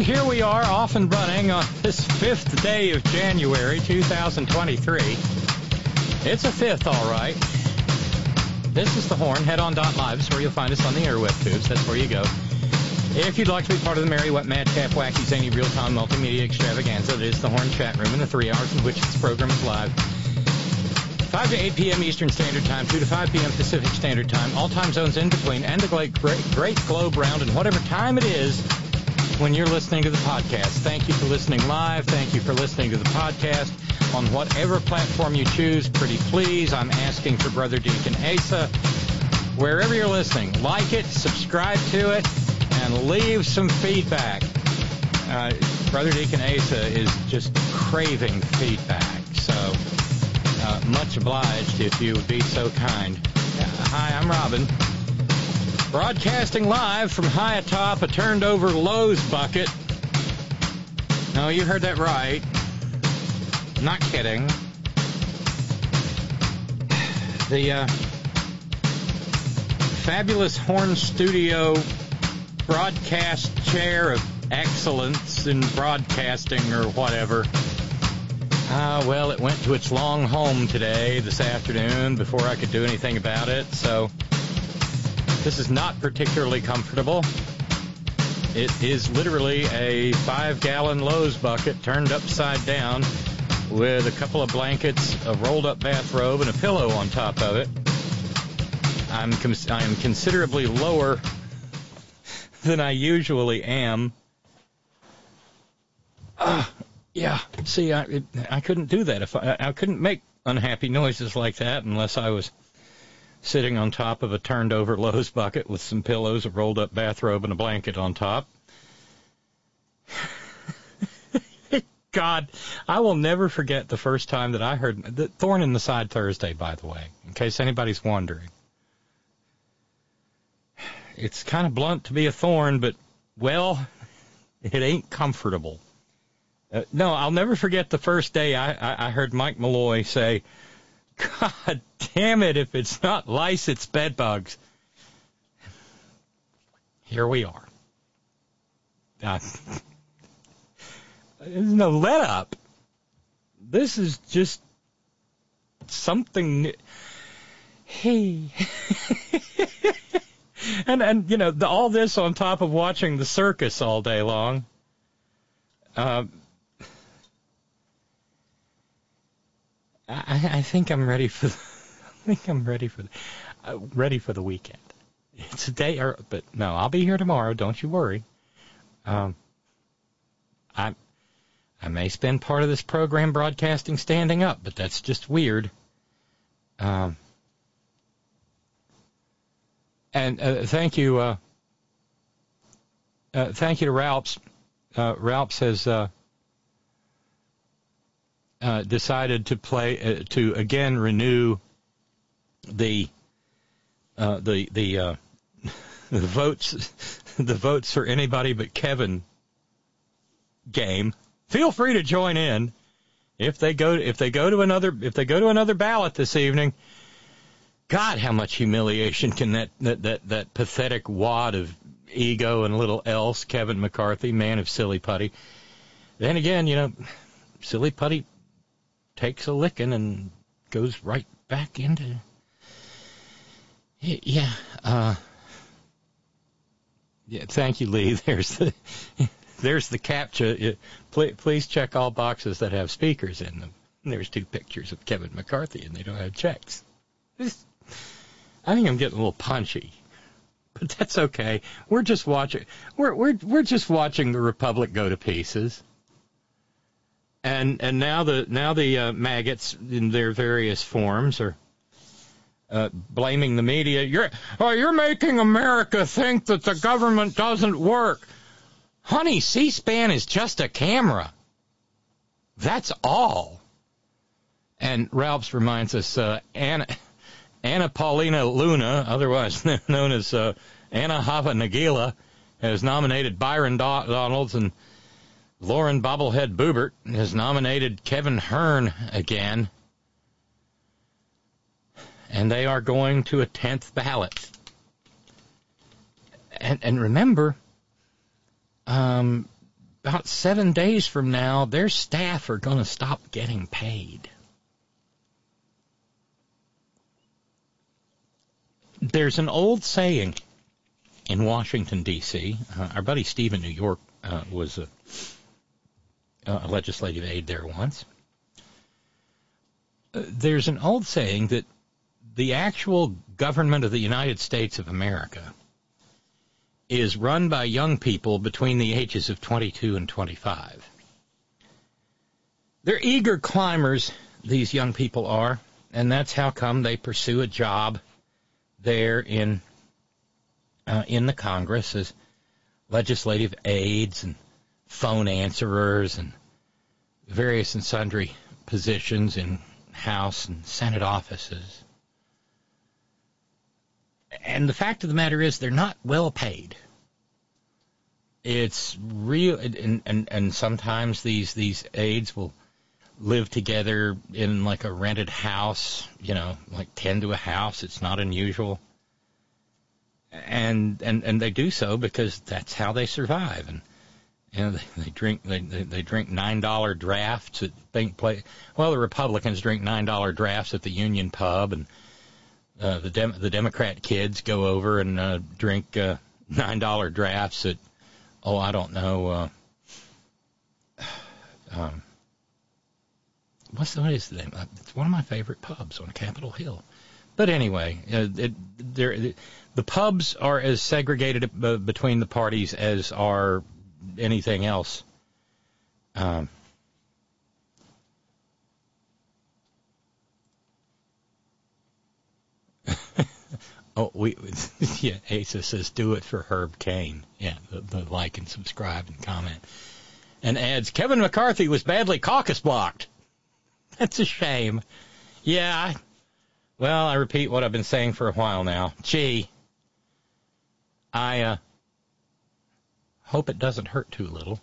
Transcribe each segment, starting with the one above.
And here we are off and running on this fifth day of January 2023. It's a fifth, all right. This is the Horn, headon.live. It's where you'll find us on the interweb tubes. That's where you go. If you'd like to be part of the Merry Wet Madcap Wacky Zany Real-Time Multimedia Extravaganza, that is the Horn chat room in the three hours in which this program is live. 5 to 8 p.m. Eastern Standard Time, 2 to 5 p.m. Pacific Standard Time, all time zones in between, and the great, great, great globe round, and whatever time it is when you're listening to the podcast. Thank you for listening live. Thank you for listening to the podcast on whatever platform you choose. Pretty please, I'm asking for Brother Deacon Asa. Wherever you're listening, like it, subscribe to it, and leave some feedback. Uh, Brother Deacon Asa is just craving feedback, so uh, much obliged if you would be so kind. Uh, hi, I'm Robin. Broadcasting live from high atop a turned over Lowe's bucket. No, you heard that right. Not kidding. The uh, fabulous Horn Studio broadcast chair of excellence in broadcasting or whatever. Ah, well, it went to its long home today, this afternoon, before I could do anything about it, so this is not particularly comfortable. It is literally a five gallon Lowe's bucket turned upside down with a couple of blankets, a rolled up bathrobe, and a pillow on top of it. I'm, cons- I am considerably lower than I usually am. Ah, yeah. See, I, it, I couldn't do that if I, I couldn't make unhappy noises like that unless I was sitting on top of a turned over Lowe's bucket with some pillows, a rolled up bathrobe, and a blanket on top. God, I will never forget the first time that I heard the thorn in the side Thursday, by the way, in case anybody's wondering. It's kind of blunt to be a thorn, but, well, it ain't comfortable. Uh, no, I'll never forget the first day I, I, I heard Mike Malloy say, God damn it, if it's not lice, it's bed bugs. Here we are. There's no let up. This is just something. Hey. and, and, you know, the, all this on top of watching the circus all day long. Uh, I, I think I'm ready for. The, I think I'm ready for. The, uh, ready for the weekend. It's a day, or, but no, I'll be here tomorrow. Don't you worry. Um, I I may spend part of this program broadcasting standing up, but that's just weird. Um, and uh, thank you, uh, uh, thank you to Ralphs. Uh, Ralphs has uh, decided to play uh, to again renew the uh, the the uh, the votes the votes for anybody but Kevin game. Feel free to join in if they go if they go to another if they go to another ballot this evening, God, how much humiliation can that that that, that pathetic wad of ego and little else, Kevin McCarthy, man of silly putty. Then again, you know, silly putty takes a licking and goes right back into. Yeah. Uh, yeah. Thank you, Lee. There's the there's the captcha. Please check all boxes that have speakers in them. There's two pictures of Kevin McCarthy, and they don't have checks. I think I'm getting a little punchy, but that's okay. We're just watching. We're we're we're just watching the republic go to pieces. And and now the now the uh, maggots in their various forms are uh, blaming the media. You're oh, you're making America think that the government doesn't work. Honey, C-SPAN is just a camera. That's all. And Ralphs reminds us, uh, Anna, Anna Paulina Luna, otherwise known as uh, Anna Hava Nagila, has nominated Byron Donalds, and Lauren Bobblehead Boebert has nominated Kevin Hern again. And they are going to a 10th ballot. And, and remember, um, about seven days from now, their staff are going to stop getting paid. There's an old saying in Washington, D.C. Uh, our buddy Steve in New York uh, was a, a, legislative aide there once. Uh, there's an old saying that the actual government of the United States of America is run by young people between the ages of 22 and 25. They're eager climbers, these young people are, and that's how come they pursue a job there in uh, in the Congress as legislative aides and phone answerers and various and sundry positions in House and Senate offices. And the fact of the matter is, they're not well paid. It's real, and, and, and sometimes these, these aides will live together in like a rented house, you know, like 10 to a house. It's not unusual. And, and, and they do so because that's how they survive. And, know, they, drink, they, they, drink $9 drafts at bank play. Well, the Republicans drink $9 drafts at the Union Pub and, uh, the Dem- the Democrat kids go over and uh, drink uh, nine dollar drafts at oh I don't know uh, um, what's the, what is the name? Uh, it's one of my favorite pubs on Capitol Hill. But anyway, uh, it, there the pubs are as segregated uh, between the parties as are anything else. Um, Oh, we yeah. Asa says do it for Herb Caen. Yeah, the, the like and subscribe and comment. And adds Kevin McCarthy was badly caucus blocked. That's a shame. Yeah. Well, I repeat what I've been saying for a while now. Gee, I uh, hope it doesn't hurt too little.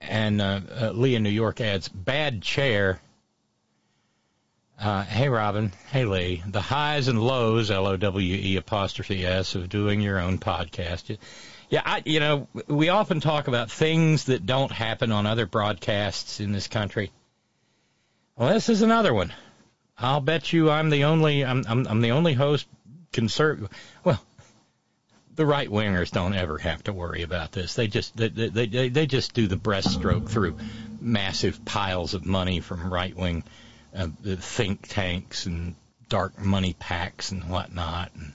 And uh, uh, Lee in New York adds bad chair uh, hey, Robin. Hey, Lee. The highs and lows, L-O-W-E apostrophe S, of doing your own podcast. Yeah, I, you know, we often talk about things that don't happen on other broadcasts in this country. Well, this is another one. I'll bet you I'm the only I'm I'm, I'm the only host conservative. Well, the right wingers don't ever have to worry about this. They just they, they they they just do the breaststroke through massive piles of money from right wing uh, think tanks and dark money packs and whatnot. And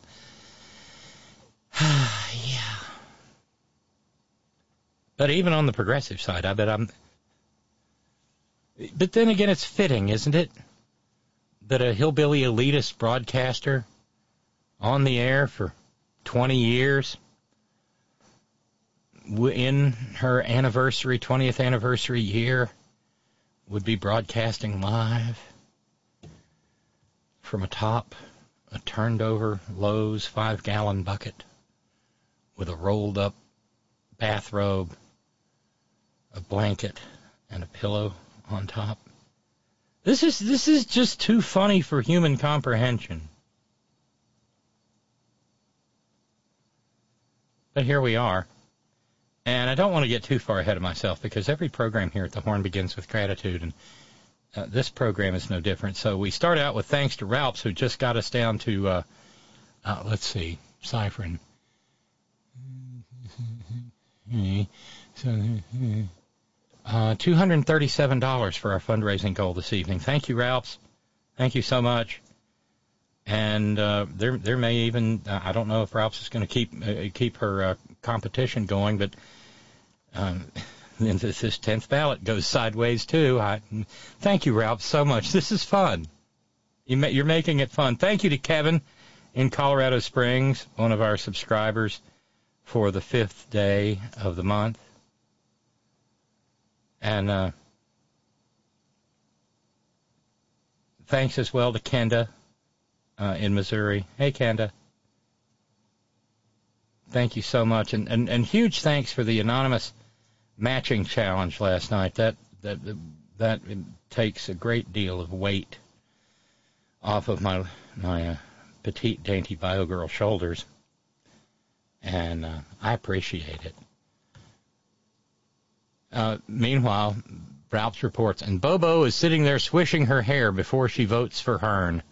yeah. But even on the progressive side, I bet I'm. But then again, it's fitting, isn't it? That a hillbilly elitist broadcaster on the air for 20 years in her anniversary, 20th anniversary year, would be broadcasting live from atop a turned over Lowe's five gallon bucket with a rolled up bathrobe, a blanket, and a pillow on top. This is this is just too funny for human comprehension. But here we are. And I don't want to get too far ahead of myself because every program here at the Horn begins with gratitude, and uh, this program is no different. So we start out with thanks to Ralphs, who just got us down to, uh, uh, let's see, ciphering. Uh, $237 for our fundraising goal this evening. Thank you, Ralphs. Thank you so much. And uh, there, there may even I don't know if Ralphs is going to keep uh, keep her uh, competition going, but um, this, this tenth ballot goes sideways too. I, thank you, Ralph, so much. This is fun. You, you're making it fun. Thank you to Kevin in Colorado Springs, one of our subscribers, for the fifth day of the month. And uh, thanks as well to Kenda uh, in Missouri. Hey, Kenda. Thank you so much, and, and and huge thanks for the anonymous matching challenge last night. That that that takes a great deal of weight off of my my uh, petite, dainty bio girl shoulders, and uh, I appreciate it. Uh, meanwhile, Ralph's reports, and Bobo is sitting there swishing her hair before she votes for Hern.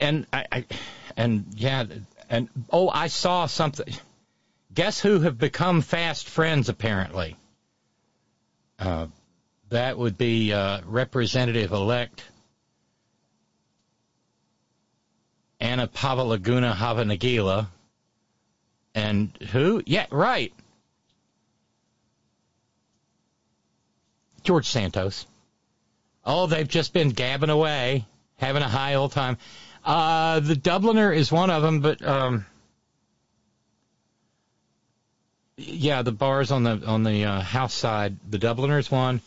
And I, I and yeah, and oh, I saw something. Guess who have become fast friends apparently? Uh, that would be uh, Representative elect Anna Pavalaguna Havanagila. And who? Yeah, right. George Santos. Oh, they've just been gabbing away, having a high old time. Uh, the Dubliner is one of them, but um, yeah, the bars on the on the uh, house side. The Dubliner is one.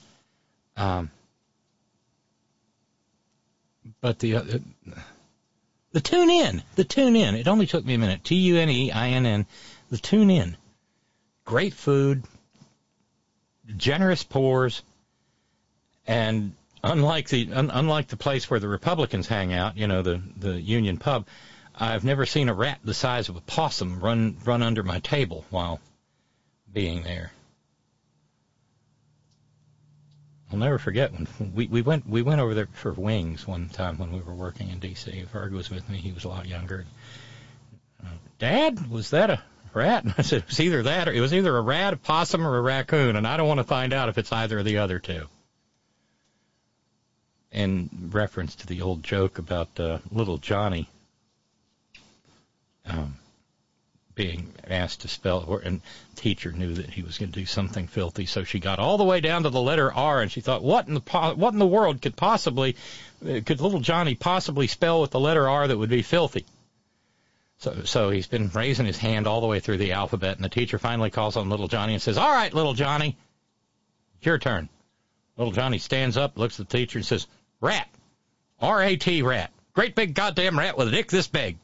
Um, but the uh, the Tune Inn, the Tune Inn. It only took me a minute. T U N E I N N. The Tune Inn. Great food, generous pours, and unlike the un, unlike the place where the Republicans hang out, you know, the the Union Pub, I've never seen a rat the size of a possum run run under my table while being there. I'll never forget when we, we went we went over there for wings one time when we were working in D.C. Ferg was with me; he was a lot younger. Dad, was that a rat? And I said it was either that or it was either a rat, a possum, or a raccoon, and I don't want to find out if it's either of the other two in reference to the old joke about uh, little Johnny um, being asked to spell, or, and the teacher knew that he was going to do something filthy, so she got all the way down to the letter R, and she thought, what in the what in the world could possibly uh, could little Johnny possibly spell with the letter R that would be filthy? So, so he's been raising his hand all the way through the alphabet, and the teacher finally calls on little Johnny and says, "All right, little Johnny, your turn." Little Johnny stands up, looks at the teacher, and says, Rat. R-A-T, rat. Great big goddamn rat with a dick this big.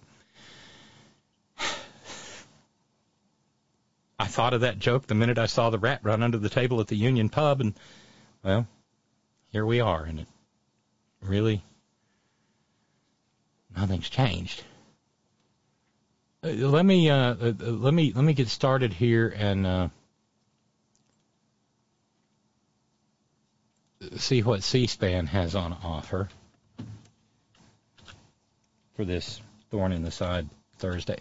I thought of that joke the minute I saw the rat run under the table at the Union Pub, and, well, here we are, and it really, nothing's changed. Uh, let me uh, uh, let me let me get started here and see what C-SPAN has on offer for this thorn in the side Thursday.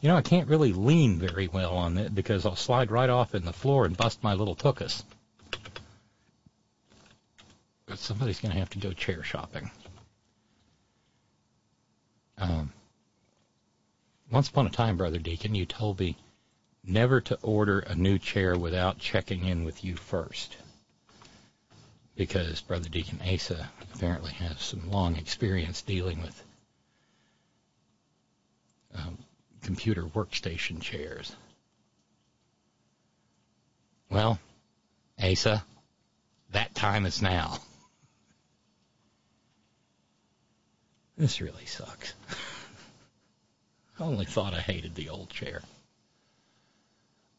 You know, I can't really lean very well on it because I'll slide right off in the floor and bust my little tuchus. But somebody's going to have to go chair shopping. Um, once upon a time, Brother Deacon, you told me never to order a new chair without checking in with you first because Brother Deacon Asa apparently has some long experience dealing with um, computer workstation chairs. Well, Asa, that time is now. This really sucks. I only thought I hated the old chair.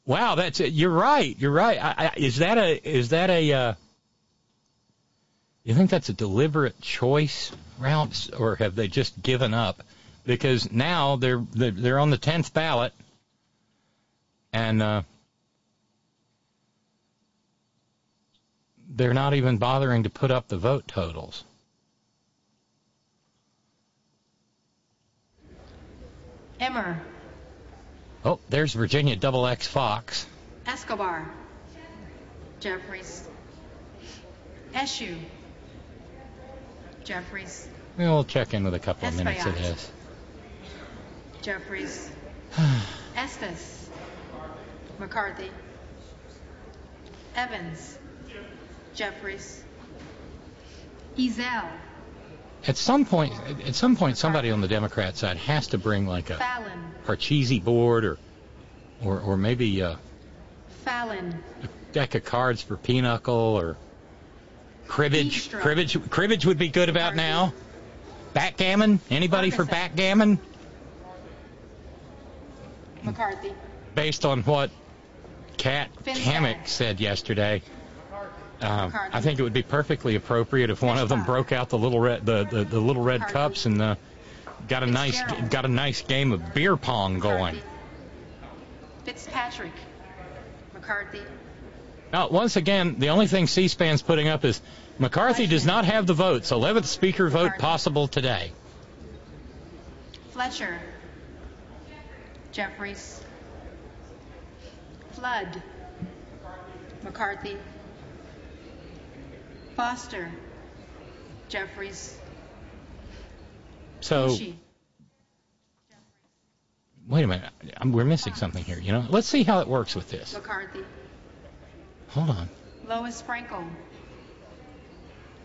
Wow, that's it. You're right. You're right. I, I, is that a is that a uh, you think that's a deliberate choice, Ralphs, or have they just given up? Because now they're they're, they're on the tenth ballot, and uh, they're not even bothering to put up the vote totals. Emmer, Oh, there's Virginia Double X Fox. Escobar, Jeffries, Eshoo, Jeffries, We'll check in with a couple of minutes of this. Jeffries, Estes, McCarthy, Evans, Jeffries, Ezell, At some point, at some point, somebody on the Democrat side has to bring like a Fallon, Parcheesi board or, or, or maybe uh, a Fallon, deck of cards for Pinochle or cribbage. Cribbage, cribbage would be good about now. Backgammon. Anybody for backgammon? McCarthy, Based on what Kat. Cammack said yesterday. McCarthy. I think it would be perfectly appropriate if one of them broke out the little red the, the, the little red cups and uh, got a nice got a nice game of beer pong going. Fitzpatrick, McCarthy, Now, once again, the only thing C-SPAN's putting up is McCarthy does not have the votes. 11th speaker vote possible today. Fletcher, Jeffries, Flood, McCarthy, Foster, Jeffries, So, wait a minute. I'm, we're missing something here. You know, let's see how it works with this. McCarthy, Hold on. Lois Frankel,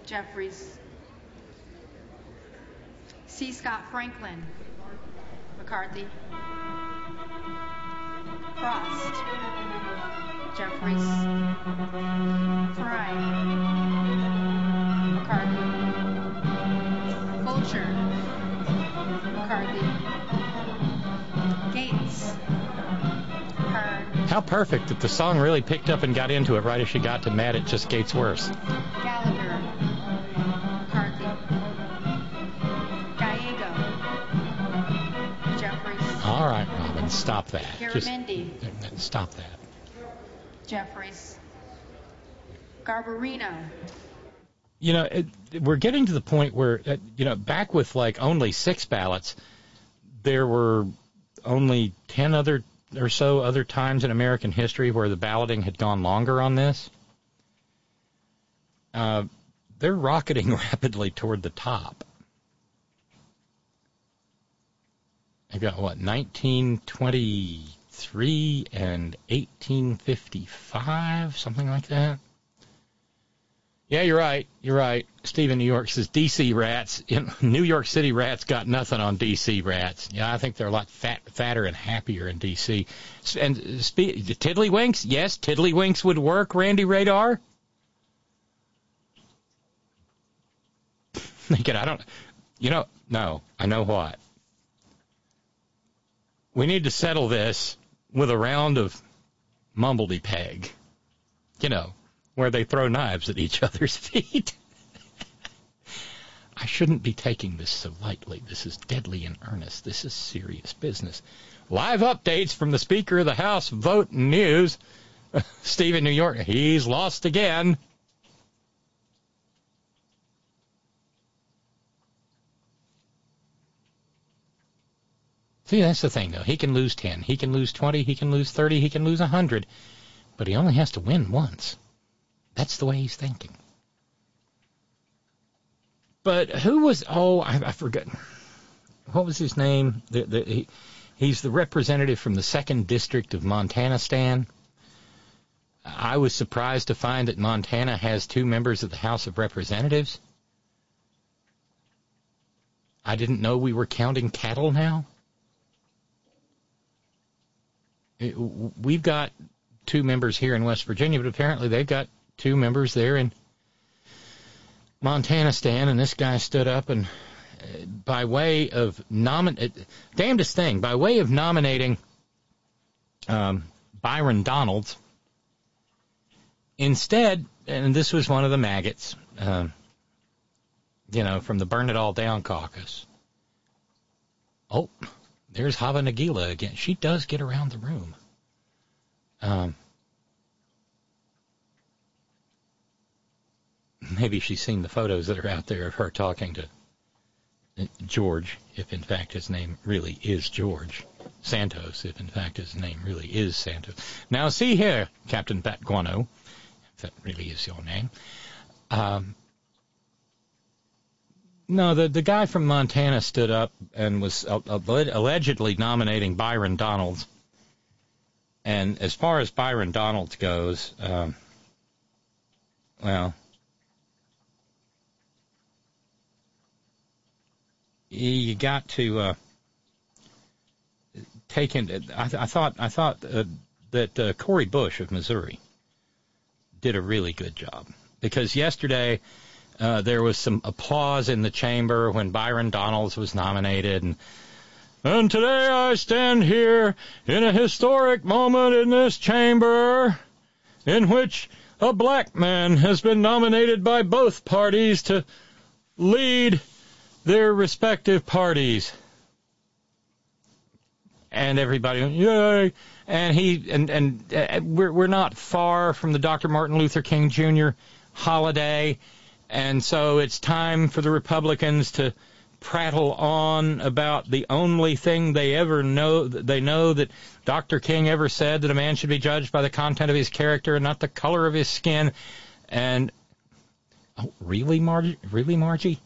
Jeffries, C. Scott Franklin, McCarthy, Frost, Jeffries, Fry, McCarthy, Fulcher, McCarthy, Gaetz, Hern, How perfect that the song really picked up and got into it right as she got to Mad It Just Gates Worse. Gallagher, All right, Robin, stop that. Just stop that. Jeffries, Garbarino, You know, it, we're getting to the point where, uh, you know, back with like only six ballots, there were only 10 other or so other times in American history where the balloting had gone longer on this. Uh, they're rocketing rapidly toward the top. They've got what 1923 and 1855, something like that. Yeah, you're right. You're right. Steve in New York says DC rats. New York City rats got nothing on DC rats. Yeah, I think they're a lot fat, fatter and happier in DC. And uh, spe- tiddlywinks, yes, tiddlywinks would work. Randy Radar. Thinking, I don't. You know, no, I know what. We need to settle this with a round of mumbledy peg. You know, where they throw knives at each other's feet. I shouldn't be taking this so lightly. This is deadly in earnest. This is serious business. Live updates from the Speaker of the House vote news. Steve in New York, he's lost again. See, that's the thing, though. He can lose 10, he can lose 20, he can lose 30, he can lose 100, but he only has to win once. That's the way he's thinking. But who was? Oh, I, I forget. What was his name? The, the, he, he's the representative from the second district of Montana. Stan. I was surprised to find that Montana has two members of the House of Representatives. I didn't know we were counting cattle now. It- we've got two members here in West Virginia, but apparently they've got two members there in Montana Stan, and this guy stood up and, uh, by way of nomin, uh, damnedest thing, by way of nominating um, Byron Donalds. Instead, and this was one of the maggots, uh, you know, from the Burn It All Down caucus. Oh, there's Hava Nagila again. She does get around the room. Um, maybe she's seen the photos that are out there of her talking to George, if in fact his name really is George. Santos, if in fact his name really is Santos. Now see here, Captain Bat Guano, if that really is your name. Um, no, the the guy from Montana stood up and was uh, allegedly nominating Byron Donalds. And as far as Byron Donalds goes, um, well, you got to uh, take into. I, I thought I thought uh, that uh, Cori Bush of Missouri did a really good job because yesterday uh, there was some applause in the chamber when Byron Donalds was nominated, and and today I stand here in a historic moment in this chamber, in which a black man has been nominated by both parties to lead their respective parties. And everybody, yay! And he and and uh, we're we're not far from the Dr. Martin Luther King Jr. holiday and so it's time for the Republicans to prattle on about the only thing they ever know they know that Dr. King ever said that a man should be judged by the content of his character and not the color of his skin. And oh, really, Margie? Really, Margie?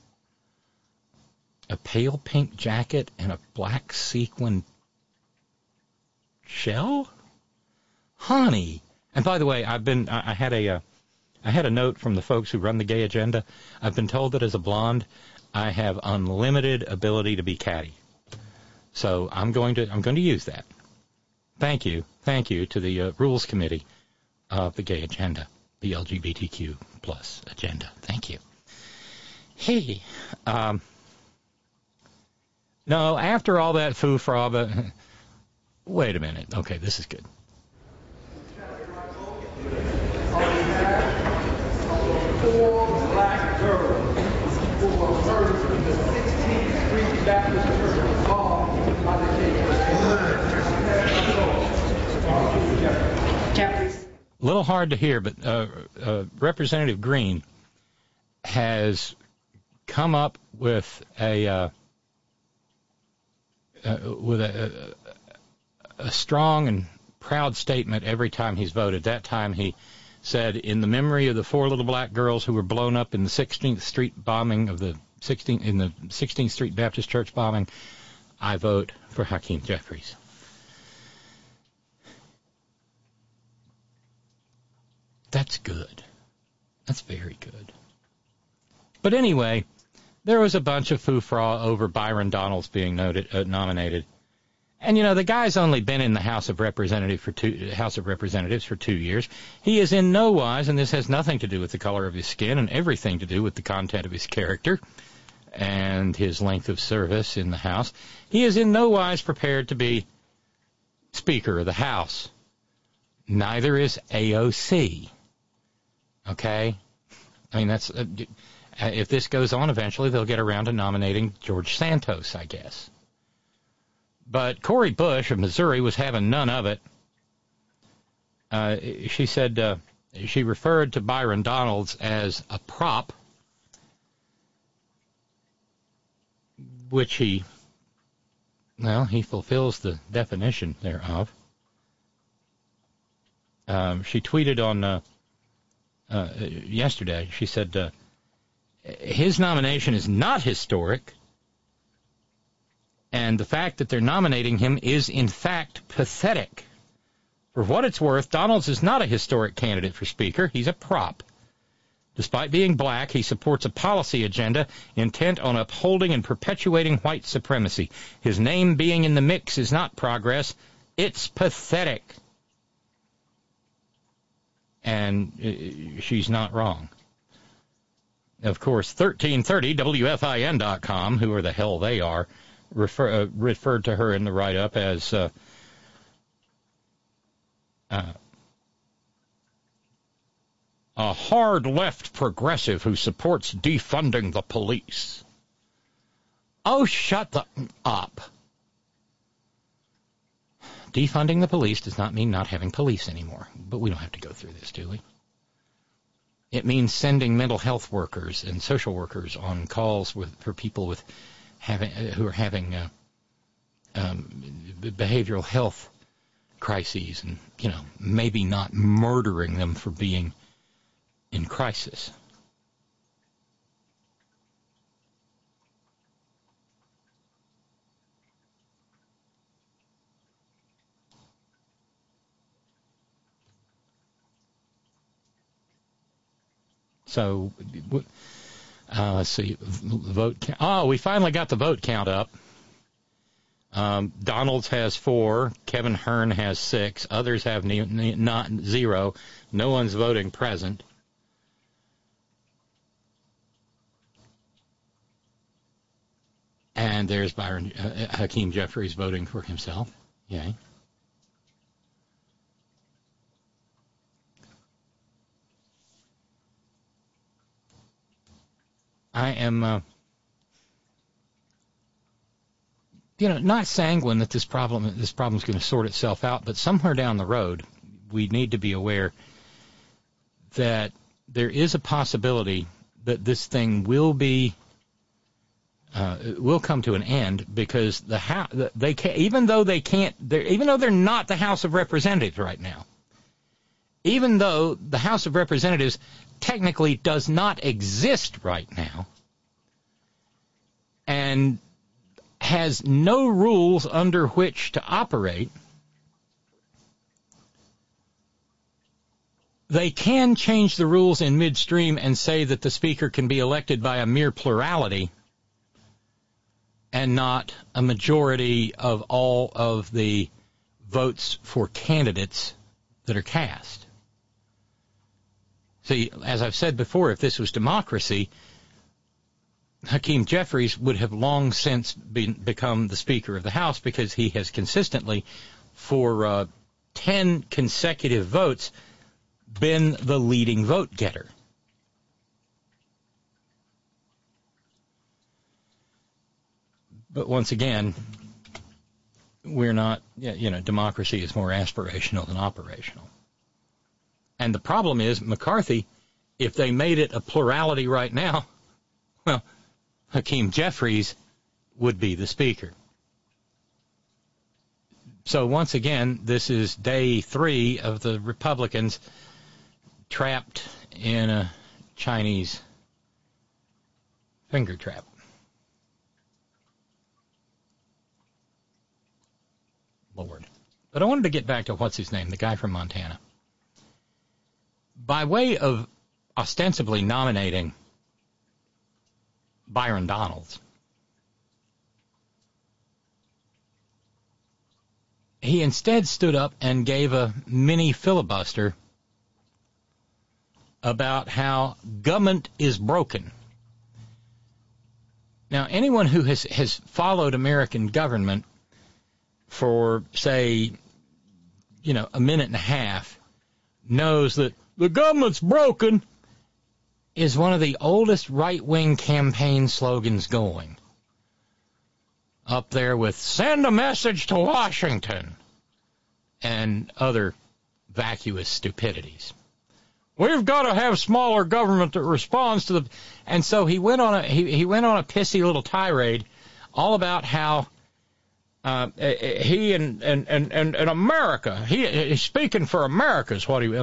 A pale pink jacket and a black sequin shell, honey. And by the way, I've been I, I had a uh, I had a note from the folks who run the gay agenda. I've been told that as a blonde, I have unlimited ability to be catty. So I'm going to I'm going to use that. Thank you, thank you to the uh, rules committee of the gay agenda, the LGBTQ plus agenda. Thank you. Hey, um, no, after all that foo but wait a minute. Okay, this is good. Four black girls who were murdered in the 16th Street Baptist Church by the Jeffries. A little hard to hear, but uh, uh, Representative Green has come up with a uh, uh with a, a strong and proud statement every time he's voted. That time he said, in the memory of the four little black girls who were blown up in the 16th Street bombing of the 16th in the 16th Street Baptist Church bombing, I vote for Hakeem Jeffries. That's good. That's very good. But anyway, there was a bunch of foo-fra over Byron Donalds being noted, uh, nominated. And you know, the guy's only been in the House of Representatives for two House of Representatives for two years. He is in no wise, and this has nothing to do with the color of his skin and everything to do with the content of his character and his length of service in the House. He is in no wise prepared to be Speaker of the House. Neither is AOC. Okay? I mean, that's, uh, if this goes on eventually, they'll get around to nominating George Santos, I guess. But Cori Bush of Missouri was having none of it. Uh, she said uh, she referred to Byron Donalds as a prop, which he, well, he fulfills the definition thereof. Um, she tweeted on uh, uh yesterday. She said uh, his nomination is not historic and the fact that they're nominating him is, in fact, pathetic. For what it's worth, Donalds is not a historic candidate for Speaker. He's a prop. Despite being black, he supports a policy agenda intent on upholding and perpetuating white supremacy. His name being in the mix is not progress. It's pathetic. And uh, she's not wrong. Of course, 1330WFIN.com, who are the hell they are, refer, uh, referred to her in the write-up as uh, uh, a hard left progressive who supports defunding the police. Oh, shut the up. Defunding the police does not mean not having police anymore, but we don't have to go through this, do we? It means sending mental health workers and social workers on calls with for people with having who are having uh, um, behavioral health crises, and you know maybe not murdering them for being in crisis. So, uh, let's see, vote. Count. Oh, we finally got the vote count up. Um, Donalds has four. Kevin Hern has six. Others have ne- ne- not zero. No one's voting present. And there's Byron uh, Hakeem Jeffries voting for himself. Yay. I am, uh, you know, not sanguine that this problem this problem is going to sort itself out, but somewhere down the road, we need to be aware that there is a possibility that this thing will be uh, will come to an end because the house they can even though they can't even though they're not the House of Representatives right now, even though the House of Representatives technically does not exist right now and has no rules under which to operate, they can change the rules in midstream and say that the speaker can be elected by a mere plurality and not a majority of all of the votes for candidates that are cast. See, as I've said before, if this was democracy, Hakeem Jeffries would have long since been, become the Speaker of the House because he has consistently, for uh, 10 consecutive votes, been the leading vote getter. But once again, we're not, you know, democracy is more aspirational than operational. And the problem is, McCarthy, if they made it a plurality right now, well, Hakeem Jeffries would be the speaker. So once again, this is day three of the Republicans trapped in a Chinese finger trap. Lord. But I wanted to get back to what's his name, the guy from Montana by way of ostensibly nominating Byron Donalds, he instead stood up and gave a mini filibuster about how government is broken. Now, anyone who has, has followed American government for, say, you know, a minute and a half knows that the government's broken is one of the oldest right wing campaign slogans going. Up there with send a message to Washington and other vacuous stupidities. We've got to have smaller government that responds to the and so he went on a he, he went on a pissy little tirade all about how uh, eh, eh, he and, and, and, and, America, he, eh, he's speaking for America is what he,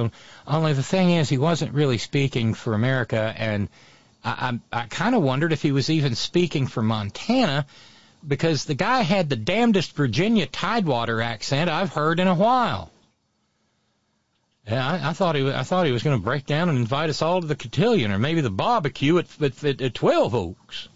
only the thing is he wasn't really speaking for America and I, I, I kind of wondered if he was even speaking for Montana because the guy had the damnedest Virginia Tidewater accent I've heard in a while. Yeah, I, I thought he I thought he was going to break down and invite us all to the cotillion or maybe the barbecue at at, at, at Twelve Oaks.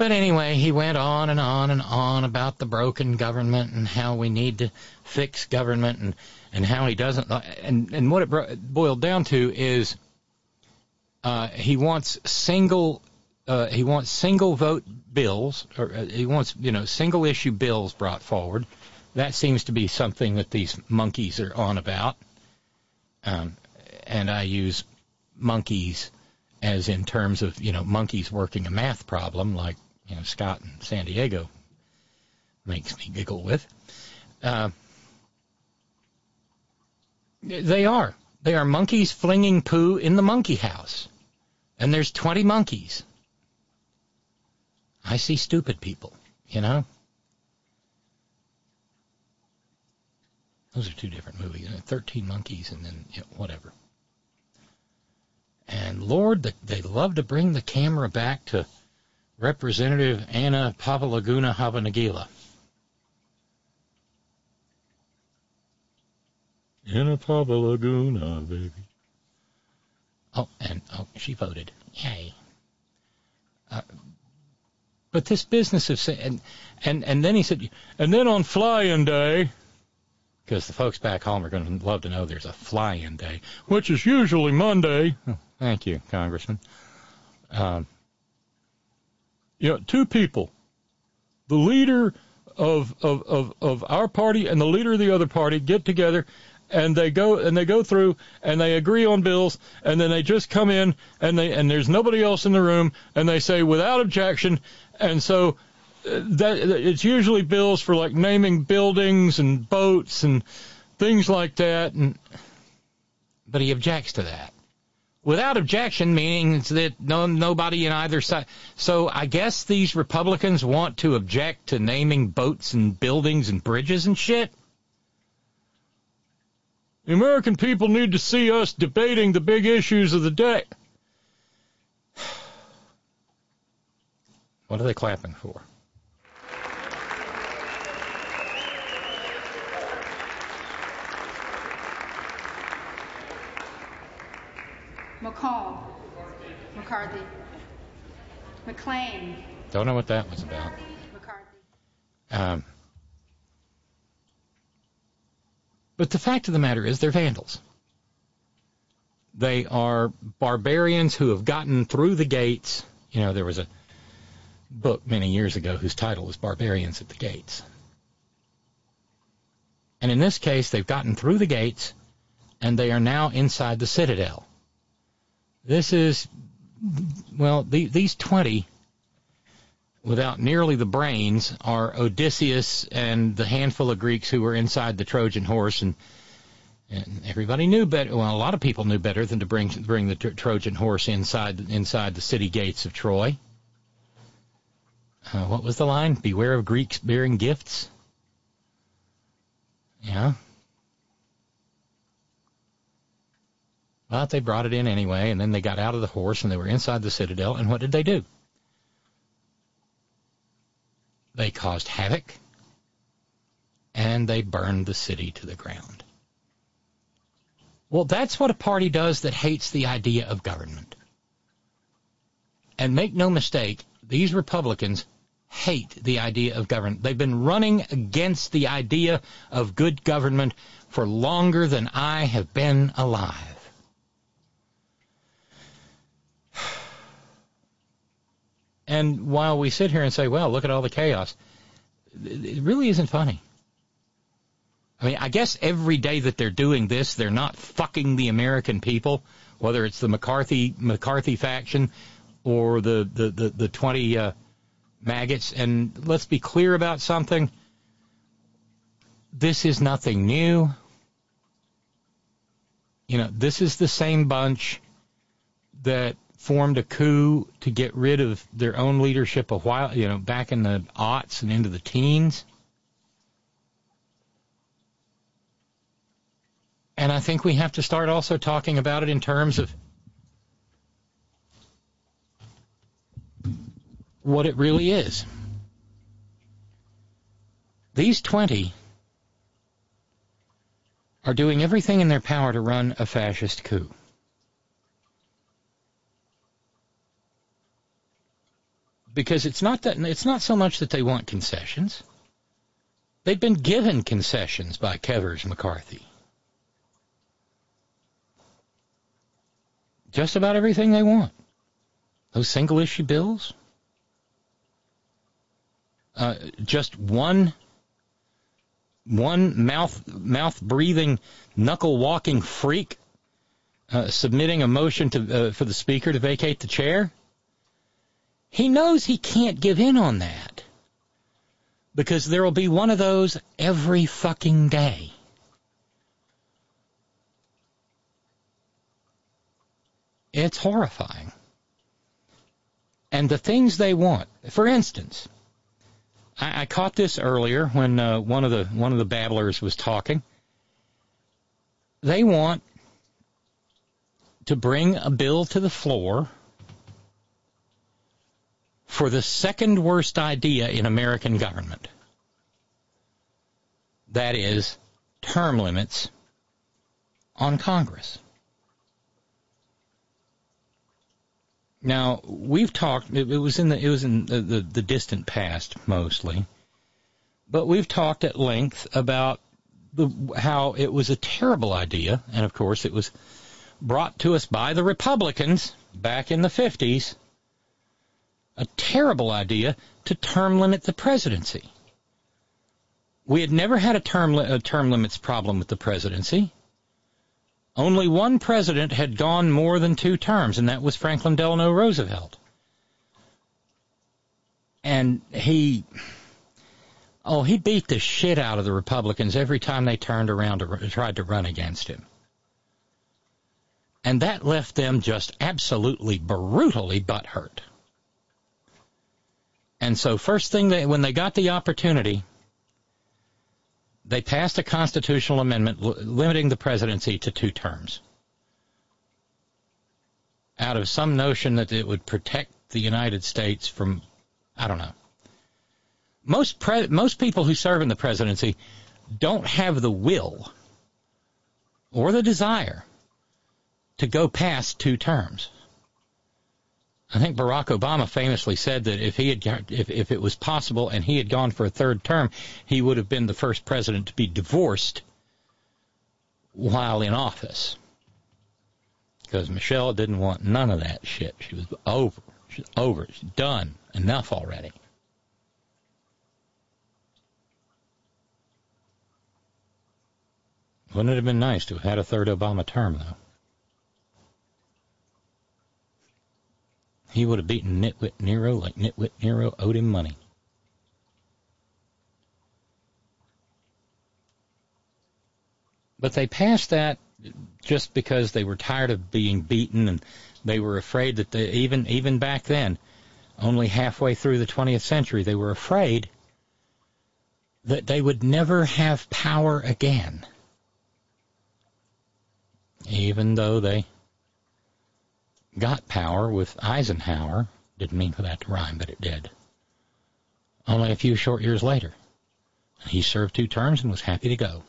But anyway, he went on and on and on about the broken government and how we need to fix government and, and how he doesn't. And, and what it bro- boiled down to is uh, he wants single uh, he wants single vote bills or uh, he wants you know single issue bills brought forward that seems to be something that these monkeys are on about. Um, and I use monkeys as in terms of, you know, monkeys working a math problem like, know, Scott in San Diego makes me giggle with. Uh, they are. They are monkeys flinging poo in the monkey house. And there's 20 monkeys. I see stupid people, you know? Those are two different movies. 13 Monkeys and then you know, whatever. And Lord, they love to bring the camera back to Representative Anna Papalaguna Habanagila. Anna Papalaguna, baby. Oh, and oh, she voted. Yay. Uh, but this business of saying, and, and, and then he said, and then on flying day, because the folks back home are going to love to know there's a fly-in day, which is usually Monday. Oh, thank you, Congressman. Um, you know, two people, the leader of, of, of, of our party and the leader of the other party get together and they go and they go through and they agree on bills and then they just come in and they and there's nobody else in the room and they say without objection and so uh, that it's usually bills for like naming buildings and boats and things like that and but he objects to that without objection meaning that no nobody in either side. So i guess these republicans want to object to naming boats and buildings and bridges and shit? The american people need to see us debating the big issues of the day. What are they clapping for McCall. McCarthy. McLean. Don't know what that was about. McCarthy. Um, but the fact of the matter is, they're vandals. They are barbarians who have gotten through the gates. You know, there was a book many years ago whose title was Barbarians at the Gates. And in this case, they've gotten through the gates and they are now inside the citadel. This is, well, the, these 20, without nearly the brains, are Odysseus and the handful of Greeks who were inside the Trojan horse. And, and everybody knew better. Well, a lot of people knew better than to bring bring the Trojan horse inside inside the city gates of Troy. Uh, what was the line? Beware of Greeks bearing gifts. Yeah, But they brought it in anyway, and then they got out of the horse and they were inside the citadel, and what did they do? They caused havoc and they burned the city to the ground. Well, that's what a party does that hates the idea of government. And make no mistake, these Republicans hate the idea of government. They've been running against the idea of good government for longer than I have been alive. And while we sit here and say, well, look at all the chaos, it really isn't funny. I mean, I guess every day that they're doing this, they're not fucking the American people, whether it's the McCarthy McCarthy faction or the the the, the 20 uh, maggots. And let's be clear about something. This is nothing new. You know, this is the same bunch that formed a coup to get rid of their own leadership a while, you know, back in the aughts and into the teens. And I think we have to start also talking about it in terms of what it really is. These 20 are doing everything in their power to run a fascist coup. Because it's not that it's not so much that they want concessions. They've been given concessions by Kevers McCarthy. Just about everything they want. Those single issue bills. Uh, just one one mouth mouth breathing, knuckle walking freak uh, submitting a motion to uh, for the speaker to vacate the chair. He knows he can't give in on that because there will be one of those every fucking day. It's horrifying. And the things they want, for instance, I, I caught this earlier when uh, one of the one of the babblers was talking. They want to bring a bill to the floor for the second worst idea in American government. That is term limits on Congress. Now we've talked. It, it was in the it was in the, the, the distant past mostly, but we've talked at length about the, how it was a terrible idea, and of course it was brought to us by the Republicans back in the 50s. A terrible idea to term limit the presidency. We had never had a term a term limits problem with the presidency. Only one president had gone more than two terms, and that was Franklin Delano Roosevelt. And he, oh, he beat the shit out of the Republicans every time they turned around to tried to run against him. And that left them just absolutely brutally butthurt. And so first thing they, when they got the opportunity, they passed a constitutional amendment limiting the presidency to two terms. Out of some notion that it would protect the United States from, I don't know. Most pre- most people who serve in the presidency don't have the will or the desire to go past two terms. I think Barack Obama famously said that if he had, if, if it was possible and he had gone for a third term, he would have been the first president to be divorced while in office. Because Michelle didn't want none of that shit. She was over. She's over. She's done. Enough already. Wouldn't it have been nice to have had a third Obama term, though? He would have beaten Nitwit Nero like Nitwit Nero owed him money. But they passed that just because they were tired of being beaten and they were afraid that they, even even back then, only halfway through the 20th century, they were afraid that they would never have power again. Even though they got power with Eisenhower. Didn't mean for that to rhyme, but it did. Only a few short years later. He served two terms and was happy to go.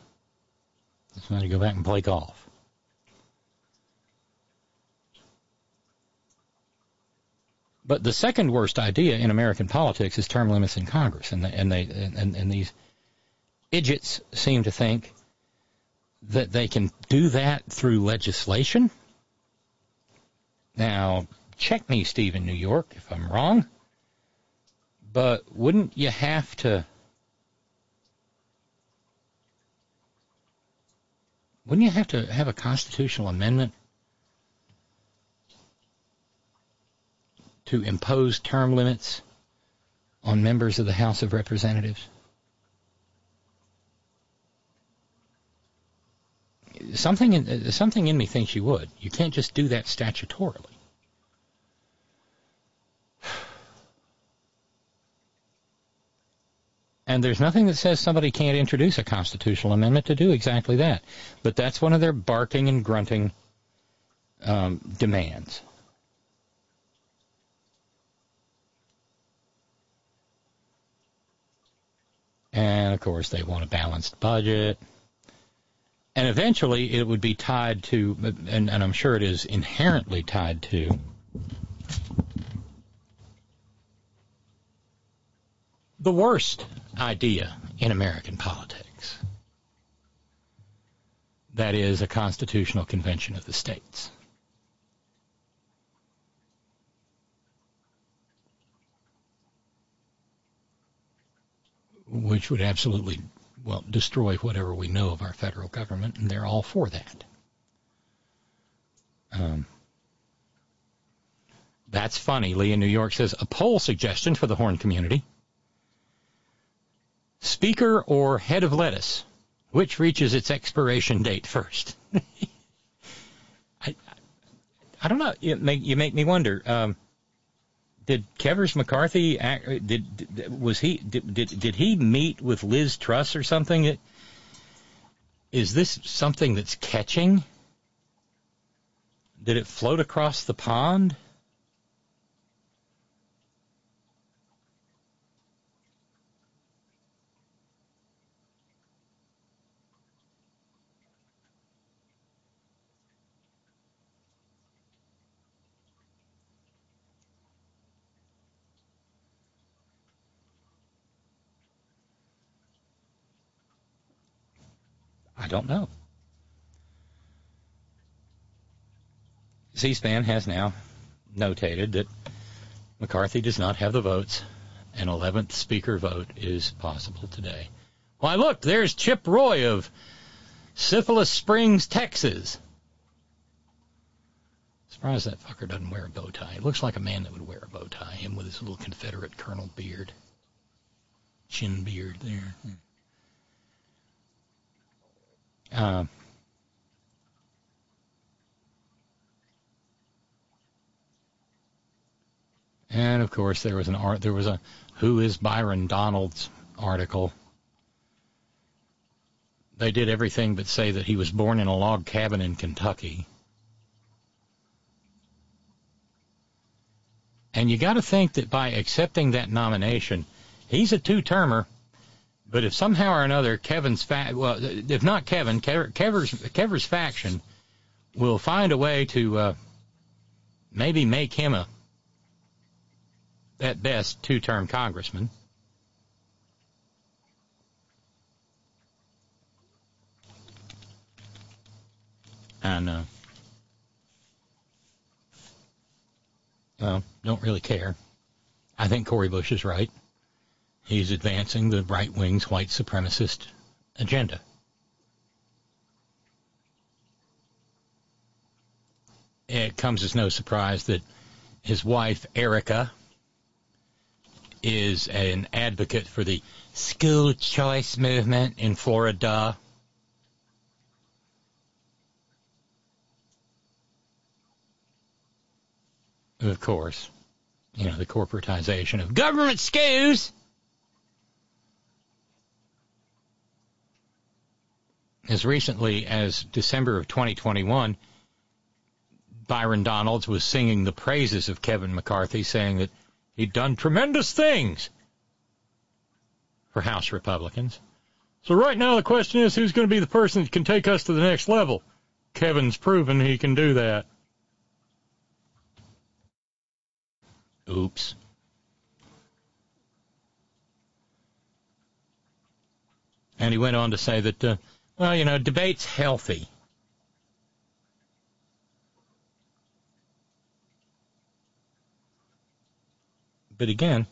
Just wanted to go back and play golf. But the second worst idea in American politics is term limits in Congress, and they, and they and, and these idiots seem to think that they can do that through legislation. Now, check me, Steve, in New York, if I'm wrong. But wouldn't you have to? Wouldn't you have to have a constitutional amendment to impose term limits on members of the House of Representatives? Something in something in me thinks you would. You can't just do that statutorily. And there's nothing that says somebody can't introduce a constitutional amendment to do exactly that. But that's one of their barking and grunting um, demands. And of course, they want a balanced budget and eventually it would be tied to, and, and I'm sure it is inherently tied to, the worst idea in American politics. That is a constitutional convention of the states. Which would absolutely well, destroy whatever we know of our federal government, and they're all for that. Um, that's funny. Lee in New York says a poll suggestion for the Horn community. Speaker or head of lettuce? Which reaches its expiration date first? I, I don't know. You make, you make me wonder. Um, did Kevers McCarthy act, did, did was he did, did did he meet with Liz Truss or something? Is this something that's catching? Did it float across the pond? I don't know. C-SPAN has now notated that McCarthy does not have the votes. An 11th speaker vote is possible today. Why, look, there's Chip Roy of Syphilis Springs, Texas. Surprised that fucker doesn't wear a bow tie. He looks like a man that would wear a bow tie, him with his little Confederate colonel beard. Chin beard there. Uh, and of course, there was an art. There was a "Who is Byron Donalds" article. They did everything but say that he was born in a log cabin in Kentucky. And you got to think that by accepting that nomination, he's a two-termer. But if somehow or another Kevin's fa- well, if not Kevin, Kever's Kever's faction will find a way to uh, maybe make him a at best two-term congressman. And uh, well, don't really care. I think Cori Bush is right. He's advancing the right wing's white supremacist agenda. It comes as no surprise that his wife, Erica, is an advocate for the school choice movement in Florida. Of course, you know, the corporatization of government schools. As recently as December of 2021, Byron Donalds was singing the praises of Kevin McCarthy, saying that he'd done tremendous things for House Republicans. So right now the question is who's going to be the person that can take us to the next level? Kevin's proven he can do that. Oops. And he went on to say that, uh, well, you know, debate's healthy. But again,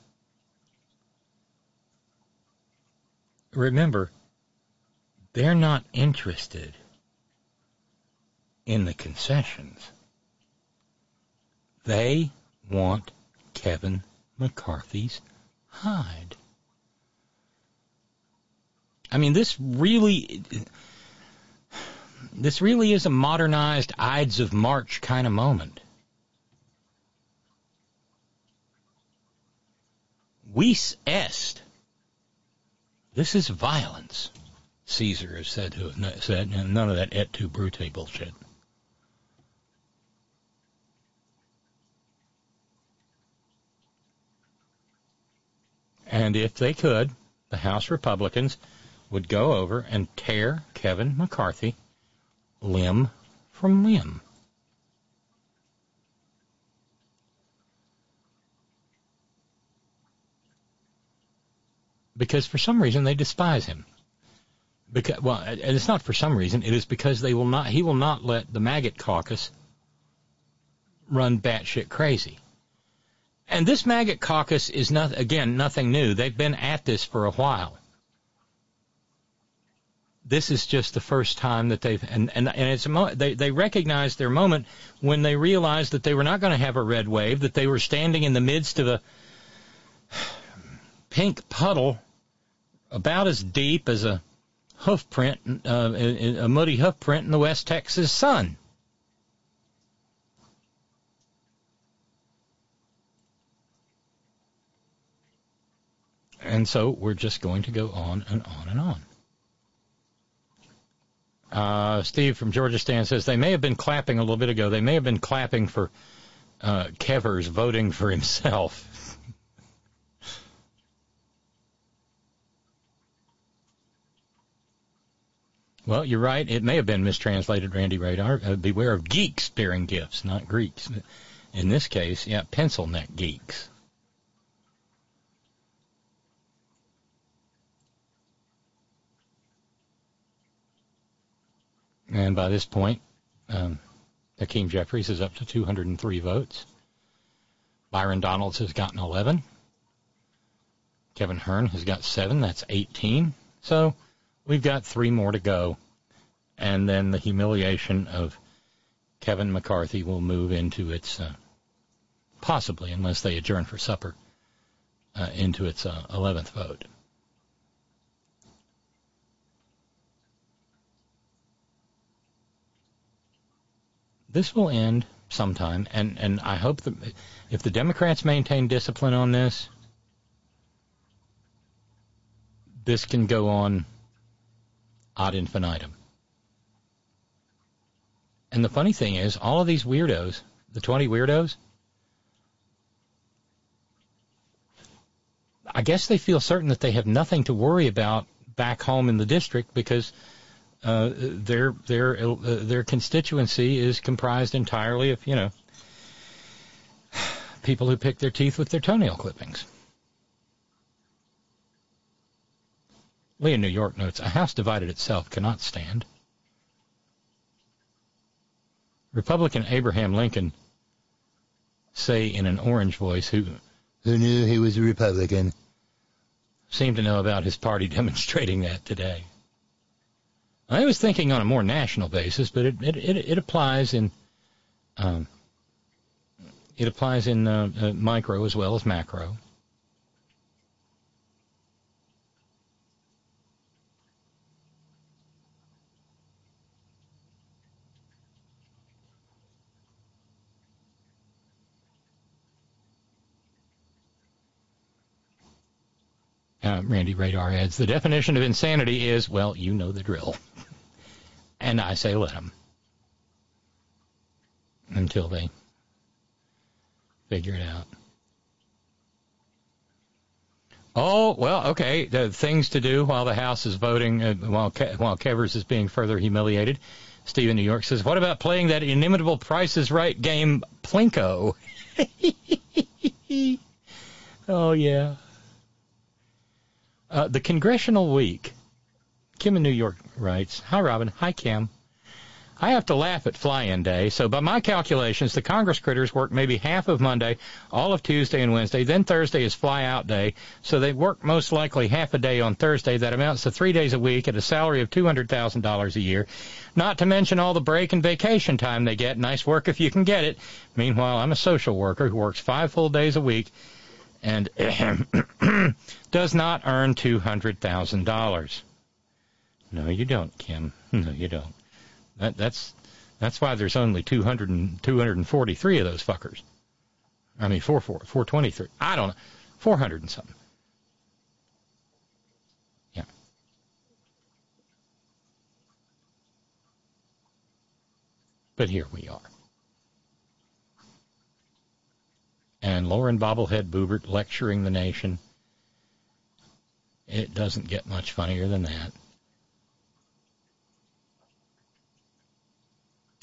remember, they're not interested in the concessions. They want Kevin McCarthy's hide. I mean, this really, this really is a modernized Ides of March kind of moment. Vis est. This is violence, Caesar is said, to have said, and none of that et tu brute bullshit. And if they could, the House Republicans would go over and tear Kevin McCarthy limb from limb. Because for some reason they despise him. Because, well, and it's not for some reason. It is because they will not. He will not let the maggot caucus run batshit crazy. And this maggot caucus is not again nothing new. They've been at this for a while. This is just the first time that they've and and, and it's a mo- they they recognized their moment when they realized that they were not going to have a red wave that they were standing in the midst of a pink puddle about as deep as a hoof print uh, a muddy hoof print in the West Texas sun. And so we're just going to go on and on and on. Uh, Steve from Georgia Stan says they may have been clapping a little bit ago. They may have been clapping for uh, Kevers voting for himself. well, you're right. It may have been mistranslated, Randy Radar. Uh, beware of geeks bearing gifts, not Greeks. In this case, yeah, pencil neck geeks. And by this point, um, Hakeem Jeffries is up to 203 votes. Byron Donalds has gotten 11. Kevin Hern has got seven. That's 18. So we've got three more to go. And then the humiliation of Kevin McCarthy will move into its, uh, possibly, unless they adjourn for supper, uh, into its uh, 11th vote. This will end sometime, and and I hope that if the Democrats maintain discipline on this, this can go on ad infinitum. And the funny thing is, all of these weirdos, the 20 weirdos, I guess they feel certain that they have nothing to worry about back home in the district because uh, their their uh, their constituency is comprised entirely of you know people who pick their teeth with their toenail clippings. Lee in New York notes, a house divided itself cannot stand. Republican Abraham Lincoln say in an orange voice who who knew he was a Republican seemed to know about his party demonstrating that today. I was thinking on a more national basis, but it it it, it applies in um, it applies in uh, uh, micro as well as macro. Uh, Randy Radar adds, the definition of insanity is, well, you know the drill. And I say let them. Until they figure it out. Oh, well, okay. The things to do while the House is voting, uh, while, Ke- while Kevers is being further humiliated. Steve in New York says, what about playing that inimitable Price is Right game, Plinko? oh, yeah. Uh, the Congressional Week. Kim in New York writes, Hi, Robin. Hi, Kim. I have to laugh at fly-in day, so by my calculations, the Congress critters work maybe half of Monday, all of Tuesday and Wednesday, then Thursday is fly-out day, so they work most likely half a day on Thursday. That amounts to three days a week at a salary of $200,000 a year, not to mention all the break and vacation time they get. Nice work if you can get it. Meanwhile, I'm a social worker who works five full days a week and does not earn $200,000. No, you don't, Kim. No, you don't. That, that's that's why there's only 200 and, 243 of those fuckers. I mean, 4, 4, 423. I don't know. 400 and something. Yeah. But here we are. and Lauren Bobblehead Boebert lecturing the nation. It doesn't get much funnier than that.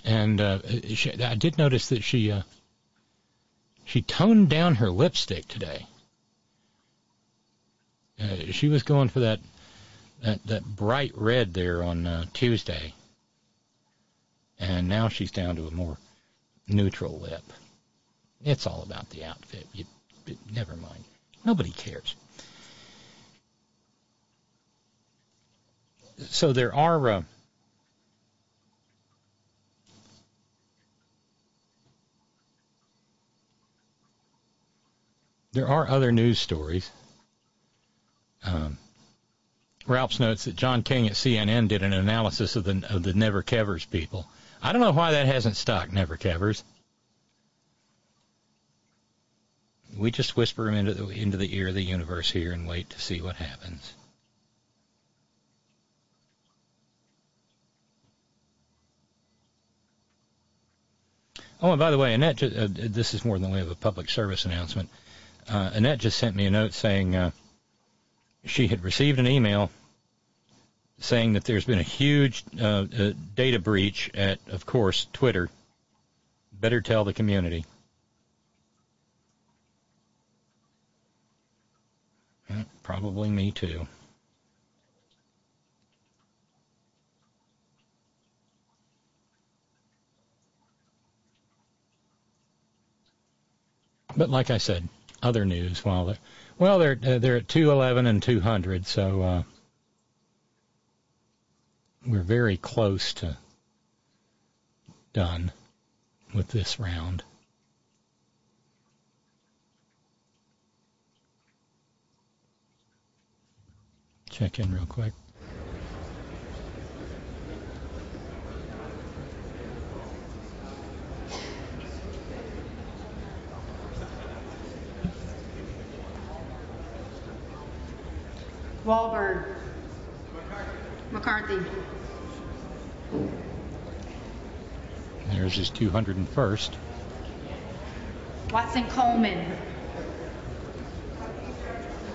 And uh, she, I did notice that she uh, she toned down her lipstick today. Uh, she was going for that that that bright red there on uh, Tuesday, and now she's down to a more neutral lip. It's all about the outfit. You, never mind. Nobody cares. so there are. There are other news stories. Um, Ralphs notes that John King at CNN did an analysis of the of the Never Kevers people. I don't know why that hasn't stuck, Never Kevers. We just whisper them into the into the ear of the universe here and wait to see what happens. Oh, and by the way, Annette, uh, this is more than way of a public service announcement. Uh, Annette just sent me a note saying uh, she had received an email saying that there's been a huge uh, uh, data breach at, of course, Twitter. Better tell the community. Uh, Probably me too. But like I said, other news. While they're well, they're uh, they're at 211 and 200, so uh, we're very close to done with this round. Check in real quick. Walberg. McCarthy. There's his 201st. Watson Coleman.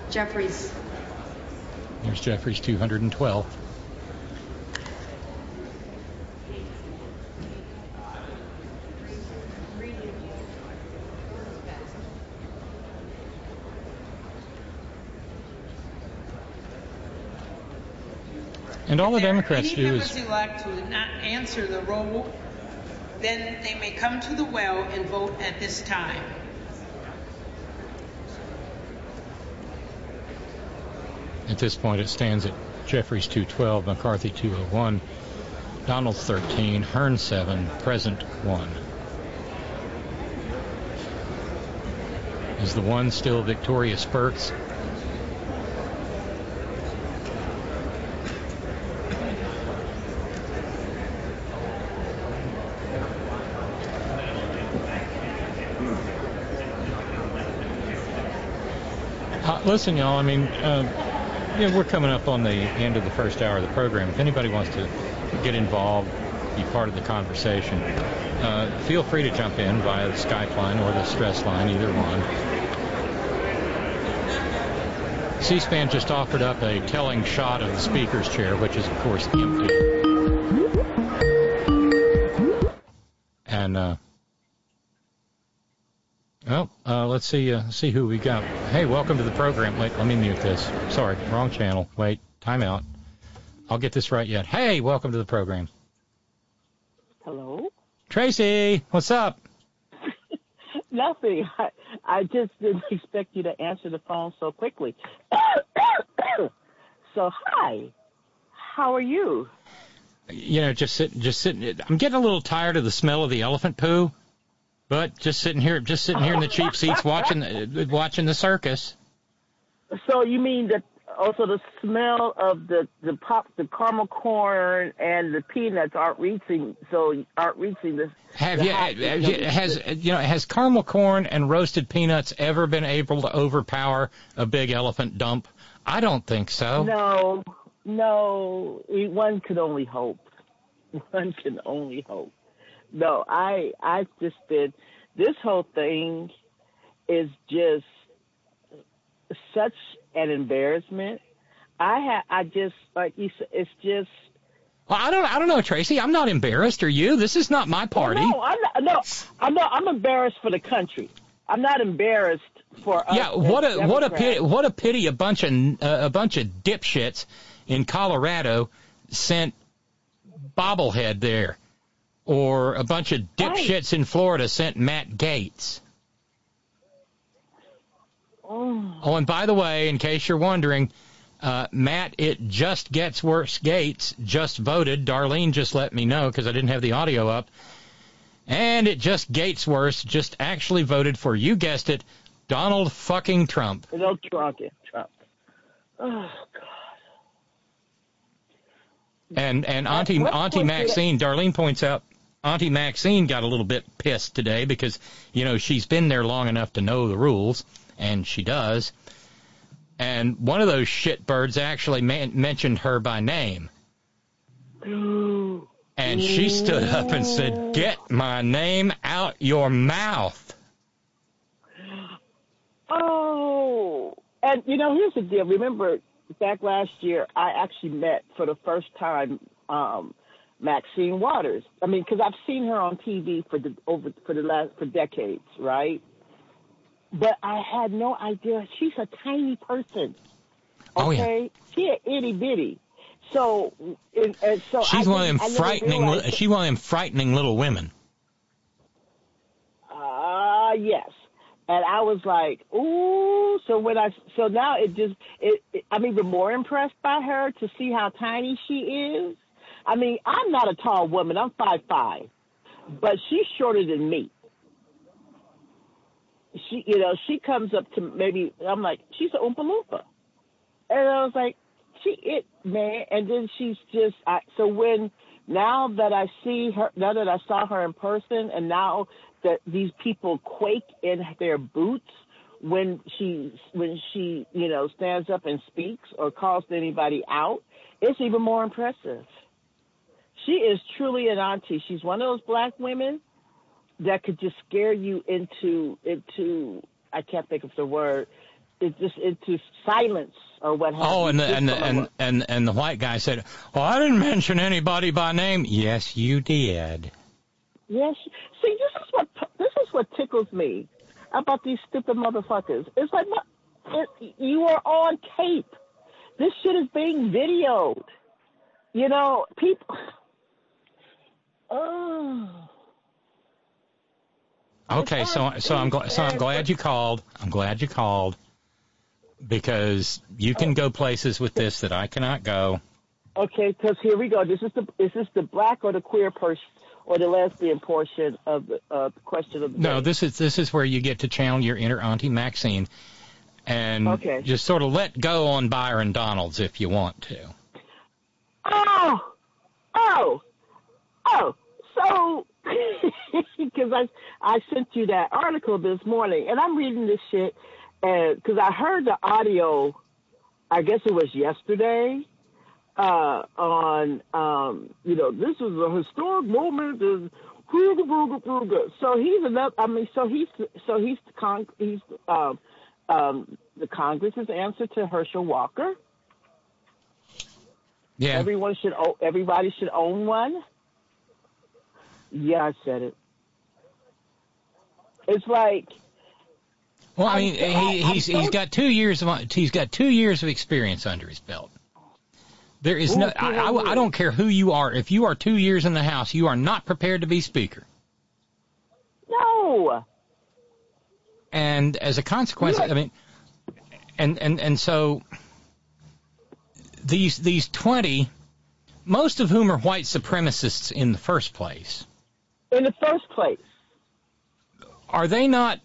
Jeffries. There's Jeffries 212th. And all the If there are Democrats do is elect who did not answer the roll, then they may come to the well and vote at this time. At this point, it stands at Jeffries 212, McCarthy 201, Donald 13, Hern 7, Present 1. Is the one still Victoria Spartz? Listen, y'all. I mean, uh, you know, we're coming up on the end of the first hour of the program. If anybody wants to get involved, be part of the conversation, uh, feel free to jump in via the Skype line or the stress line, either one. C-SPAN just offered up a telling shot of the speaker's chair, which is, of course, empty. And uh, well, uh, let's see uh, see who we got. Hey, welcome to the program. Wait, let me mute this. Sorry, wrong channel. Wait, time out. I'll get this right yet. Hey, welcome to the program. Hello? Tracy, what's up? Nothing. I, I just didn't expect you to answer the phone so quickly. so, hi. How are you? You know, just sitting, just sitting. I'm getting a little tired of the smell of the elephant poo, but just sitting here, just sitting here in the cheap seats watching, the- watching the circus. So, you mean that also the smell of the the pop, the caramel corn and the peanuts aren't reaching, so aren't reaching the. Have the you, hot- you- has you know has caramel corn and roasted peanuts ever been able to overpower a big elephant dump? I don't think so. No, no. One could only hope. One can only hope. No, I I've just been. This whole thing is just such an embarrassment. I ha I just like you said. It's just. Well, I don't I don't know, Tracy. I'm not embarrassed. Are you? This is not my party. No, I'm not. No, I'm not. I'm embarrassed for the country. I'm not embarrassed for. Yeah, what a what a pity, what a pity a bunch of uh, a bunch of dipshits in Colorado sent bobblehead there, or a bunch of dipshits in Florida sent Matt Gaetz. Oh. Oh, and by the way, in case you're wondering, Uh, Matt, it just gets worse. Gaetz just voted. Darlene just let me know because I didn't have the audio up. And it just Gates worse just actually voted for, you guessed it, Donald fucking Trump. No Trump. Trump. Oh God. And and Auntie Auntie Maxine, Darlene points out, Auntie Maxine got a little bit pissed today because you know she's been there long enough to know the rules, and she does. And one of those shitbirds actually man- mentioned her by name, and she stood up and said, "Get my name out your mouth." Oh, and you know, here's the deal. Remember, back last year, I actually met for the first time um, Maxine Waters. I mean, because I've seen her on TV for the over for the last for decades, right? But I had no idea she's a tiny person. Oh, yeah. Okay, she a itty bitty. So, and, and so She's I one of them didn't- I never frightening. li- She's one of them frightening little women. Ah, yes. And I was like, ooh. So when I, so now it just, it, it, I'm even more impressed by her to see how tiny she is. I mean, I'm not a tall woman. I'm five five, but she's shorter than me. She, you know, she comes up to maybe. I'm like, she's an oompa loompa, and I was like, she it man. And then she's just. I, so when now that I see her, now that I saw her in person, and now that these people quake in their boots when she when she you know stands up and speaks or calls anybody out, it's even more impressive. She is truly an auntie. She's one of those black women that could just scare you into into I can't think of the word. It just into silence or what have Oh, and the, and the, and and and the white guy said, "Well, I didn't mention anybody by name." Yes, you did. Yes. See, this is what this is what tickles me about these stupid motherfuckers. It's like what- it, you are on tape. This shit is being videoed. You know, people. Oh. Okay, so so I'm glad so I'm glad you called. I'm glad you called because you can go places with this that I cannot go. Okay, because here we go. This is the is this the black or the queer portion or the lesbian portion of the uh, question of the No, day? this is this is where you get to channel your inner Auntie Maxine and Okay. just sort of let go on Byron Donalds if you want to. Oh, oh, oh. So, because I I sent you that article this morning, and I'm reading this shit, and because I heard the audio, I guess it was yesterday, uh, on um, you know, this is a historic moment. and Kruger, Kruger, Kruger. So he's another. I mean, so he's so he's the con he's um, um, the Congress's answer to Herschel Walker. Yeah. Everyone should. Everybody should own one. Yeah, I said it. It's like Well, I mean, I'm- he, he's so- he's got two years of he's got two years of experience under his belt. There is no, I, I, I don't care who you are. If you are two years in the House, you are not prepared to be Speaker. no. And as a consequence, I mean, and and and so these these twenty, most of whom are white supremacists in the first place, In the first place, are they not?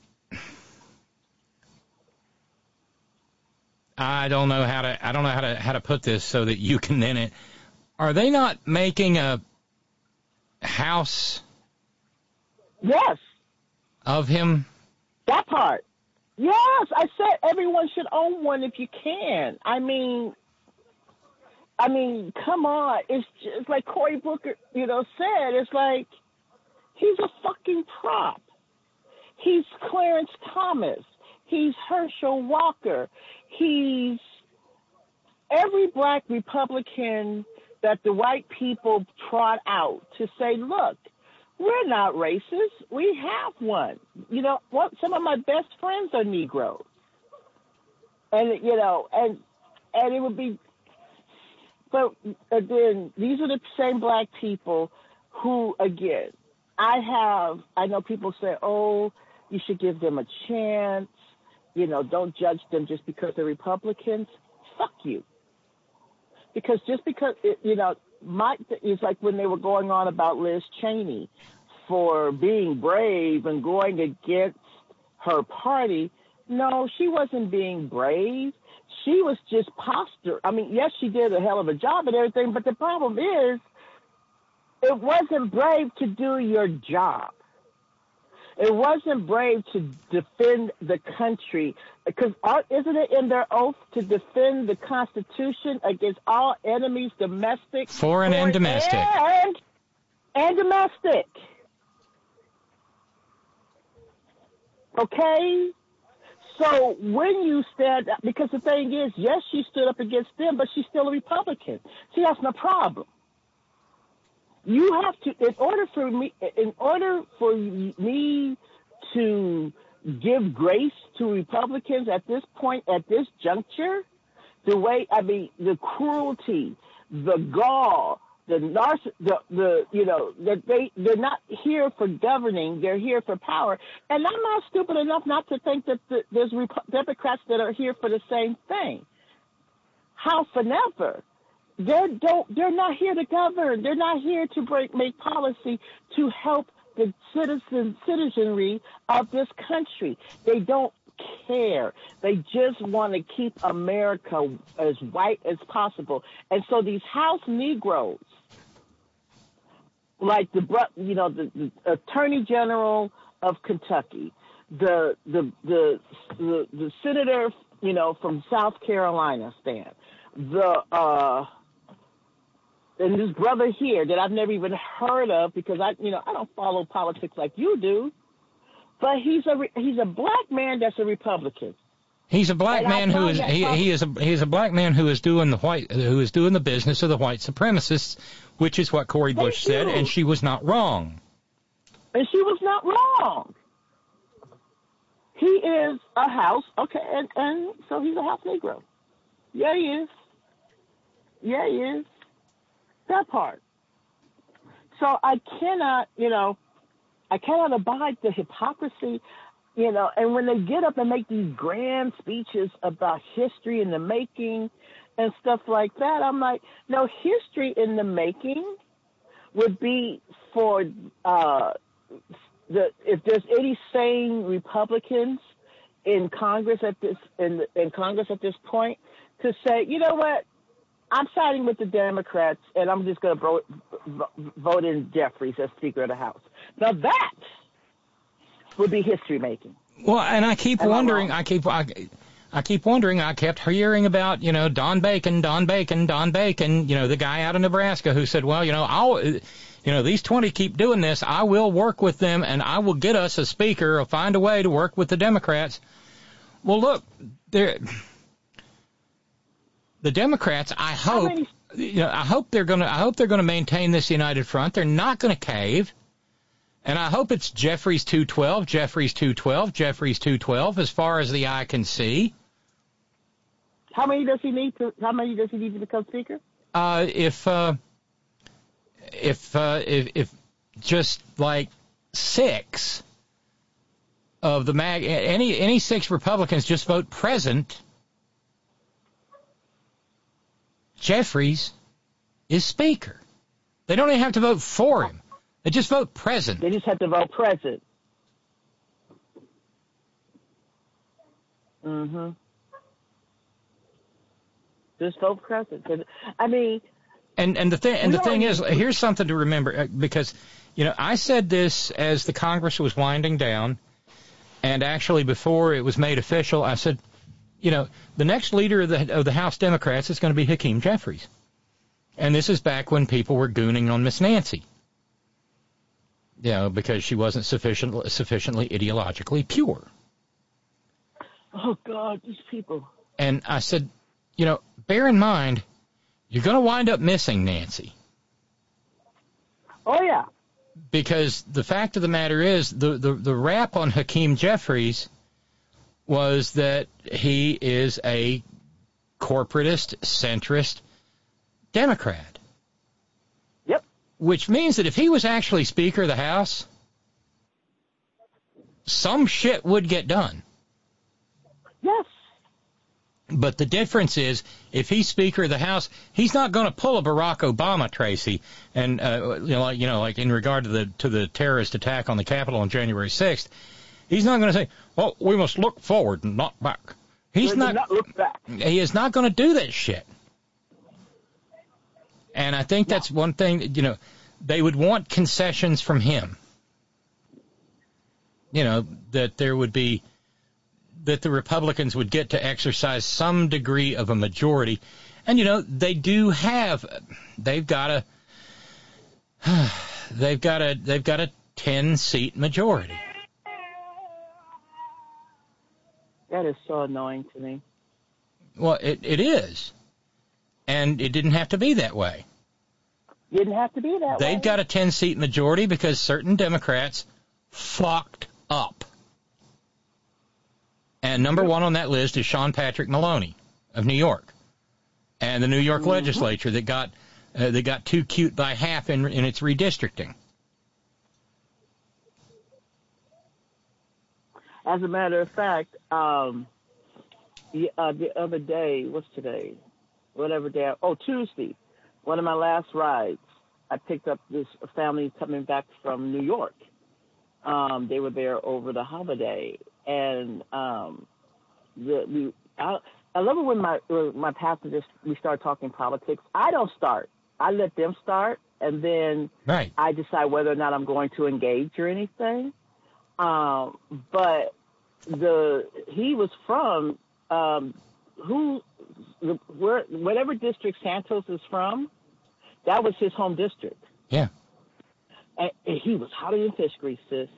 I don't know how to I don't know how to how to put this so that you can then it. Are they not making a house yes, of him? that part. Yes, I said everyone should own one if you can. I mean, I mean, come on. It's just like Cory Booker, you know, said. It's like he's a fucking prop. He's Clarence Thomas. He's Herschel Walker. He's every black Republican that the white people trot out to say, look, we're not racist. We have one. You know, what? Some of my best friends are Negroes, and you know, and and it would be. But again, these are the same black people who, again, I have. I know people say, "Oh, you should give them a chance." You know, don't judge them just because they're Republicans. Fuck you. because just because it, you know, my it's like when they were going on about Liz Cheney for being brave and going against her party. No, she wasn't being brave. She was just posture. I mean, yes, she did a hell of a job and everything, but the problem is, it wasn't brave to do your job. It wasn't brave to defend the country because isn't it in their oath to defend the Constitution against all enemies, domestic, foreign, and domestic, and, and domestic? Okay. So when you stand up, because the thing is, yes, she stood up against them, but she's still a Republican. See, that's my problem. You have to, in order for me, in order for me to give grace to Republicans at this point, at this juncture, the way, I mean, the cruelty, the gall, the narciss, the, the, you know, that they, they're not here for governing, they're here for power. And I'm not stupid enough not to think that the, there's Rep- Democrats that are here for the same thing. House and ever. They don't, they're not here to govern. They're not here to break, make policy to help the citizen, citizenry of this country. They don't care. They just want to keep America as white as possible. And so these house Negroes, like the you know the, the Attorney General of Kentucky, the the the the, the senator you know from South Carolina, Stan, the uh, and this brother here that I've never even heard of because I you know I don't follow politics like you do, but he's a he's a black man that's a Republican. He's a black And man who is he, he is a he is a black man who is doing the white who is doing the business of the white supremacists, which is what Cori Thank Bush said, and she was not wrong. And she was not wrong. He is a house, okay, and, and so he's a house Negro. Yeah, he is. Yeah, he is. That part. So I cannot, you know, I cannot abide the hypocrisy, you know, and when they get up and make these grand speeches about history in the making and stuff like that, I'm like, no, history in the making would be for uh, the if there's any sane Republicans in Congress at this in in Congress at this point to say, you know what, I'm siding with the Democrats and I'm just going to vote vote in Jeffries as Speaker of the House. Now that would be history making. Well, and I keep Am wondering. I keep I, I keep wondering. I kept hearing about you know Don Bacon, Don Bacon, Don Bacon. You know the guy out of Nebraska who said, well, you know I'll. You know, these 20 keep doing this. I will work with them and I will get us a speaker or find a way to work with the Democrats. Well, look, there, the Democrats, I hope, many- you know, I hope they're going to, I hope they're going to maintain this united front. They're not going to cave. And I hope it's Jeffries 212, Jeffries 212, Jeffries 212 as far as the eye can see. How many does he need to? How many does he need to become Speaker? Uh, if, uh, if, uh, if, if just like six of the mag, any, any six Republicans just vote present, Jeffries is Speaker. They don't even have to vote for him. They just vote present. They just have to vote present. Mm-hmm. Just vote present. I mean, And and the thing and the thing is, here's something to remember uh, because you know I said this as the Congress was winding down, and actually before it was made official, I said, you know, the next leader of the of the House Democrats is going to be Hakeem Jeffries, and this is back when people were gooning on Miss Nancy. You know, because she wasn't sufficient, sufficiently ideologically pure. oh God, these people. And I said, you know, bear in mind, you're going to wind up missing Nancy. Oh yeah. because the fact of the matter is the, the, the rap on Hakeem Jeffries was that he is a corporatist, centrist Democrat. Yep. Which means that if he was actually Speaker of the House, some shit would get done. Yes. But the difference is, if he's Speaker of the House, he's not going to pull a Barack Obama, Tracy, and uh, you know, like you know, like in regard to the to the terrorist attack on the Capitol on January 6th, he's not going to say, "Well, we must look forward and not back." He's not. not look back. He is not going to do that shit. And I think that's one thing. You know, they would want concessions from him. You know that there would be that the Republicans would get to exercise some degree of a majority. And you know, they do have they've got a they've got a they've got a 10 seat majority. That is so annoying to me. Well, it it is. And it didn't have to be that way. Didn't have to be that way. They've way. got a 10 seat majority because certain Democrats fucked up. And number one on that list is Sean Patrick Maloney of New York, and the New York Mm-hmm. legislature that got uh, that got too cute by half in in its redistricting. As a matter of fact, um, the, uh, the other day, what's today? Whatever day, oh, Tuesday, one of my last rides, I picked up this family coming back from New York. Um, they were there over the holiday, and um, the, we, I, I love it when my when my passengers we start talking politics. I don't start. I let them start, and then Right. I decide whether or not I'm going to engage or anything. Um, but the he was from um, who the, where whatever district Santos is from, that was his home district, Yeah. and, and he was hotter than fish grease, sis.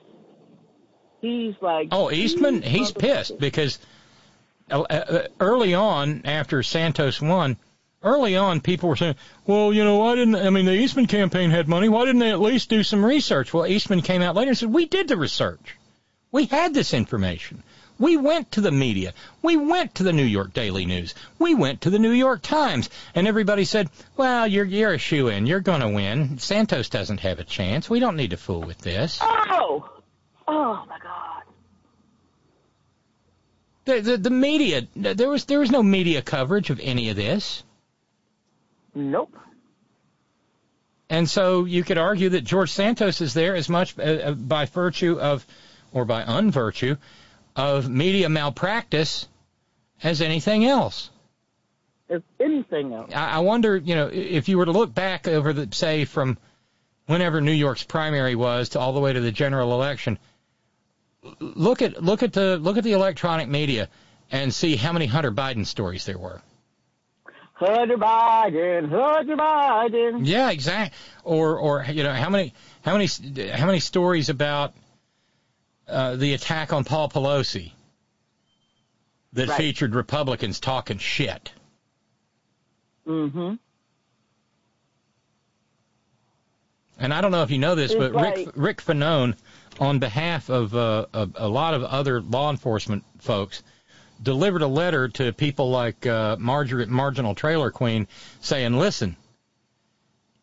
He's like Oh, Eastman, "These he's pissed because uh, uh, early on, after Santos won, early on, people were saying, "Well, you know, why didn't I mean the Eastman campaign had money? Why didn't they at least do some research?" Well, Eastman came out later and said, "We did the research. We had this information. We went to the media. We went to the New York Daily News. We went to the New York Times, and everybody said, "Well, you're you're a shoe in. You're going to win. Santos doesn't have a chance. We don't need to fool with this." Oh, oh my God. The, the the media there was there was no media coverage of any of this, Nope. and so you could argue that George Santos is there as much uh, uh, by virtue of, or by unvirtue, of media malpractice as anything else. If anything else. I, I wonder, you know, if you were to look back over the say from whenever New York's primary was to all the way to the general election, look at look at the look at the electronic media and see how many Hunter Biden stories there were. Hunter Biden, Hunter Biden. Yeah, exactly. Or or you know how many how many how many stories about uh, the attack on Paul Pelosi that Right. featured Republicans talking shit. Mm-hmm. And I don't know if you know this, It's but like- Rick Rick Fanone, on behalf of uh, a, a lot of other law enforcement folks, delivered a letter to people like uh, Margaret Marginal Trailer Queen, saying, "Listen,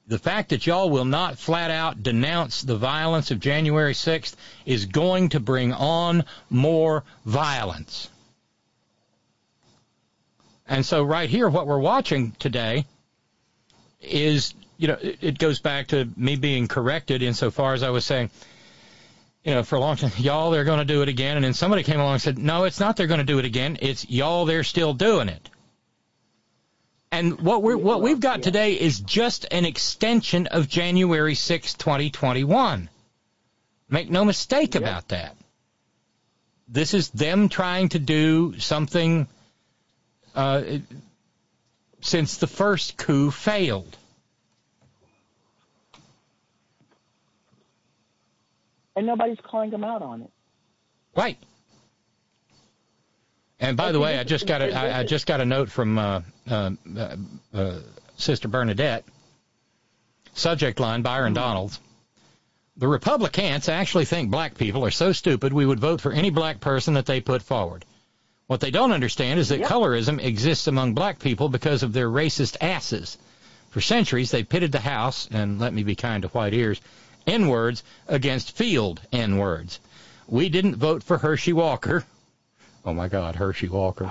the fact that y'all will not flat out denounce the violence of January 6th is going to bring on more violence." And so, right here, what we're watching today is, you know, it, goes back to me being corrected insofar as I was saying, you know, for a long time, y'all, they're going to do it again. And then somebody came along and said, no, it's not they're going to do it again. It's y'all, they're still doing it. And what we're, what we've got today is just an extension of January 6, 2021. Make no mistake about that. This is them trying to do something uh, since the first coup failed. And nobody's calling them out on it. Right. And by the way, I just got a I, I just got a note from uh, uh, uh, uh, Sister Bernadette. Subject line: Byron Donalds. The Republicans actually think black people are so stupid we would vote for any black person that they put forward. What they don't understand is that colorism exists among black people because of their racist asses. For centuries, they pitted the House, and let me be kind to white ears, N words against field N words. We didn't vote for Herschel Walker. Oh my God, Herschel Walker.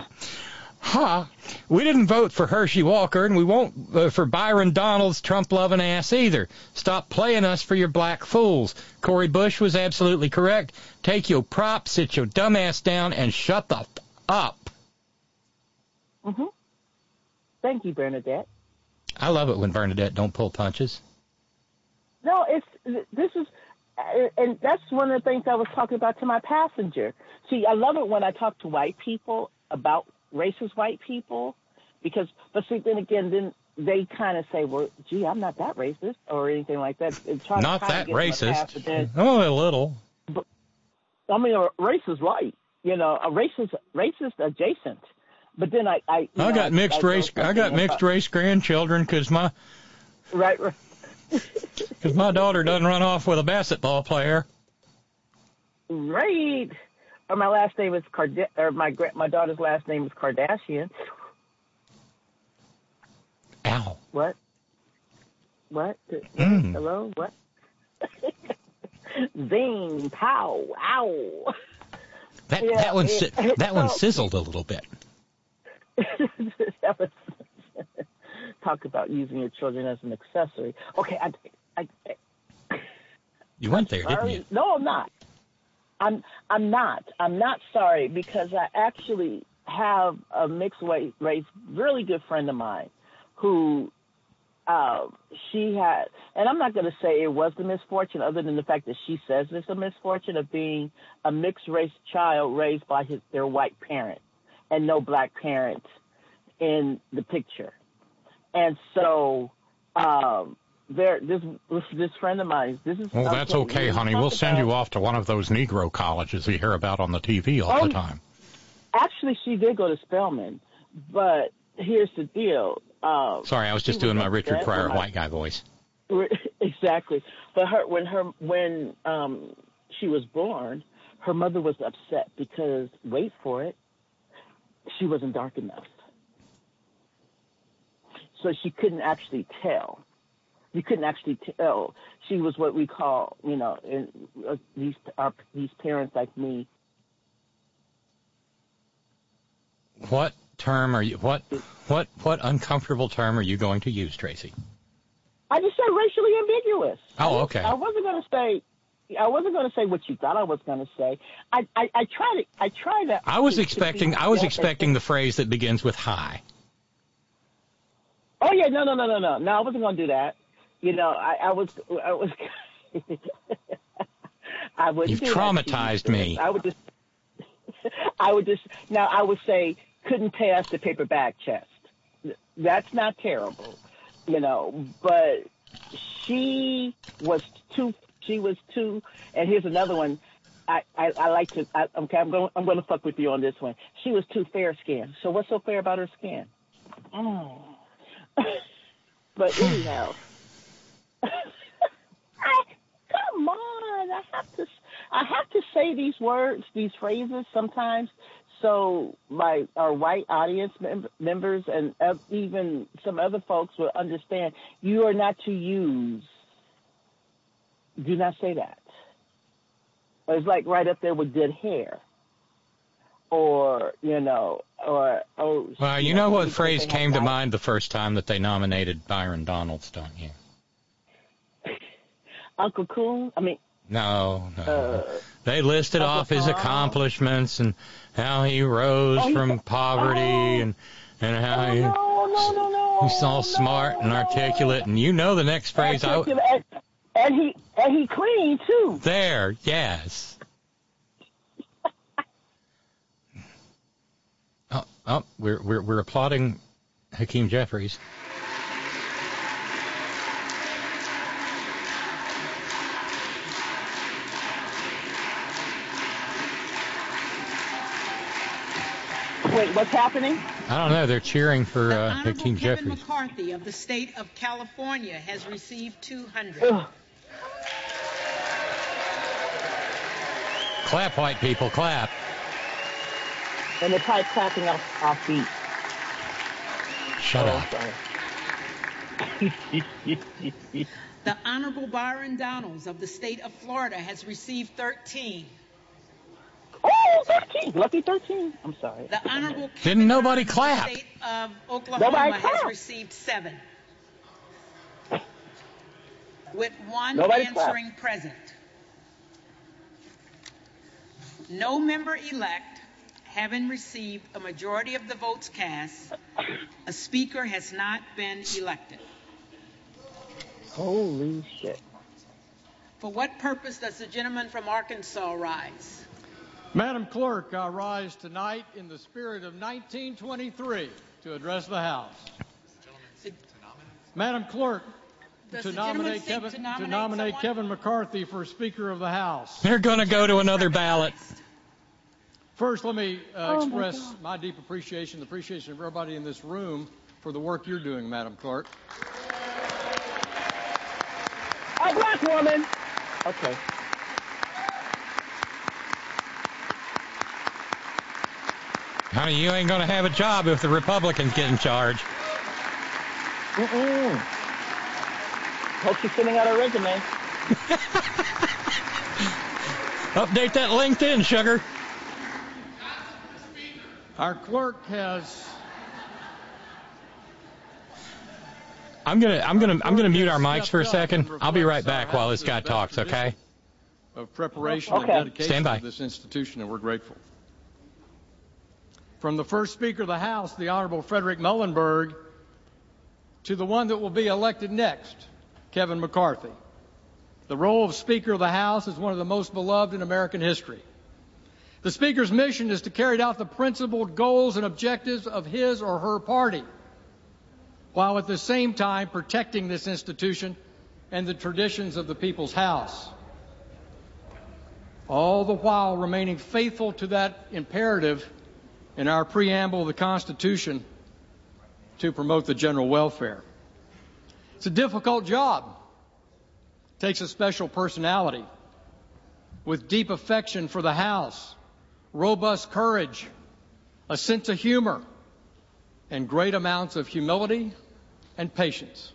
Ha! We didn't vote for Herschel Walker, and we won't uh, for Byron Donalds' Trump-loving ass either. Stop playing us for your black fools. Cori Bush was absolutely correct. Take your prop, sit your dumb ass down, and shut the f- up. hmm Thank you, Bernadette. I love it when Bernadette don't pull punches. No, it's this is, and that's one of the things I was talking about to my passenger. See, I love it when I talk to white people about racist white people, because but see, then again, then they kind of say, well, gee, I'm not that racist or anything like that. And try Not that get my pass, racist. but then- Oh, a little. I mean, a racist white, you know, a racist racist adjacent. But then I, I, I know, got mixed I race. know I got mixed about- race grandchildren because my Right, right. Because my daughter doesn't run off with a basketball player. Right. Or my last name is Card. Or my my daughter's last name is Kardashian. Ow. What? What? Mm. Hello? What? Zing! Pow! Ow! That Yeah, that one it that one sizzled a little bit. That was- Talk about using your children as an accessory. Okay, I, I, I You went there, didn't you? No, I'm not. I'm I'm not. I'm not sorry because I actually have a mixed race, really good friend of mine, who uh, she had, and I'm not going to say it was the misfortune, other than the fact that she says it's a misfortune of being a mixed race child raised by his their white parents and no black parents in the picture, and so. Um, there, this this friend of mine. This is Well, that's okay, honey. We'll send you off to one of those Negro colleges you hear about on the TV all Oh, the time. Actually, she did go to Spelman, but here's the deal. Um, Sorry, I was just doing my Richard Pryor I- white guy voice. exactly. But her when her when um she was born, her mother was upset because wait for it, she wasn't dark enough. So she couldn't actually tell. You couldn't actually tell. She was what we call, you know, in, uh, these our, these parents like me. What term are you? What what what uncomfortable term are you going to use, Tracy? I just said racially ambiguous. Oh, okay. I wasn't going to say. I wasn't going to say what you thought I was going to say. I, I, I try to. I try to. I was expecting I was expecting the phrase that begins with hi. Oh yeah, no, no, no, no, no, no. I wasn't going to do that. You know, I, I was, I was. I wouldn't. You've do that to you, traumatized me. I would just. I would just now. I would say couldn't pass the paperback chest. That's not terrible, you know. But she was too. She was too. And here's another one. I, I, I like to. I, okay, I'm going. I'm going to fuck with you on this one. She was too fair skinned. So what's so fair about her skin? Mm. But anyhow, I, come on. I have to. I have to say these words, these phrases sometimes, so my our white audience mem- members and uh, even some other folks will understand. You are not to use. Do not say that. It's like right up there with good hair, or you know, or oh. Well, you know what phrase came to mind the first time that they nominated Byron Donalds, don't you? Uncle Coon. I mean, No, no. uh, They listed Uncle off his Tom. accomplishments and how he rose Oh, from poverty oh. and and how oh, he, no, no, no, no. he's all smart and articulate. And you know the next phrase. I, And, and he and he clean too. there, yes. Oh, we're we're we're applauding Hakeem Jeffries. Wait, what's happening? I don't know. They're cheering for The uh, Honorable Hakeem Kevin Jeffries. McCarthy of the state of California has received 200. Ugh. Clap, white people, clap. And they're probably clapping off off beat. Shut Oh, up. The Honorable Byron Donalds of the state of Florida has received 13. oh, 13. 13. Lucky 13. I'm sorry. The Honorable Didn't Kevin nobody Hern of clap? the state of Oklahoma Nobody has clapped. received seven. With one Nobody answering present. No member elect having received a majority of the votes cast, a speaker has not been elected. Holy shit. For what purpose does the gentleman from Arkansas rise? Madam Clerk, I rise tonight in the spirit of 1923 to address the House. Madam Clerk, Does to nominate Kevin to to nominate nominate? Kevin McCarthy for Speaker of the House. They're going to go to another ballot. First, let me uh, Oh, my express God. my deep appreciation, the appreciation of everybody in this room for the work you're doing, Madam Clerk. A black woman. Okay. Honey, you ain't going to have a job if the Republicans get in charge. Mm-mm. Hope she's filling out her resume. Update that LinkedIn, sugar. Our clerk has I'm gonna I'm gonna I'm gonna mute our mics for a second. I'll be right back while this guy talks, okay? of preparation Okay. and dedication Stand by. to this institution, and we're grateful. From the first Speaker of the House, the Honorable Frederick Muhlenberg, to the one that will be elected next, Kevin McCarthy. The role of Speaker of the House is one of the most beloved in American history. The Speaker's mission is to carry out the principled goals and objectives of his or her party, while at the same time protecting this institution and the traditions of the people's house. All the while remaining faithful to that imperative in our preamble of the Constitution to promote the general welfare. It's a difficult job. It takes a special personality with deep affection for the House, robust courage, a sense of humor, and great amounts of humility and patience.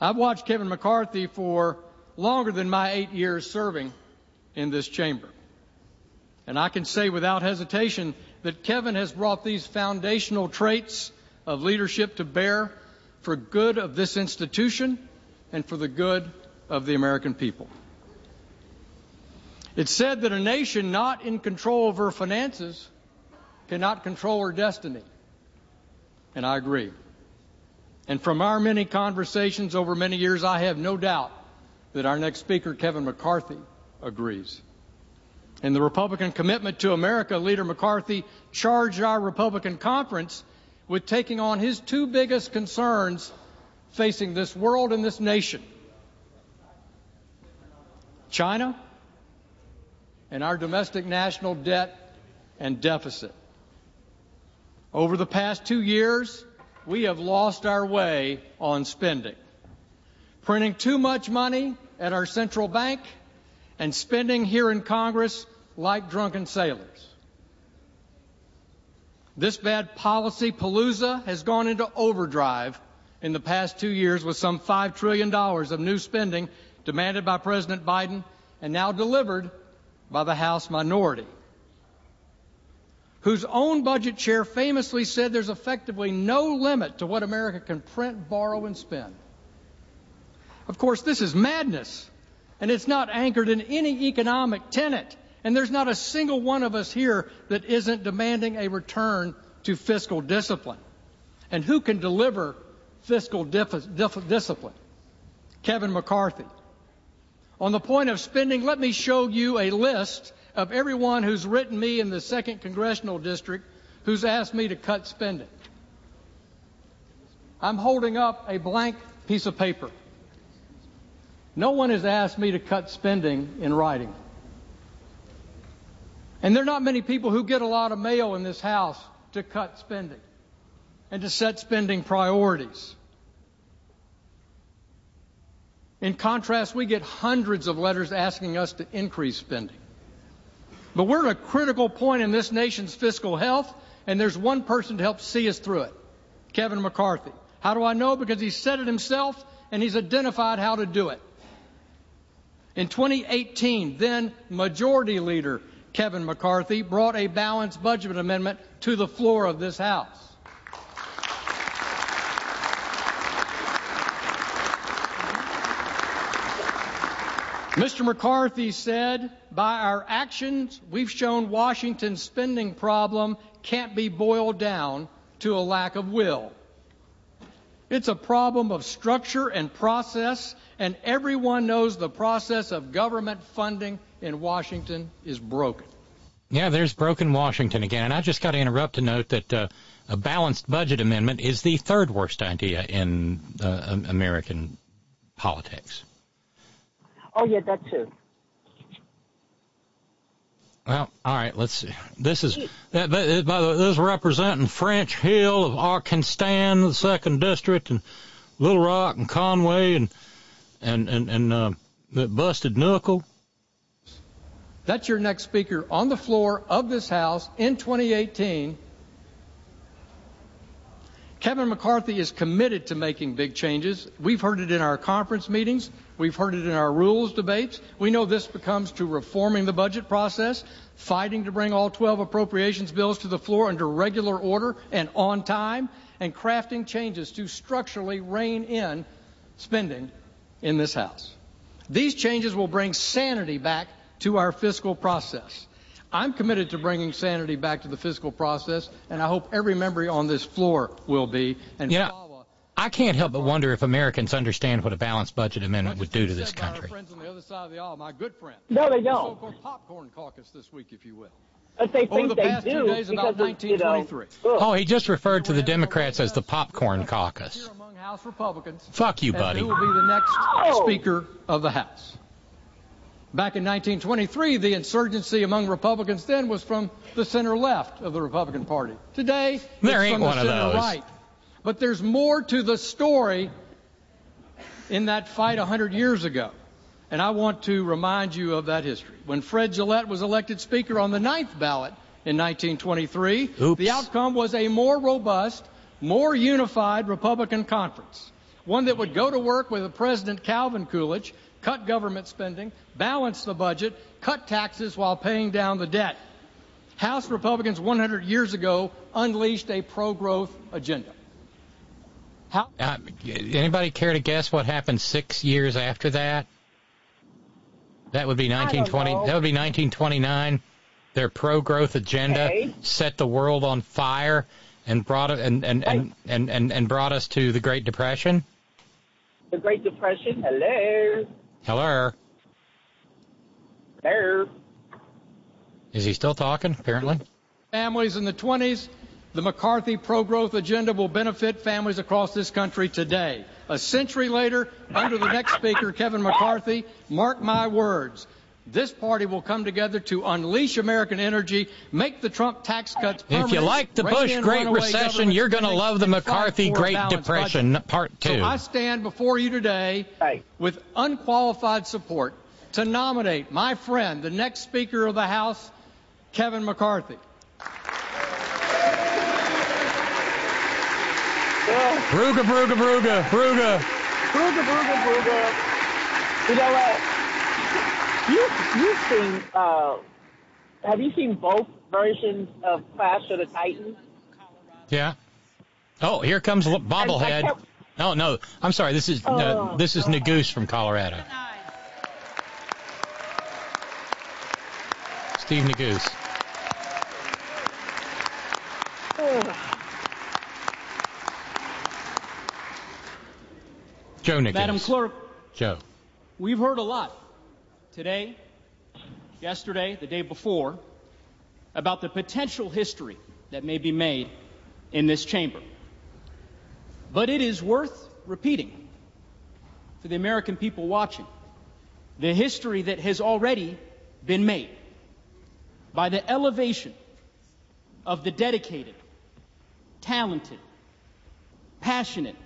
I've watched Kevin McCarthy for longer than my eight years serving in this chamber. And I can say without hesitation that Kevin has brought these foundational traits of leadership to bear for good of this institution and for the good of the American people. It's said that a nation not in control of her finances cannot control her destiny. And I agree. And from our many conversations over many years, I have no doubt that our next speaker, Kevin McCarthy, agrees. In the Republican commitment to America, Leader McCarthy charged our Republican conference with taking on his two biggest concerns facing this world and this nation China and our domestic national debt and deficit. Over the past two years, we have lost our way on spending, printing too much money at our central bank and spending here in Congress like drunken sailors. This bad policy palooza has gone into overdrive in the past two years with some $5 trillion of new spending demanded by President Biden and now delivered by the House minority, whose own budget chair famously said there's effectively no limit to what America can print, borrow, and spend. Of course, this is madness, and it's not anchored in any economic tenet. And there's not a single one of us here that isn't demanding a return to fiscal discipline. And who can deliver fiscal dif- dif- discipline? Kevin McCarthy. On the point of spending, let me show you a list of everyone who's written me in the 2nd Congressional District who's asked me to cut spending. I'm holding up a blank piece of paper. No one has asked me to cut spending in writing. And there are not many people who get a lot of mail in this House to cut spending and to set spending priorities. In contrast, we get hundreds of letters asking us to increase spending. But we're at a critical point in this nation's fiscal health, and there's one person to help see us through it Kevin McCarthy. How do I know? Because he said it himself and he's identified how to do it. In 2018, then Majority Leader Kevin McCarthy, brought a balanced budget amendment to the floor of this House. Mr. McCarthy said, by our actions, we've shown Washington's spending problem can't be boiled down to a lack of will. It's a problem of structure and process, and everyone knows the process of government funding in Washington is broken. Yeah, there's broken Washington again. And I just got to interrupt to note that uh, a balanced budget amendment is the third worst idea in uh, American politics. Oh yeah, that too. Well, all right. Let's see. This is that. By the way, this is representing French Hill of Arkansas, the second district, and Little Rock and Conway, and and and and uh, busted knuckle. That's your next speaker on the floor of this House in 2018 Kevin McCarthy is committed to making big changes. We've heard it in our conference meetings. We've heard it in our rules debates. We know this becomes to reforming the budget process, fighting to bring all 12 appropriations bills to the floor under regular order and on time, and crafting changes to structurally rein in spending in this House. These changes will bring sanity back to our fiscal process. I'm committed to bringing sanity back to the fiscal process, and I hope every member on this floor will be. And you know, I can't help but wonder if Americans understand what a balanced budget amendment would do to this country. Friends on the other side of the aisle, my good friend. No, they don't. The so-called popcorn caucus this week, if you will. But they Over think the they past do two days, because about of, you know, Oh, he just referred to the Democrats as the popcorn caucus. Among House Republicans. Fuck you, buddy. Who will be the next Oh. Speaker of the House? Back in 1923, the insurgency among Republicans then was from the center left of the Republican Party. Today, There it's ain't from the one of center those. right. But there's more to the story in that fight 100 years ago. And I want to remind you of that history. When Fred Gillett was elected Speaker on the ninth ballot in 1923, Oops. the outcome was a more robust, more unified Republican conference. One that would go to work with President Calvin Coolidge, cut government spending, balance the budget, cut taxes while paying down the debt. House Republicans 100 years ago unleashed a pro-growth agenda. How, Uh, anybody care to guess what happened six years after that? That would be 1920. know. That would be 1929. Their pro-growth agenda Okay. set the world on fire and brought it and and, and, and, and and brought us to the Great Depression. the Great Depression. Hello, Hello, There. Is he still talking? Apparently. families in the 20s, the McCarthy pro-growth agenda will benefit families across this country today. A century later, under the next speaker, Kevin McCarthy, mark my words. This party will come together to unleash American energy, make the Trump tax cuts permanent. If you like the Bush in Great Recession, you're going to love the McCarthy Great Depression budget. Part Two. So I stand before you today Right. with unqualified support to nominate my friend, the next Speaker of the House, Kevin McCarthy. Well, Bruga, bruga, bruga, bruga. Booga, booga, booga. You know what? You you've seen uh, have you seen both versions of Clash of the Titans? Yeah. Oh, here comes Bobblehead. kept- Oh no, I'm sorry. This is uh, Oh, this is Neguse from Colorado. Steve Neguse. Joe Neguse. Madam Clerk, Joe. we've heard a lot today, yesterday, the day before, about the potential history that may be made in this chamber. But it is worth repeating for the American people watching the history that has already been made by the elevation of the dedicated, talented, passionate,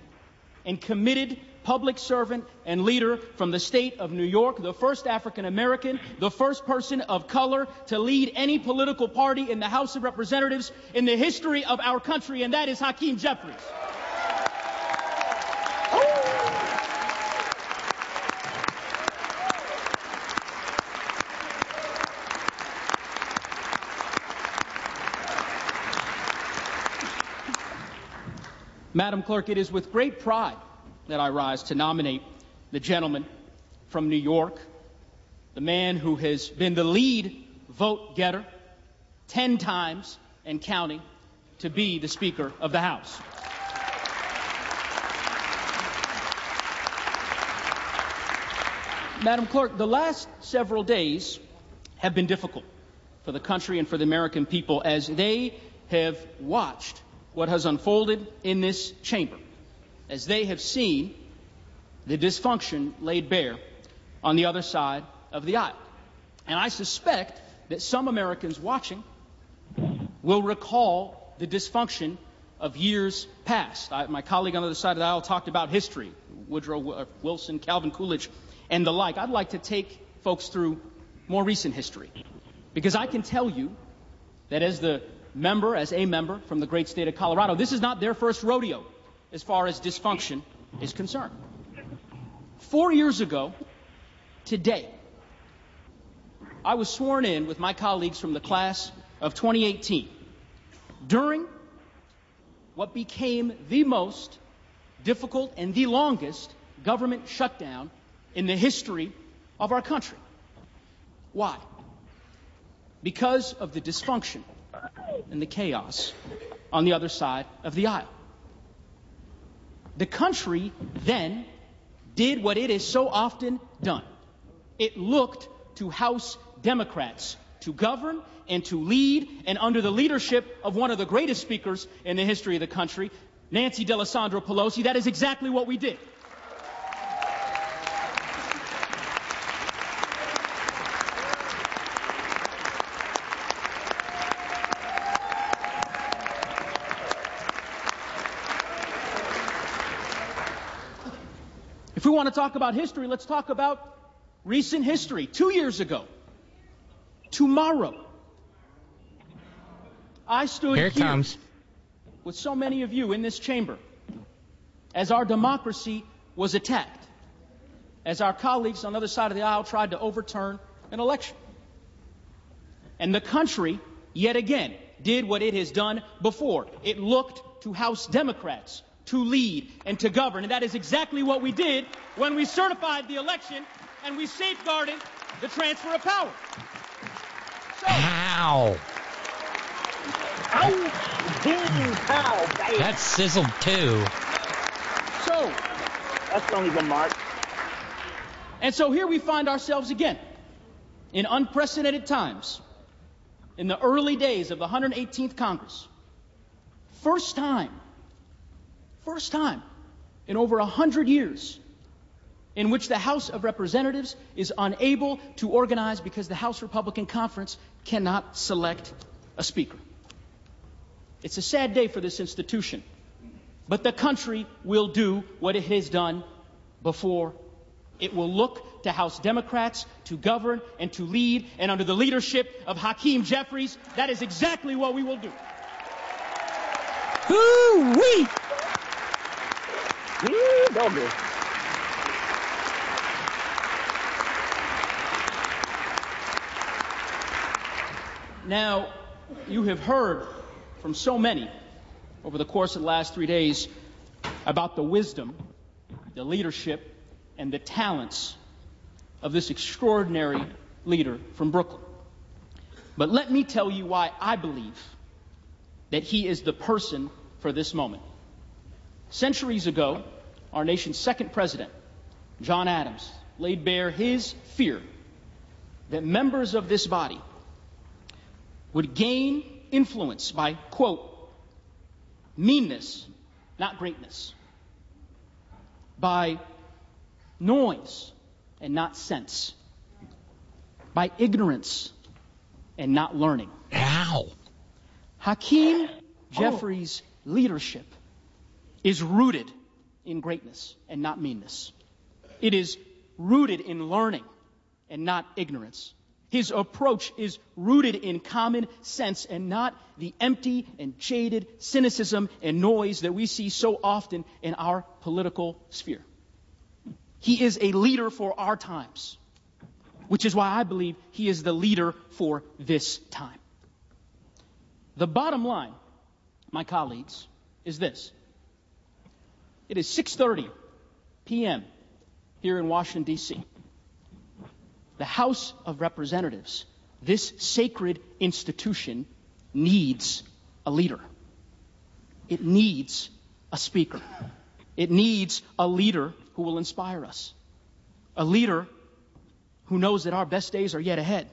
and committed public servant, and leader from the state of New York, the first African American, the first person of color to lead any political party in the House of Representatives in the history of our country, and that is Hakeem Jeffries. Madam Clerk, it is with great pride that I rise to nominate the gentleman from New York, the man who has been the lead vote getter 10 times and counting to be the Speaker of the House. Madam Clerk, the last several days have been difficult for the country and for the American people as they have watched what has unfolded in this chamber, as they have seen the dysfunction laid bare on the other side of the aisle. And I suspect that some Americans watching will recall the dysfunction of years past. I, my colleague on the other side of the aisle talked about history Woodrow uh, Wilson, Calvin Coolidge, and the like. I'd like to take folks through more recent history because I can tell you that as the member, as a member from the great state of Colorado, this is not their first rodeo as far as dysfunction is concerned. Four years ago, today, I was sworn in with my colleagues from the class of 2018 during what became the most difficult and the longest government shutdown in the history of our country. Why? Because of the dysfunction and the chaos on the other side of the aisle. The country then did what it has so often done. It looked to House Democrats to govern and to lead, and under the leadership of one of the greatest speakers in the history of the country, Nancy D'Alessandro Pelosi, that is exactly what we did. Want to talk about history, let's talk about recent history. Two years ago, tomorrow, I stood here, here comes. with so many of you in this chamber as our democracy was attacked, as our colleagues on the other side of the aisle tried to overturn an election. And the country, yet again, did what it has done before. It looked to House Democrats to lead and to govern. And that is exactly what we did when we certified the election and we safeguarded the transfer of power. So, Ow. Ow, That sizzled too. so, That's only the mark. and so here we find ourselves again in unprecedented times in the early days of the 118th Congress. First time, first time in over a hundred years in which the House of Representatives is unable to organize because the House Republican Conference cannot select a speaker. It's a sad day for this institution, but the country will do what it has done before. It will look to House Democrats to govern and to lead, and under the leadership of Hakeem Jeffries, that is exactly what we will do. Woo-wee. Doggy. Now, you have heard from so many over the course of the last three days about the wisdom, the leadership, and the talents of this extraordinary leader from Brooklyn. But let me tell you why I believe that he is the person for this moment. Centuries ago, our nation's second president, John Adams, laid bare his fear that members of this body would gain influence by, quote, meanness, not greatness, by noise and not sense, by ignorance and not learning. Ow. Hakeem oh. Jeffries' leadership is rooted in greatness and not meanness. It is rooted in learning and not ignorance. His approach is rooted in common sense and not the empty and jaded cynicism and noise that we see so often in our political sphere. He is a leader for our times, which is why I believe he is the leader for this time. The bottom line, my colleagues, is this. It is 6:30 p.m. here in Washington D.C. The House of Representatives, this sacred institution needs a leader. It needs a speaker. It needs a leader who will inspire us. A leader who knows that our best days are yet ahead.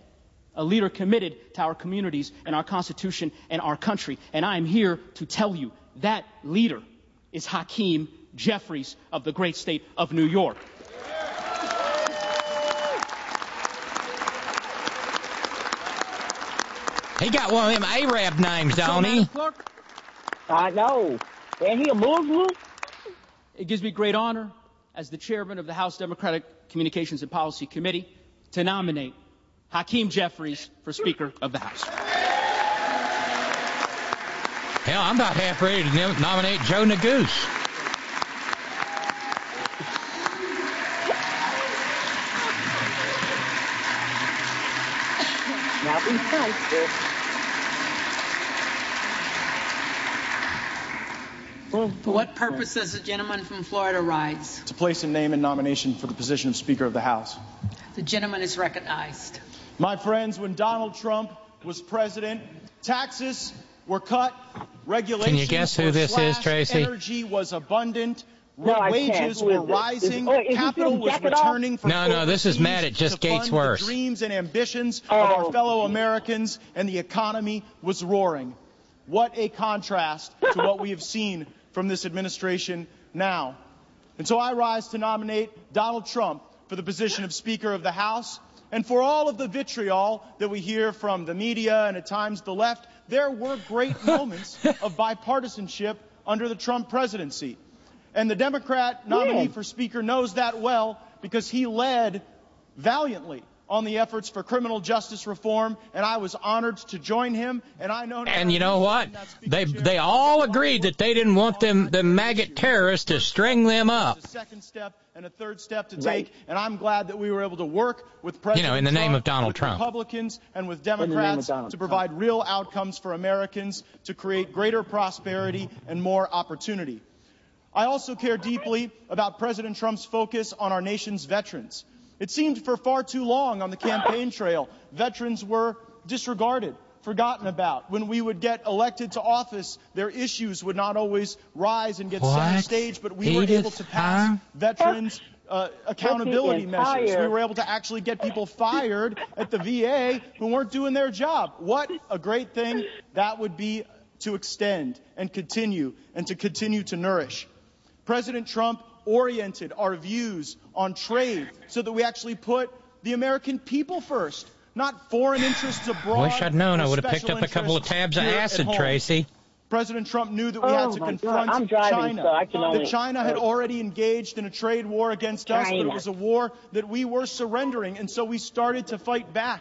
A leader committed to our communities and our Constitution and our country. And I am here to tell you that leader is Hakeem Jeffries of the great state of New York. He got one of them Arab names, don't he? I know. And he a Muslim? It gives me great honor as the chairman of the House Democratic Communications and Policy Committee to nominate Hakeem Jeffries for Speaker of the House. Hell, I'm about half ready to nom- nominate Joe Neguse. Now be nice. For what purpose does the gentleman from Florida rise? To place a name in nomination for the position of Speaker of the House. The gentleman is recognized. My friends, when Donald Trump was president, taxes were cut, regulations guess who were this is, slashed, Tracy? Energy was abundant. No, wages were rising, Is- oh, is capital was Jack It Off? returning from No, no, this is Matt. It just to gets worse. The dreams and ambitions Oh. of our fellow Americans, and the economy was roaring. What a contrast to what we have seen from this administration now. And so I rise to nominate Donald Trump for the position of Speaker of the House. And for all of the vitriol that we hear from the media and at times the left, there were great moments of bipartisanship under the Trump presidency. And the Democrat nominee Yeah. for Speaker knows that well because he led valiantly on the efforts for criminal justice reform, and I was honored to join him. And I know. And you know what? They they all agreed that they didn't want them the maggot terrorists to string them up. A second step and a third step to Right. take, and I'm glad that we were able to work with President You know, in the name of Donald Trump. Republicans, and with Democrats Donald to Trump. provide real outcomes for Americans to create greater prosperity and more opportunity. I also care deeply about President Trump's focus on our nation's veterans. It seemed for far too long on the campaign trail, veterans were disregarded, forgotten about. When we would get elected to office, their issues would not always rise and get center stage, but we were able to pass huh? veterans uh, accountability measures. We were able to actually get people fired at the VA who weren't doing their job. What a great thing that would be to extend and continue and to continue to nourish. President Trump oriented our views on trade so that we actually put the American people first, not foreign interests abroad. I Wish I'd known. I would have picked up a couple of tabs of acid. Tracy. President Trump knew that we Oh, had to confront I'm driving, China. so I can only- that China had already engaged in a trade war against us, but it was a war that we were surrendering, and so we started to fight back.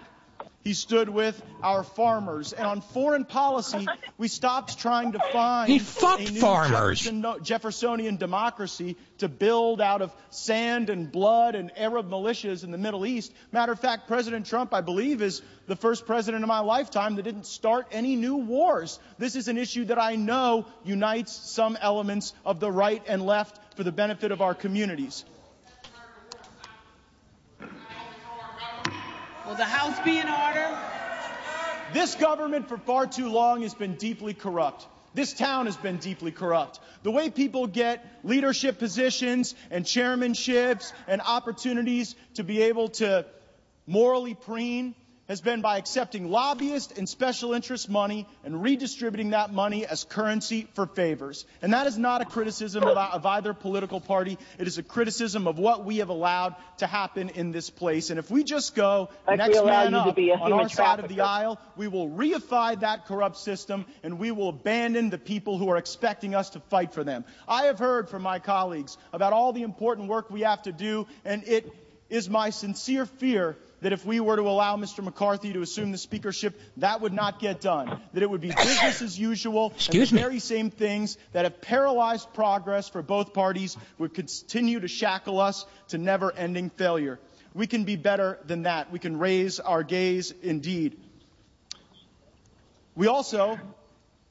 He stood with our farmers, and on foreign policy, we stopped trying to find He fucked a new farmers. Jefferson- Jeffersonian democracy to build out of sand and blood and Arab militias in the Middle East. Matter of fact, President Trump, I believe, is the first president in my lifetime that didn't start any new wars. This is an issue that I know unites some elements of the right and left for the benefit of our communities. Will the House be in order? This government for far too long has been deeply corrupt. This town has been deeply corrupt. The way people get leadership positions and chairmanships and opportunities to be able to morally preen has been by accepting lobbyist and special interest money and redistributing that money as currency for favors. And that is not a criticism of, of either political party. It is a criticism of what we have allowed to happen in this place. And if we just go Like next man up on our side of the aisle, we will reify that corrupt system and we will abandon the people who are expecting us to fight for them. I have heard from my colleagues about all the important work we have to do, and it is my sincere fear that if we were to allow Mr. McCarthy to assume the speakership, that would not get done. That it would be business as usual, Excuse and the me. very same things that have paralyzed progress for both parties would continue to shackle us to never-ending failure. We can be better than that. We can raise our gaze indeed. We also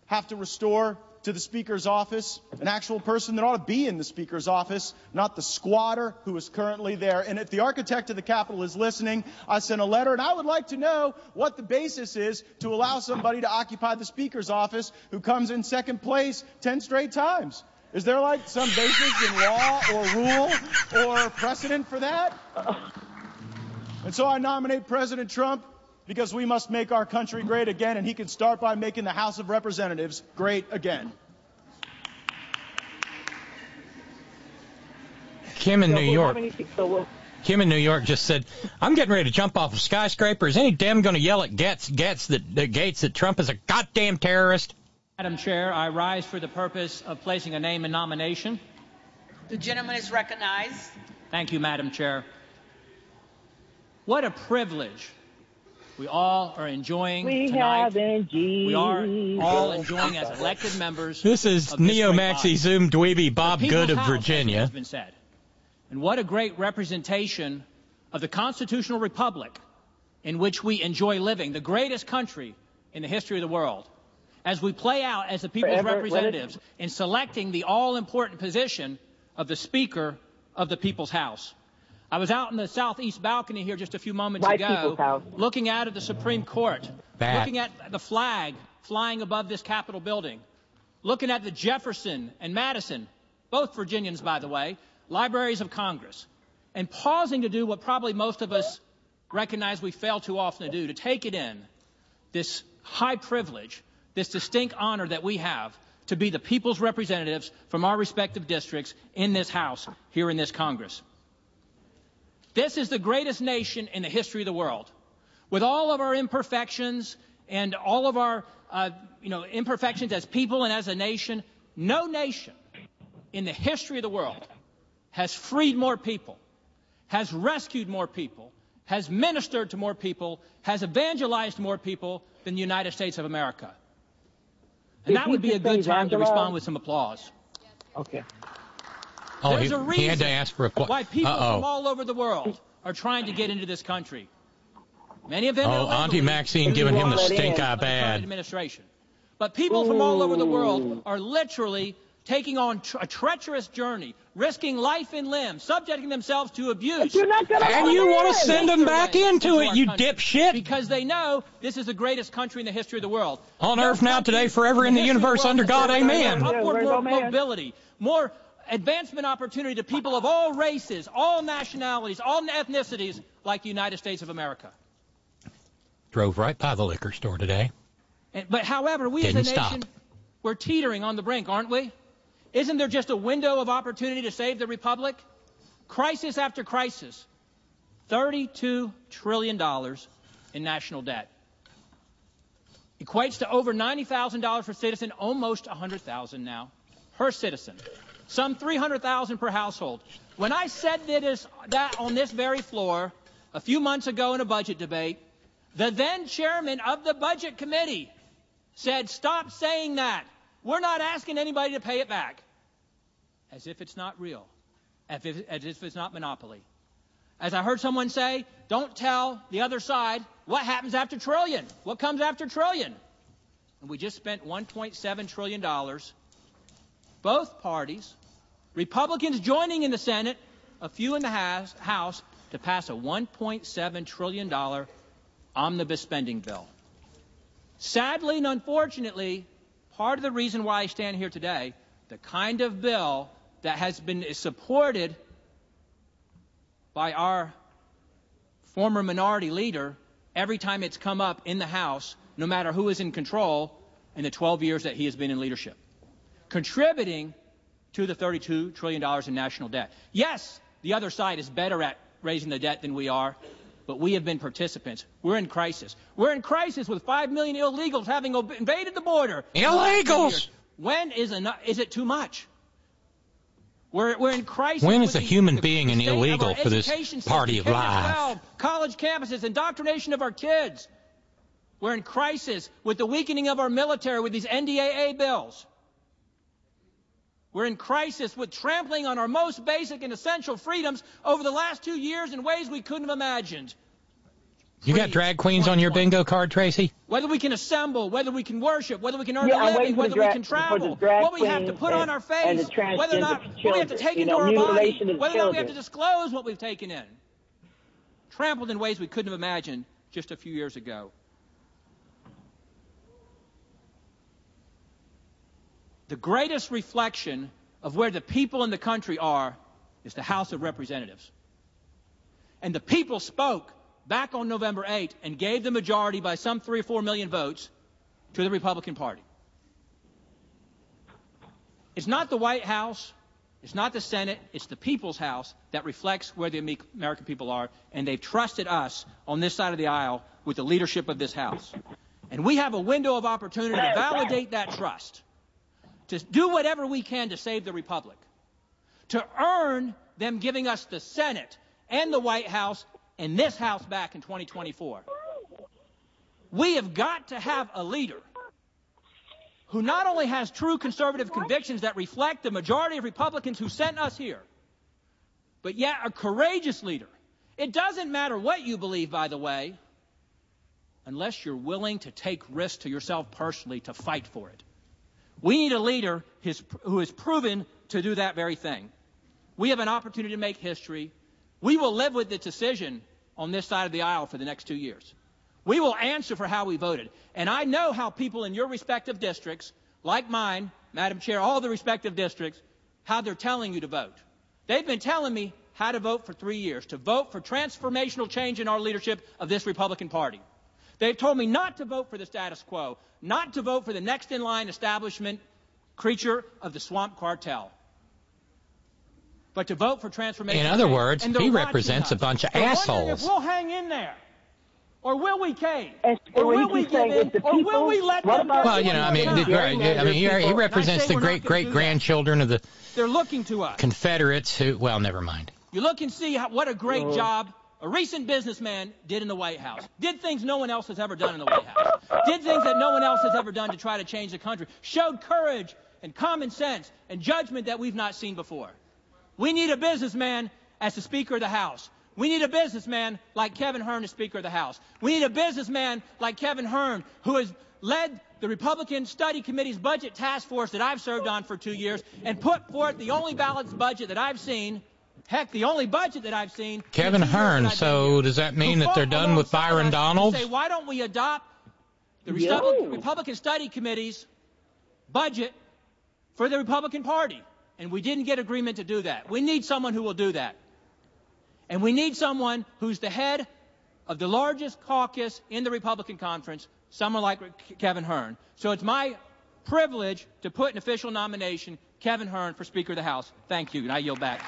have to restore to the Speaker's office, an actual person that ought to be in the Speaker's office, not the squatter who is currently there. And if the architect of the Capitol is listening, I sent a letter, and I would like to know what the basis is to allow somebody to occupy the Speaker's office who comes in second place 10 straight times. Is there like some basis in law or rule or precedent for that? And so I nominate President Trump because we must make our country great again, and he can start by making the House of Representatives great again. Kim in New York. Kim in New York just said, "I'm getting ready to jump off a skyscraper. Is any damn going to yell at Gaetz, Gaetz that, that Gaetz that Trump is a goddamn terrorist?" Madam Chair, I rise for the purpose of placing a name in nomination. The gentleman is recognized. Thank you, Madam Chair. What a privilege we all are enjoying We tonight. have We are all enjoying as elected members. This is Neo Maxi. Zoom Dweeby Bob Good People's of House, Virginia. Has been said. And what a great representation of the constitutional republic in which we enjoy living, the greatest country in the history of the world. As we play out as the people's Forever, representatives in selecting the all important position of the Speaker of the People's House. I was out in the southeast balcony here just a few moments White ago, looking out at the Supreme Court, Bat. looking at the flag flying above this Capitol building, looking at the Jefferson and Madison, both Virginians, by the way, libraries of Congress, and pausing to do what probably most of us recognize we fail too often to do, to take it in, this high privilege, this distinct honor that we have to be the people's representatives from our respective districts in this House, here in this Congress. This is the greatest nation in the history of the world. With all of our imperfections and all of our uh, you know, imperfections as people and as a nation, no nation in the history of the world has freed more people, has rescued more people, has ministered to more people, has evangelized more people than the United States of America. And that would be a good time to respond with some applause. Okay. Oh, he, There's a he had reason to ask for a Why people from Uh-oh. all over the world are trying to get into this country. Many of them Oh, Auntie Maxine giving him the stink eye bad. administration. But people from all over the world are literally taking on tr- a treacherous journey, risking life and limb, subjecting themselves to abuse. You're not gonna And you want to send them back into it, you country dipshit. Because they know this is the greatest country in the history of the world. On No earth now, today, forever in the history universe, world under God, amen. more Yeah, Upward mo- mobility, more advancement opportunity to people of all races, all nationalities, all ethnicities, like the United States of America. Drove right by the liquor store today. And, but however, we Didn't as a stop. nation, we're teetering on the brink, aren't we? Isn't there just a window of opportunity to save the republic? Crisis after crisis. $32 trillion in national debt. Equates to over $90,000 per citizen, almost 100,000 now per citizen. Some 300,000 per household. When I said that, on this very floor a few months ago in a budget debate, the then chairman of the budget committee said, Stop saying that. We're not asking anybody to pay it back. As if it's not real, as if, as if it's not monopoly. As I heard someone say, don't tell the other side what happens after trillion. What comes after trillion? And we just spent $1.7 trillion. Both parties, Republicans joining in the Senate, a few in the House, to pass a $1.7 trillion omnibus spending bill. Sadly and unfortunately, part of the reason why I stand here today, the kind of bill that has been supported by our former minority leader every time it's come up in the House, no matter who is in control in the 12 years that he has been in leadership, contributing to the $32 trillion in national debt. Yes, the other side is better at raising the debt than we are, but we have been participants. We're in crisis. We're in crisis with 5 million illegals having ob- invaded the border. in the last few Illegals! When is, enough, is it too much? We're, we're in crisis. When is a the- human the being an state of our illegal for this party of K-12. College campuses, indoctrination of our kids. We're in crisis with the weakening of our military with these NDAA bills. We're in crisis with trampling on our most basic and essential freedoms over the last two years in ways we couldn't have imagined. You got drag queens on your bingo card, Tracy? Whether we can assemble, whether we can worship, whether we can earn Yeah, a I'm living, whether the we can travel, what we have to queens put on our face, whether or not transgender what we have to take into know, our body, whether or not we have to disclose what we've taken in. Trampled in ways we couldn't have imagined just a few years ago. The greatest reflection of where the people in the country are is the House of Representatives. And the people spoke back on November 8 and gave the majority by some three or four million votes to the Republican Party. It's not the White House, it's not the Senate, it's the people's house that reflects where the American people are, and they've trusted us on this side of the aisle with the leadership of this house. And we have a window of opportunity to validate that trust, to do whatever we can to save the Republic, to earn them giving us the Senate and the White House and this House back in 2024. We have got to have a leader who not only has true conservative convictions that reflect the majority of Republicans who sent us here, but yet a courageous leader. It doesn't matter what you believe, by the way, unless you're willing to take risks to yourself personally to fight for it. We need a leader who is proven to do that very thing. We have an opportunity to make history. We will live with the decision on this side of the aisle for the next two years. We will answer for how we voted. And I know how people in your respective districts, like mine, Madam Chair, all the respective districts, how they're telling you to vote. They've been telling me how to vote for three years, to vote for transformational change in our leadership of this Republican Party. They've told me not to vote for the status quo, not to vote for the next in line establishment creature of the swamp cartel, but to vote for transformation. In other words, And he watching represents a bunch of They're assholes. If we'll hang in there, or will we cave, And or will we keeps give in, or will we let them? about- Well, you know, I mean, one the. I mean, he, he represents the great great grandchildren of the They're looking to us. Confederates who. Well, never mind. You look and see how, what a great Uh-huh. job a recent businessman did in the White House. Did things no one else has ever done in the White House. Did things that no one else has ever done to try to change the country. Showed courage and common sense and judgment that we've not seen before. We need a businessman as the Speaker of the House. We need a businessman like Kevin Hern as Speaker of the House. We need a businessman like Kevin Hern who has led the Republican Study Committee's budget task force that I've served on for two years and put forth the only balanced budget that I've seen, heck, the only budget that I've seen. Kevin two Hern. So here, does that mean that they're done with Byron Donald? Say, why don't we adopt the Yo. Republican, Republican Study Committee's budget for the Republican Party? And we didn't get agreement to do that. We need someone who will do that. And we need someone who's the head of the largest caucus in the Republican conference, someone like Kevin Hern. So it's my privilege to put an official nomination, Kevin Hern, for Speaker of the House. Thank you, and I yield back.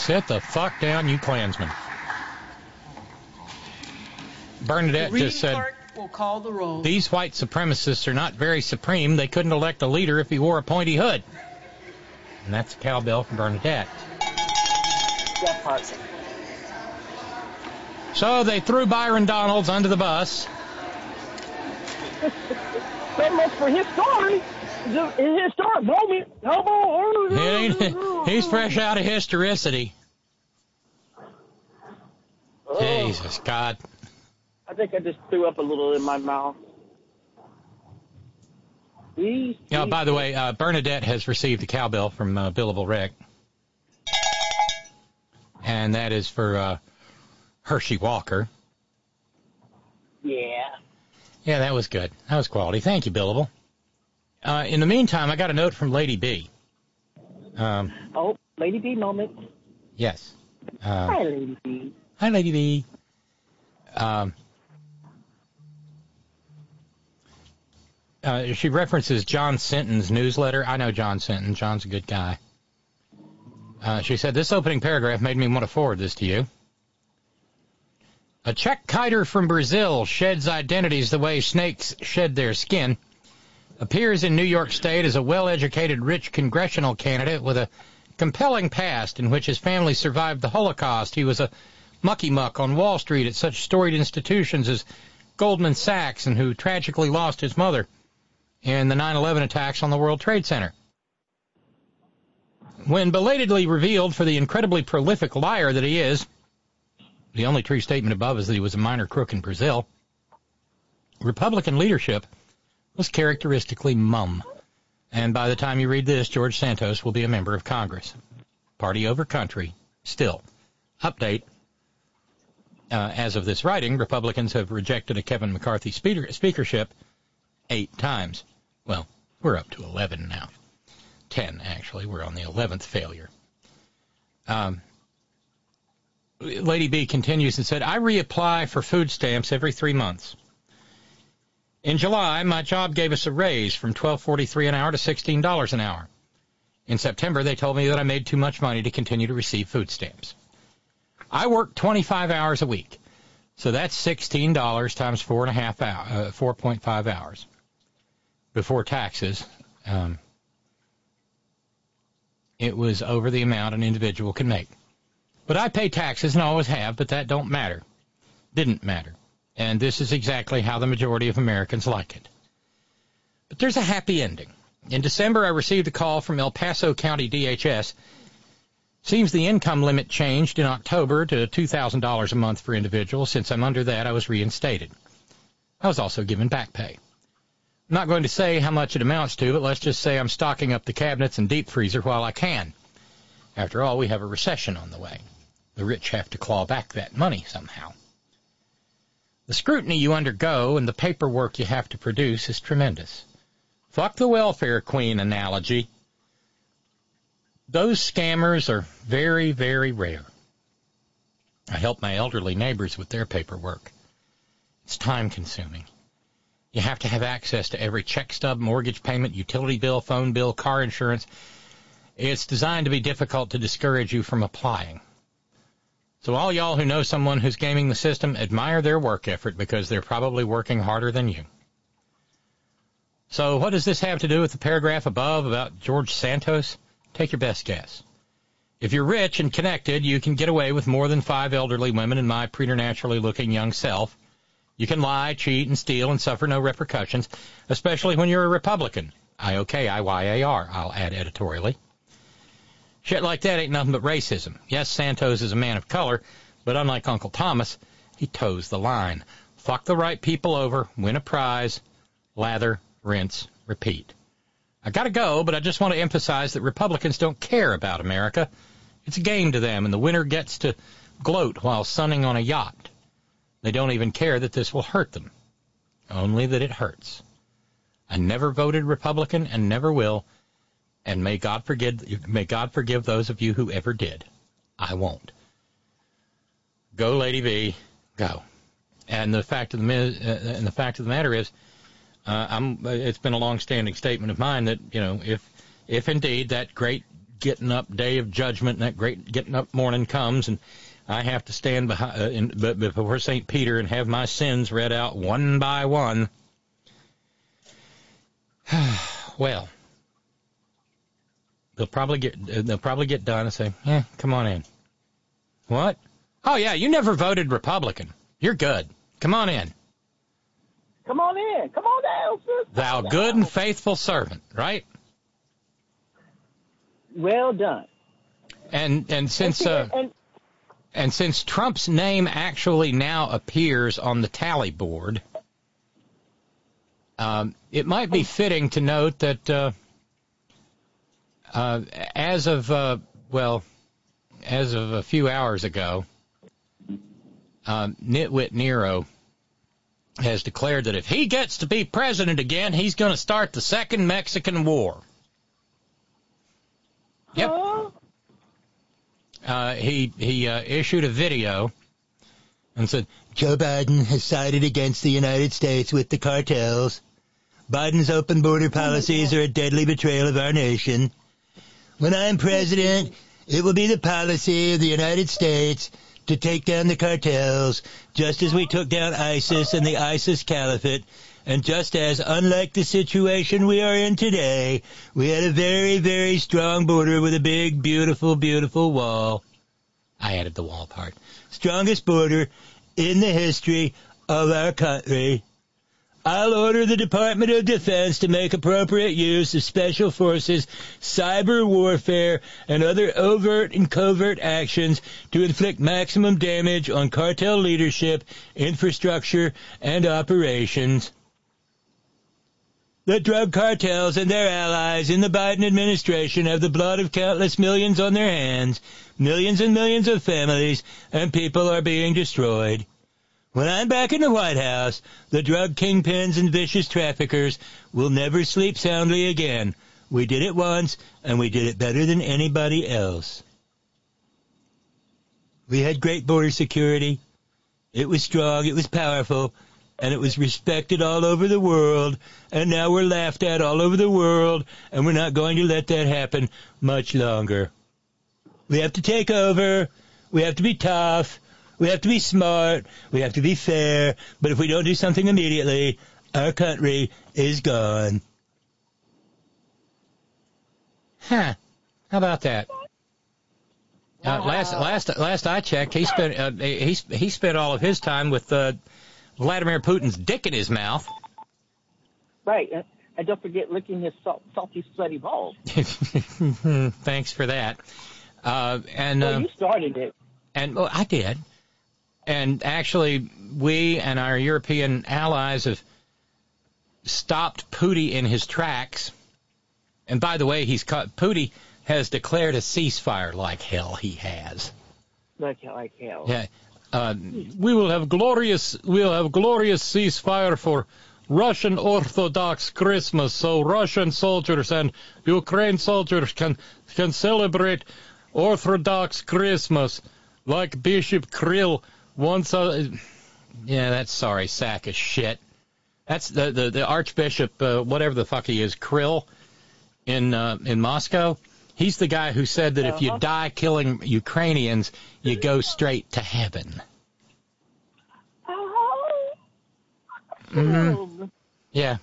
Sit the fuck down, you Klansmen. Bernadette just said, will call the roll. these white supremacists are not very supreme. They couldn't elect a leader if he wore a pointy hood. And that's a cowbell from Bernadette. That part. So they threw Byron Donalds under the bus. So much for his story. It's a historic moment. He ain't, he's fresh out of historicity. Jesus God. I think I just threw up a little in my mouth. These- by the way, uh, Bernadette has received a cowbell from uh, Billable Rick. And that is for uh, Herschel Walker. Yeah. Yeah, that was good. That was quality. Thank you, Billable. Uh, in the meantime, I got a note from Lady B. Um, Oh, Lady B moment. yes. Uh, Hi, Lady B. Hi, Lady B. Um, uh, she references John Sinton's newsletter. I know John Sinton. John's a good guy. Uh, she said, This opening paragraph made me want to forward this to you. A check kiter from Brazil sheds identities the way snakes shed their skin. Appears in New York State as a well educated, rich congressional candidate with a compelling past in which his family survived the Holocaust. He was a mucky muck on Wall Street at such storied institutions as Goldman Sachs and who tragically lost his mother in the 9 11 attacks on the World Trade Center. When belatedly revealed for the incredibly prolific liar that he is, The only true statement above is that he was a minor crook in Brazil. Republican leadership was characteristically mum. And by the time you read this, George Santos will be a member of Congress. Party over country, still. Update. Uh, as of this writing, Republicans have rejected a Kevin McCarthy speaker- speakership eight times. Well, we're up to 11 now. 10, actually. We're on the 11th failure. Um, Lady B continues and said, I reapply for food stamps every three months. In July, my job gave us a raise from $12.43 an hour to $16 an hour. In September, they told me that I made too much money to continue to receive food stamps. I work 25 hours a week, so that's $16 times four and a half hour, uh, 4.5 hours before taxes. Um, it was over the amount an individual can make. But I pay taxes and always have, but that don't matter. Didn't matter. And this is exactly how the majority of Americans like it. But there's a happy ending. In December, I received a call from El Paso County DHS. Seems the income limit changed in October to $2,000 a month for individuals. Since I'm under that, I was reinstated. I was also given back pay. I'm not going to say how much it amounts to, but let's just say I'm stocking up the cabinets and deep freezer while I can. After all, we have a recession on the way. The rich have to claw back that money somehow. The scrutiny you undergo and the paperwork you have to produce is tremendous. Fuck the welfare queen analogy. Those scammers are very, very rare. I help my elderly neighbors with their paperwork. It's time consuming. You have to have access to every check stub, mortgage payment, utility bill, phone bill, car insurance. It's designed to be difficult to discourage you from applying. So all y'all who know someone who's gaming the system, admire their work effort because they're probably working harder than you. So what does this have to do with the paragraph above about George Santos? Take your best guess. If you're rich and connected, you can get away with more than five elderly women and my preternaturally looking young self. You can lie, cheat, and steal and suffer no repercussions, especially when you're a Republican. I-O-K-I-Y-A-R, I'll add editorially. Shit like that ain't nothing but racism. Yes, Santos is a man of color, but unlike Uncle Thomas, he toes the line. Fuck the right people over, win a prize, lather, rinse, repeat. I gotta go, but I just want to emphasize that Republicans don't care about America. It's a game to them, and the winner gets to gloat while sunning on a yacht. They don't even care that this will hurt them. Only that it hurts. I never voted Republican and never will, and may God forgive may God forgive those of you who ever did. I won't. Go, Lady B, go. And the fact of the uh, and the fact of the matter is, uh, I'm. It's been a long-standing statement of mine that you know if if indeed that great getting up day of judgment and that great getting up morning comes and I have to stand behind, uh, in, before St. Peter and have my sins read out one by one. well, they'll probably get they'll probably get done and say, "Yeah, come on in." What? Oh yeah, you never voted Republican. You're good. Come on in. Come on in. Come on down, sister. Thou good and faithful servant, right? Well done. And and since uh, and, and since Trump's name actually now appears on the tally board, um, it might be fitting to note that uh, uh, as of uh, well, as of a few hours ago, uh, Nitwit Nero has declared that if he gets to be president again, he's going to start the second Mexican War. Yep. Uh, he he uh, issued a video and said Joe Biden has sided against the United States with the cartels. Biden's open border policies are a deadly betrayal of our nation. When I'm president, it will be the policy of the United States to take down the cartels, just as we took down ISIS and the ISIS Caliphate, and just as, unlike the situation we are in today, we had a very, very strong border with a big, beautiful, beautiful wall. I added the wall part. Strongest border in the history of our country. I'll order the Department of Defense to make appropriate use of Special Forces, cyber warfare, and other overt and covert actions to inflict maximum damage on cartel leadership, infrastructure, and operations. The drug cartels and their allies in the Biden administration have the blood of countless millions on their hands. Millions and millions of families and people are being destroyed. When I'm back in the White House, the drug kingpins and vicious traffickers will never sleep soundly again. We did it once, and we did it better than anybody else. We had great border security. It was strong, it was powerful, and it was respected all over the world, and now we're laughed at all over the world, and we're not going to let that happen much longer. We have to take over. We have to be tough. We have to be smart. We have to be fair. But if we don't do something immediately, our country is gone. Huh. How about that? Uh, last last last I checked, he spent uh, he he spent all of his time with uh, Vladimir Putin's dick in his mouth. Right. And, and don't forget licking his salt, salty, sweaty balls. Thanks for that. Uh, and well, uh, you started it. and well, I did. And actually, we and our European allies have stopped Putin in his tracks. And by the way, he's caught, Putin has declared a ceasefire like hell. He has. Like, hell, like hell. Yeah. Uh, we will have glorious, we'll have glorious ceasefire for Russian Orthodox Christmas, so Russian soldiers and Ukraine soldiers can can celebrate Orthodox Christmas like Bishop Kirill once. Uh, yeah, that's sorry, sack of shit. That's the the, the Archbishop, uh, whatever the fuck he is, Kirill, in uh, in Moscow. He's the guy who said that if you Uh-huh. die killing Ukrainians, you go straight to heaven. Oh. hmm Yeah.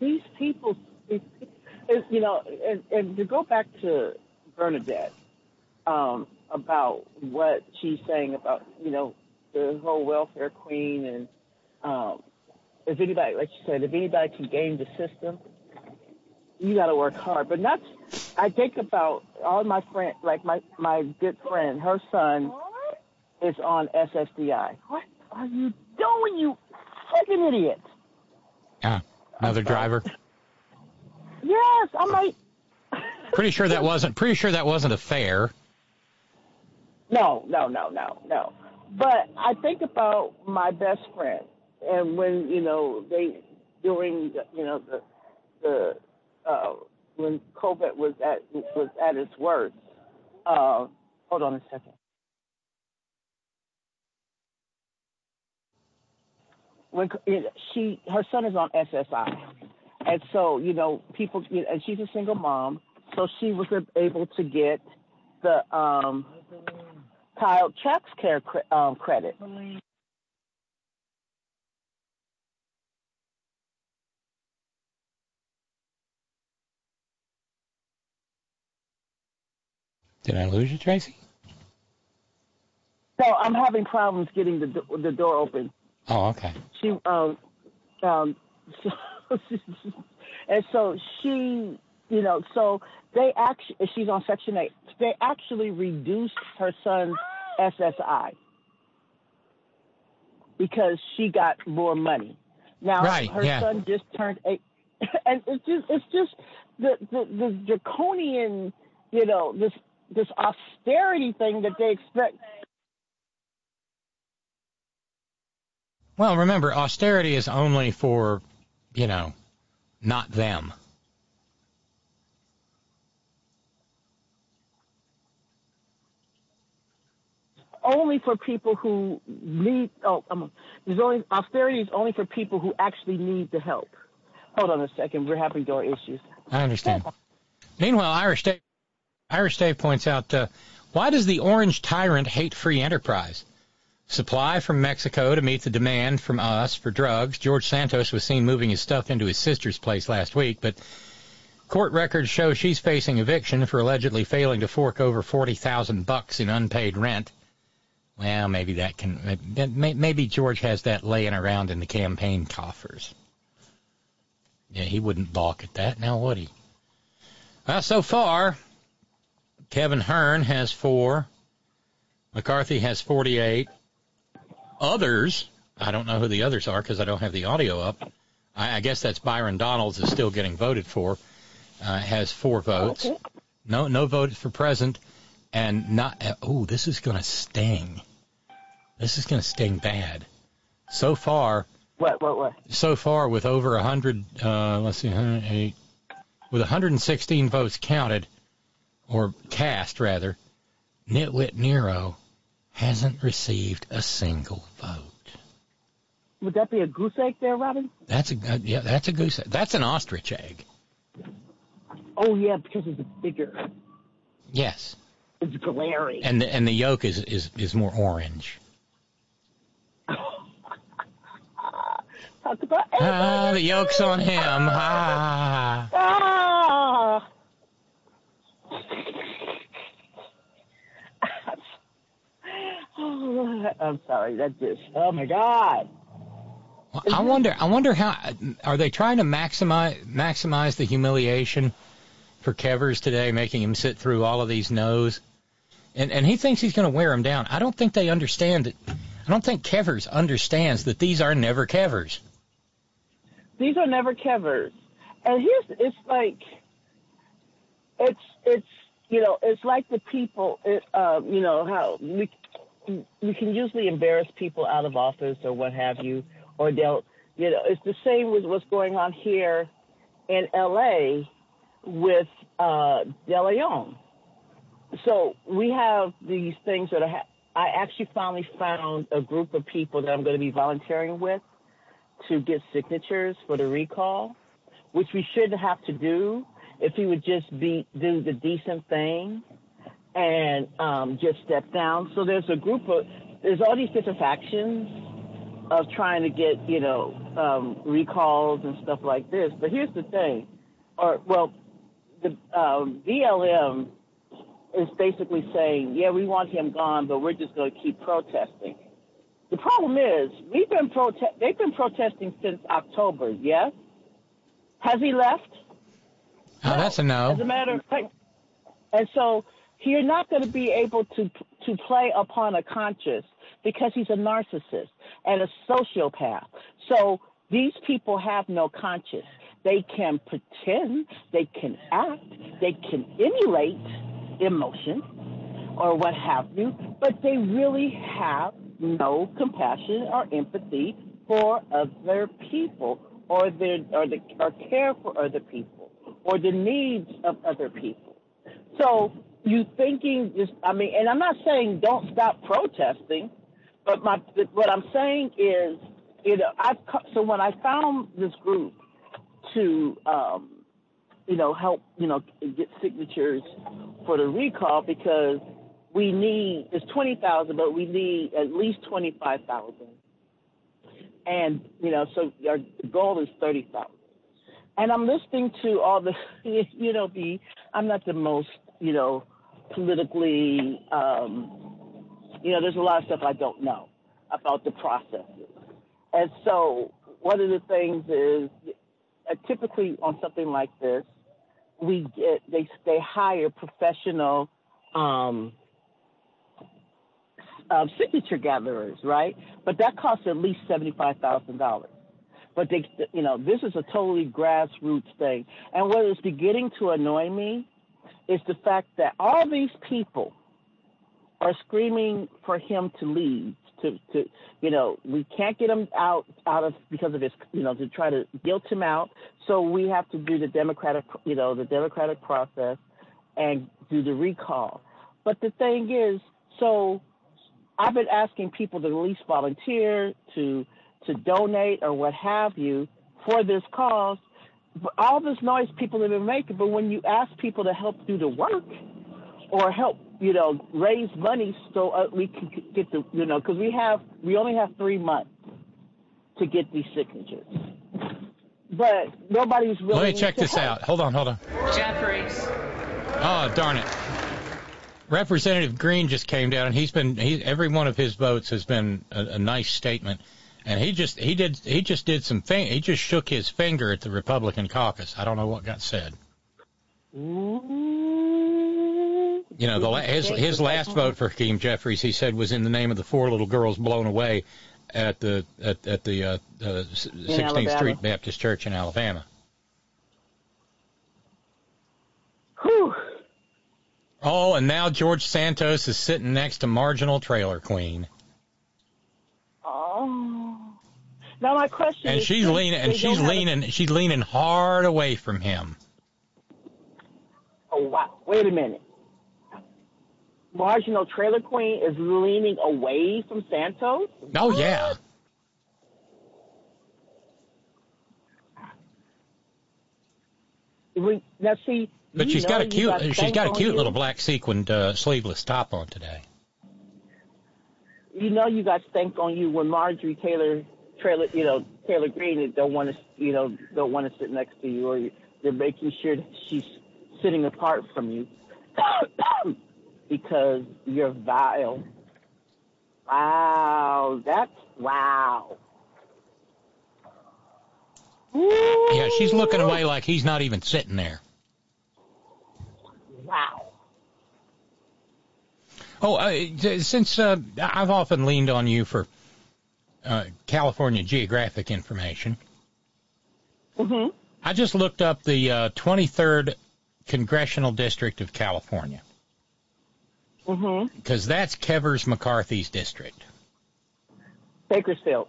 These people, you know, and, and to go back to Bernadette um, about what she's saying about, you know, the whole welfare queen and um, if anybody, like you said, if anybody can game the system, you got to work hard. But not. I think about all my friends, like my my good friend, her son is on SSDI. What are you doing, you fucking idiot? Yeah. Another driver. Yes, I'm like, Pretty sure that wasn't. Pretty sure that wasn't a fair. no, no, no, no, no. But I think about my best friend, and when you know they during the, you know the the uh, when COVID was at was at its worst. Uh, hold on a second. When she her son is on SSI, and so you know people you know, and she's a single mom, so she was able to get the um, child tax care cre- um, credit. Did I lose you, Tracy? No, I'm having problems getting the do- the door open. Oh, okay. She um um so, and so she you know so they actually she's on section 8 they actually reduced her son's SSI because she got more money now Right, her yeah. son just turned 8 and it's just it's just the the, the draconian you know this this austerity thing that they expect Well, remember, austerity is only for, you know, not them. Only for people who need. Oh, um, there's only austerity is only for people who actually need the help. Hold on a second, we're having door issues. I understand. Meanwhile, Irish Dave, Irish Dave points out, uh, why does the orange tyrant hate free enterprise? Supply from Mexico to meet the demand from us for drugs. George Santos was seen moving his stuff into his sister's place last week, but court records show she's facing eviction for allegedly failing to fork over forty thousand bucks in unpaid rent. Well, maybe that can. Maybe George has that laying around in the campaign coffers. Yeah, he wouldn't balk at that, now would he? Well, so far, Kevin Hern has four. McCarthy has 48. Others, I don't know who the others are because I don't have the audio up. I, I guess that's Byron Donalds is still getting voted for. Uh, has four votes. No, no votes for president, and not. Oh, this is going to sting. This is going to sting bad. So far, What? What? What? so far with over 100, uh, let's see, 108, with 116 votes counted, or cast rather, Nitwit Nero hasn't received a single vote. Would that be a goose egg there, Robin? That's a uh, yeah, that's a goose. Egg. That's an ostrich egg. Oh yeah, because it's bigger. Yes, It's glaring. and the, and the yolk is is is more orange. Talk about Ah, the yolk's on him. Ah. Ah! Oh, I'm sorry. That just. Oh my God. I wonder. I wonder how are they trying to maximize maximize the humiliation for Kevers today, making him sit through all of these no's, and and he thinks he's going to wear them down. I don't think they understand it. I don't think Kevers understands that these are never Kevers. These are never Kevers. And here's it's like it's it's you know it's like the people it, uh, you know how we we can usually embarrass people out of office or what have you or they'll you know it's the same with what's going on here in L.A. with uh, De Leon. So we have these things that I actually finally found a group of people that I'm going to be volunteering with to get signatures for the recall, which we shouldn't have to do if he would just be do the decent thing and um, just step down. So there's a group of there's all these different factions of trying to get you know um, recalls and stuff like this. But here's the thing, or well, the um, BLM is basically saying, yeah, we want him gone, but we're just going to keep protesting. The problem is we've been prote- they've been protesting since October. Yes, has he left? Oh, that's a no. As a matter of fact, and so you're not going to be able to to play upon a conscience because he's a narcissist and a sociopath. So these people have no conscience. They can pretend, they can act, they can emulate emotion or what have you, but they really have no compassion or empathy for other people or their or the or care for other people or the needs of other people. So you thinking just I mean, and I'm not saying don't stop protesting, but my what I'm saying is, you know, I've so when I found this group to, um, you know, help you know get signatures for the recall because we need it's twenty thousand, but we need at least twenty five thousand, and you know, so our goal is thirty thousand. And I'm listening to all the, you know, the I'm not the most, you know, politically, um, you know, there's a lot of stuff I don't know about the processes. And so one of the things is uh, typically on something like this, we get they they hire professional um, uh, signature gatherers, right? But that costs at least seventy five thousand dollars. But they, you know, this is a totally grassroots thing. And what is beginning to annoy me is the fact that all these people are screaming for him to leave. To, to, you know, we can't get him out out of because of his, you know, to try to guilt him out. So we have to do the democratic, you know, the democratic process and do the recall. But the thing is, so I've been asking people to at least volunteer to to donate or what have you for this cause. But all this noise people have been making, but when you ask people to help do the work or help, you know, raise money so uh, we can get the, you know, because we have we only have three months to get these signatures, but nobody's willing. Let me check this help. out. Hold on, hold on. Jeffries. Oh, darn it. Representative Green just came down, and he's been he every one of his votes has been a, a nice statement, and he just he did he just did some thing he just shook his finger at the Republican caucus. I don't know what got said. You know, the la- his his last vote for Hakeem Jeffries, he said, was in the name of the four little girls blown away at the at at the uh, uh, 16th Alabama. Street Baptist Church in Alabama. Whew. Oh, and now George Santos is sitting next to marginal trailer queen, Oh. Now my question and is, she's leaning and she's don't a- leaning she's leaning hard away from him. Oh wow! Wait a minute. Marginal trailer queen is leaning away from Santos. Oh yeah. We, now see, But she's got a cute she's stank got a cute little black sequined uh, sleeveless top on today. You know you got stank on you when Marjorie Taylor trailer, you know Taylor Greene don't want to, you know, don't want to sit next to you, or they're making sure that she's sitting apart from you because you're vile. Wow, that's wow. Yeah, she's looking away like he's not even sitting there. Wow. Oh, uh, since uh, I've often leaned on you for uh, California geographic information, hmm I just looked up the uh, 23rd congressional district of California hmm because that's Kevers McCarthy's district. Bakersfield.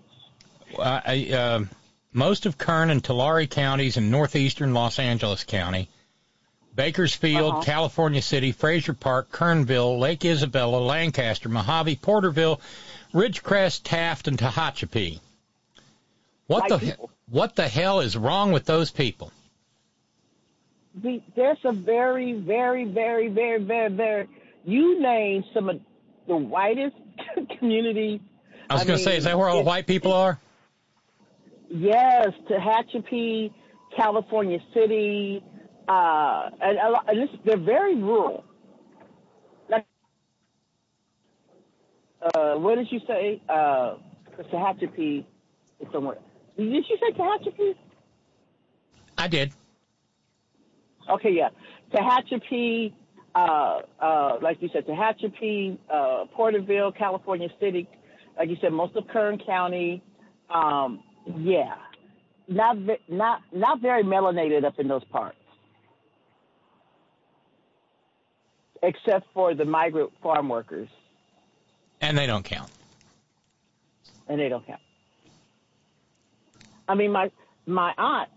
Uh, I, uh, most of Kern and Tulare counties in northeastern Los Angeles County, Bakersfield, Uh-huh. California City, Frazier Park, Kernville, Lake Isabella, Lancaster, Mojave, Porterville, Ridgecrest, Taft, and Tehachapi. What the people. what the hell is wrong with those people? The, there's a very, very, very, very, very, very. You name some of the whitest communities. I was going to say, is that where all the white people are? Yes, Tehachapi, California City, uh, and, and this, they're very rural. Like, uh, what did you say? Uh, Tehachapi is somewhere. Did you say Tehachapi? I did. Okay, yeah. Tehachapi, uh, uh, like you said, Tehachapi, uh, Porterville, California City, like you said, most of Kern County. Um, yeah, not not not very melanated up in those parts, except for the migrant farm workers, And they don't count. and they don't count. I mean, my my aunt,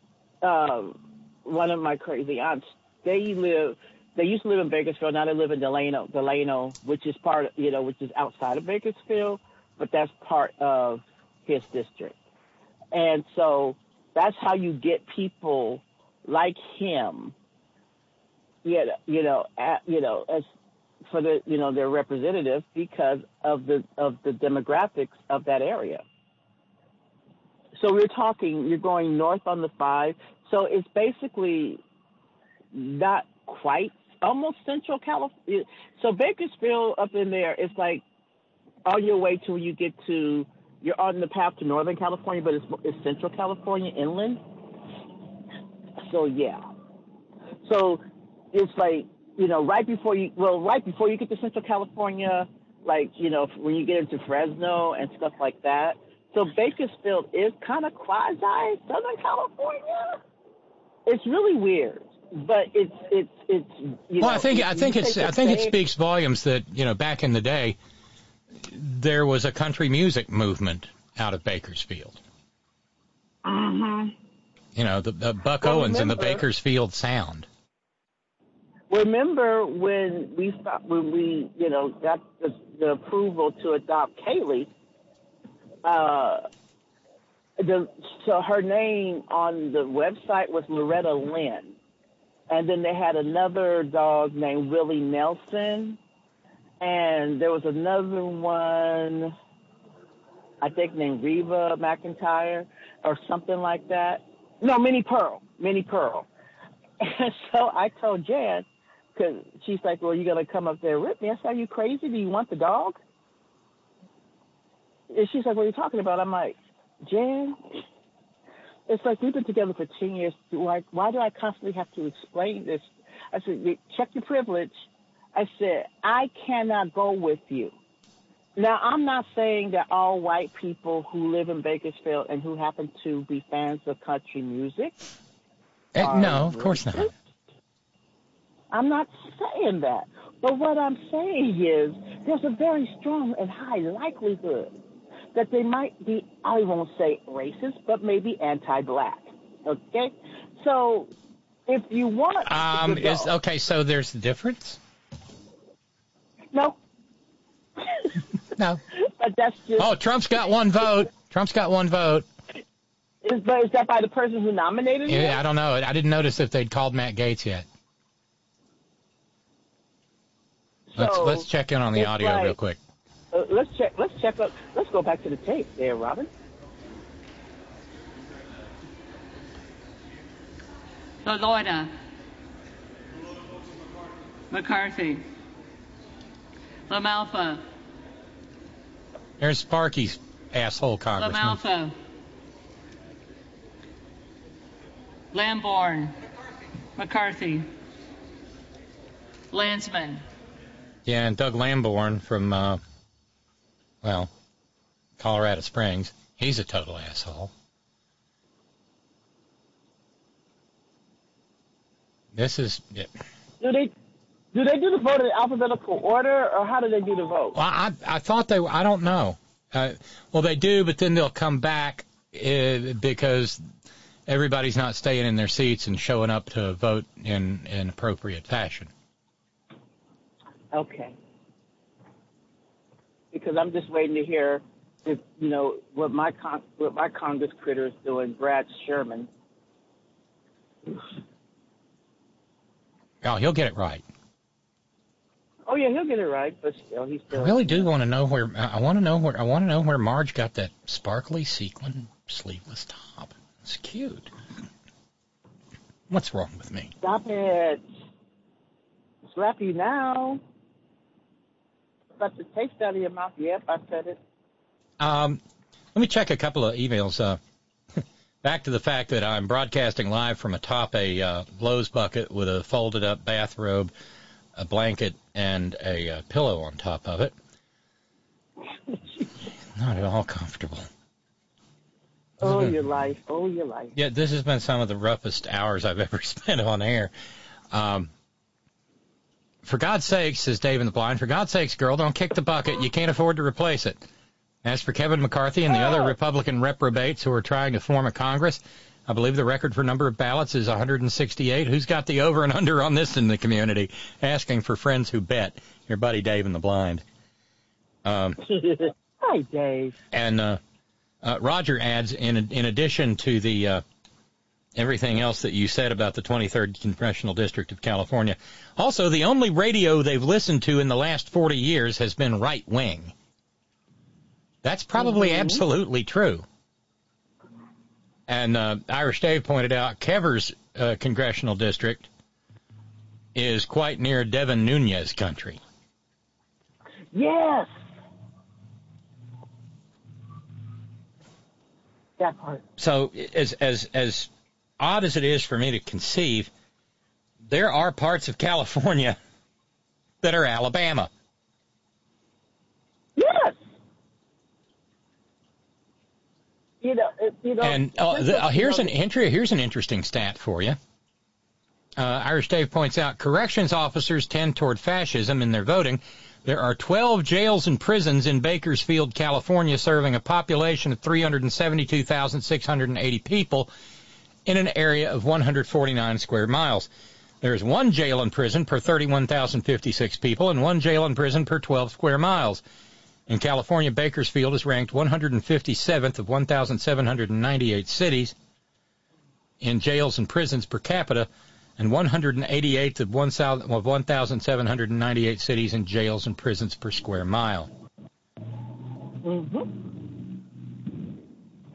um, one of my crazy aunts, they live. They used to live in Bakersfield. Now they live in Delano, Delano, which is part, of, you know, which is outside of Bakersfield, but that's part of his district. And so that's how you get people like him. You know, you know, at, you know, as for the, you know, their representative because of the of the demographics of that area. So we're talking, you're going north on the five. So it's basically not quite, almost central California. So Bakersfield up in there, it's like on your way to you get to, you're on the path to Northern California, but it's, it's Central California inland. So yeah. So it's like, you know, right before you, well, right before you get to Central California, like, you know, when you get into Fresno and stuff like that. So Bakersfield is kind of quasi Southern California. It's really weird, but it's it's it's you well, know. I think I think it's I think it speaks volumes that you know back in the day there was a country music movement out of Bakersfield. Mhm. You know, the, the Buck Well, Owens and the Bakersfield Sound. Remember when we stopped, when we you know got the, the approval to adopt Kaylee? Uh, the so her name on the website was Loretta Lynn, and then they had another dog named Willie Nelson, and there was another one, I think named Reba McEntire or something like that. No, Minnie Pearl, Minnie Pearl. And so I told Jan, Cause she's like, well, you're gonna come up there rip me. I said, are you crazy? Do you want the dog? And she's like, what are you talking about? I'm like, Jan, it's like we've been together for 10 years. Do I, why do I constantly have to explain this? I said, check your privilege. I said, I cannot go with you. Now, I'm not saying that all white people who live in Bakersfield and who happen to be fans of country music. Eh, are no, of course not. I'm not saying that. But what I'm saying is there's a very strong and high likelihood that they might be, I won't say racist, but maybe anti-black. Okay? So if you want Um, go, is okay. So there's a difference. no, No. but that's just, Oh, Trump's got one vote. Trump's got one vote. is, but is that by the person who nominated him? Yeah, I don't know. I didn't notice if they'd called Matt Gaetz yet. Let's let's check in on the audio like- real quick. Uh, let's check. Let's check up. Let's go back to the tape there, Robin. LaLota. McCarthy. LaMalfa. There's Sparky's asshole congressman. LaMalfa. Lamborn. McCarthy. Landsman. Yeah, and Doug Lamborn from uh, well, Colorado Springs. He's a total asshole. This is yeah. Do they do they do the vote in alphabetical order, or how do they do the vote? Well, I I thought they. I don't know. Uh, well, they do, but then they'll come back uh, because everybody's not staying in their seats and showing up to vote in in appropriate fashion. Okay. Because I'm just waiting to hear if you know what my con- what my Congress critter is doing, Brad Sherman. Oh, he'll get it right. Oh yeah, he'll get it right, but still, he's still. I really do want to know where. I want to know where. I want to know where Marge got that sparkly sequin sleeveless top. It's cute. What's wrong with me? Stop it. Slap you now. Slap the taste out of your mouth. Yep, I said it. Um, let me check a couple of emails. Uh, back to the fact that I'm broadcasting live from atop a uh, Lowe's bucket with a folded up bathrobe, a blanket, and a uh, pillow on top of it. Not at all comfortable. Oh, your life. Oh, your life. Yeah, this has been some of the roughest hours I've ever spent on air. Um, for God's sakes, says Dave in the Blind, for God's sakes, girl, don't kick the bucket. You can't afford to replace it. As for Kevin McCarthy and the other Republican reprobates who are trying to form a Congress, I believe the record for number of ballots is 168. Who's got the over and under on this in the community? Asking for friends who bet. Your buddy Dave in the Blind. Um, Hi, Dave. and uh, uh, Roger adds, in in addition to the uh, everything else that you said about the 23rd Congressional District of California, also the only radio they've listened to in the last 40 years has been right wing. That's probably Mhm. absolutely true. And uh, Irish Dave pointed out Kever's uh, congressional district is quite near Devin Nunes country. Yes. That part. So as as as odd as it is for me to conceive, there are parts of California that are Alabama. Yes. You know, you know. And uh, the, uh, here's an entry. Here's an interesting stat for you. Uh, Irish Dave points out corrections officers tend toward fascism in their voting. There are 12 jails and prisons in Bakersfield, California, serving a population of 372,680 people in an area of 149 square miles. There is one jail and prison per 31,056 people and one jail and prison per 12 square miles. In California, Bakersfield is ranked 157th of 1,798 cities in jails and prisons per capita and 188th of 1,798 cities in jails and prisons per square mile. Mhm.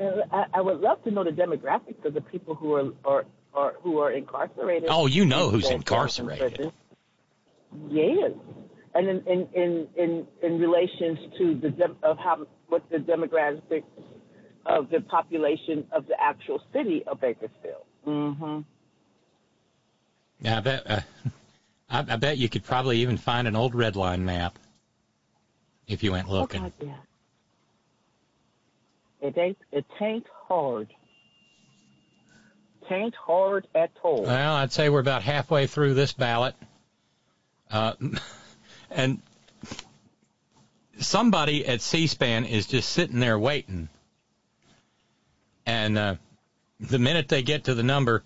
And I, I would love to know the demographics of the people who are or or who are incarcerated. Oh, you know who's incarcerated. Yes, and in in in in, in relations to the dem- of how what the demographics of the population of the actual city of Bakersfield. Mm-hmm. Yeah, I bet. Uh, I, I bet you could probably even find an old red line map if you went looking. Oh, God, yeah. It ain't it ain't hard. Tain't hard at all. Well, I'd say we're about halfway through this ballot. Uh, and somebody at C-SPAN is just sitting there waiting. And uh, the minute they get to the number,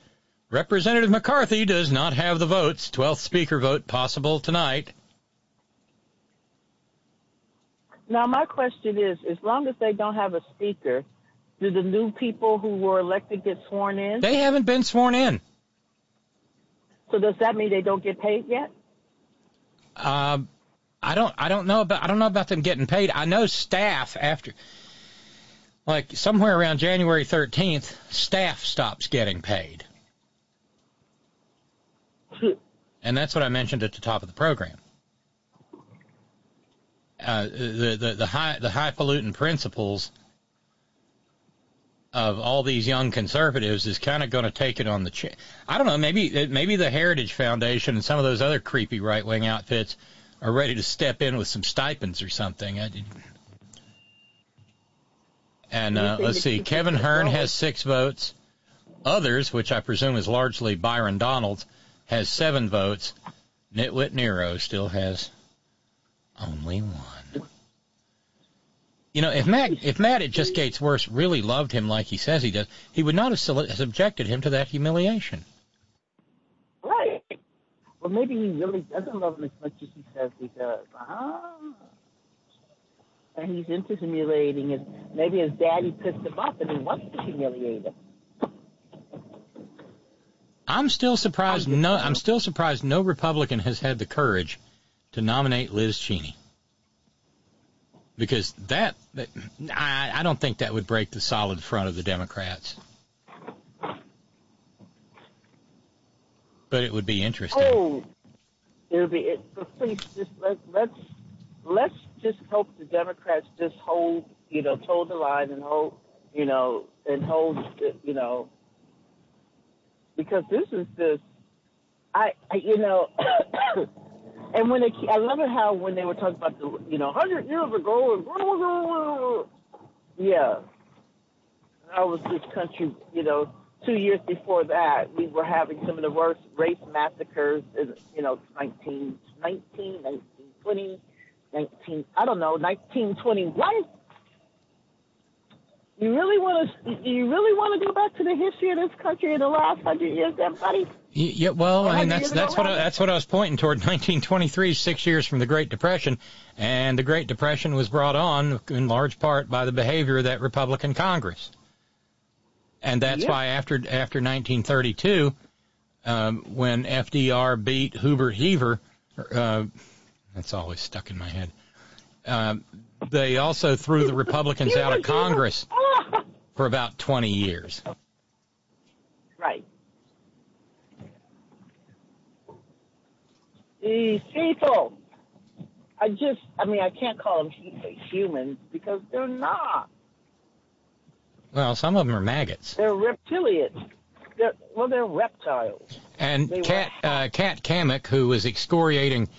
Representative McCarthy does not have the votes. 12th speaker vote possible tonight. Now, my question is: as long as they don't have a speaker, do the new people who were elected get sworn in? They haven't been sworn in. So does that mean they don't get paid yet? Um, I don't. I don't know about. I don't know about them getting paid. I know staff after, like somewhere around January 13th, staff stops getting paid, and that's what I mentioned at the top of the program. Uh, the the the high the highfalutin principles of all these young conservatives is kind of going to take it on the chin. I don't know. Maybe maybe the Heritage Foundation and some of those other creepy right wing outfits are ready to step in with some stipends or something. I, and uh, let's see, Kevin Hern has six votes. Others, which I presume is largely Byron Donalds, has seven votes. Nitwit Nero still has only one. You know, if Matt if Matt at Just Gates Worse really loved him like he says he does, he would not have subjected him to that humiliation. Right. Well, maybe he really doesn't love him as much as he says he does. Ah. And he's into humiliating his. Maybe his daddy pissed him off and he wants to humiliate him. I'm still surprised. No, I'm still surprised. No Republican has had the courage to nominate Liz Cheney because that, I, don't think that would break the solid front of the Democrats. But it would be interesting. Oh, it would be. It, please, just let, let's let's just hope the Democrats just hold, you know, toe the line and hold, you know, and hold, you know, because this is this. I, I you know. And when they, I love it how when they were talking about the, you know, hundred years ago, and yeah, I was this country, you know, two years before that, we were having some of the worst race massacres in, you know, 19, 19, 1920, 19, I don't know, 1921. You really want to? You really want to go back to the history of this country in the last hundred years, everybody? Yeah, well, I mean that's that's what I, that's what I was pointing toward. 1923, six years from the Great Depression, and the Great Depression was brought on in large part by the behavior of that Republican Congress, and that's why after after 1932, um, when FDR beat Hubert Heaver, uh, that's always stuck in my head. Um, they also threw the Republicans out of Congress for about 20 years. Right. These people, I just, I mean, I can't call them humans because they're not. Well, some of them are maggots. They're reptilians. They're, well, they're reptiles. And They Kat uh, Kat who was excoriating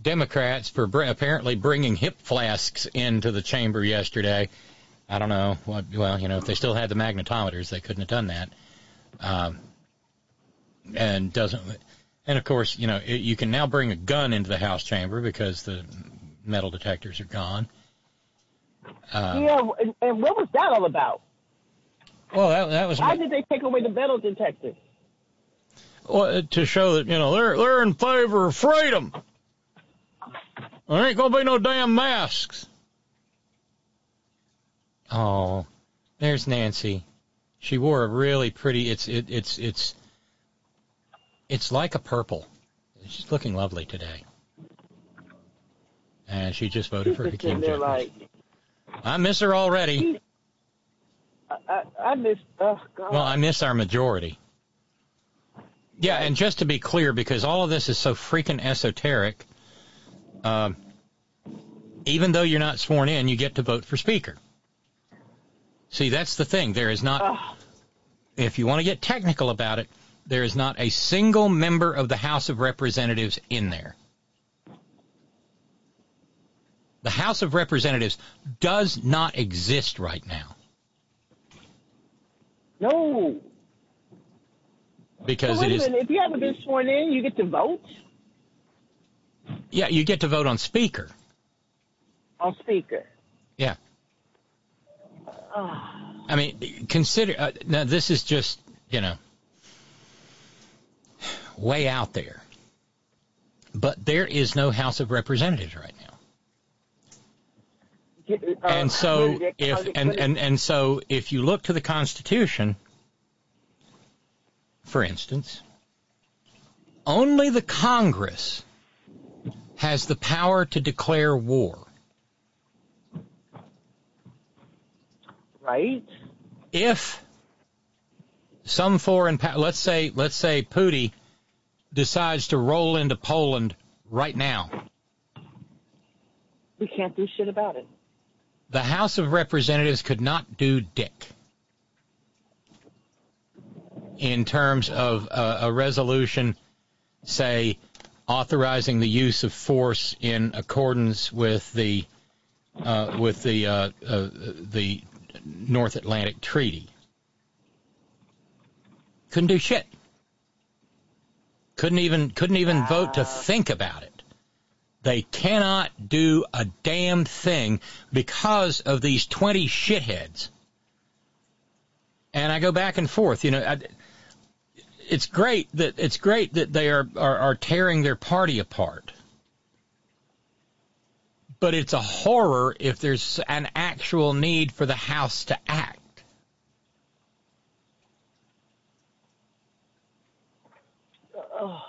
Democrats for br- apparently bringing hip flasks into the chamber yesterday. I don't know. What, well, you know, if they still had the magnetometers, they couldn't have done that. Um, and doesn't. And of course, you know, it, you can now bring a gun into the House chamber because the metal detectors are gone. Um, yeah, and, and what was that all about? Well, that, that was Why did they take away the metal detectors? well, to show that you know they're they're in favor of freedom. There ain't gonna be no damn masks. Oh, there's Nancy. She wore a really pretty. It's it, it's it's it's like a purple. She's looking lovely today. And she just voted for She's Hakeem Jeffries. like, I miss her already. I, I, I miss, oh, God. Well, I miss our majority. Yeah, and just to be clear, because all of this is so freaking esoteric, Um, even though you're not sworn in, you get to vote for Speaker. See, that's the thing. There is not, ah. if you want to get technical about it, there is not a single member of the House of Representatives in there. The House of Representatives does not exist right now No. because so it a minute. If you haven't been sworn in, you get to vote Yeah, you get to vote on Speaker. on Speaker. I mean, consider uh, now. This is just you know way out there, but there is no House of Representatives right now. And so if and, and and so if you look to the Constitution, for instance, only the Congress has the power to declare war. Right? if some foreign power, let's say let's say Putin decides to roll into Poland right now, We can't do shit about it. the House of Representatives could not do dick in terms of uh, a resolution, say authorizing the use of force in accordance with the uh, with the uh, uh, the North Atlantic Treaty. Couldn't do shit. Couldn't even couldn't even vote to think about it. They cannot do a damn thing because of these 20 shitheads. And I go back and forth, you know, I, it's great that it's great that they are, are are tearing their party apart. But it's a horror if there's an actual need for the House to act. Oh,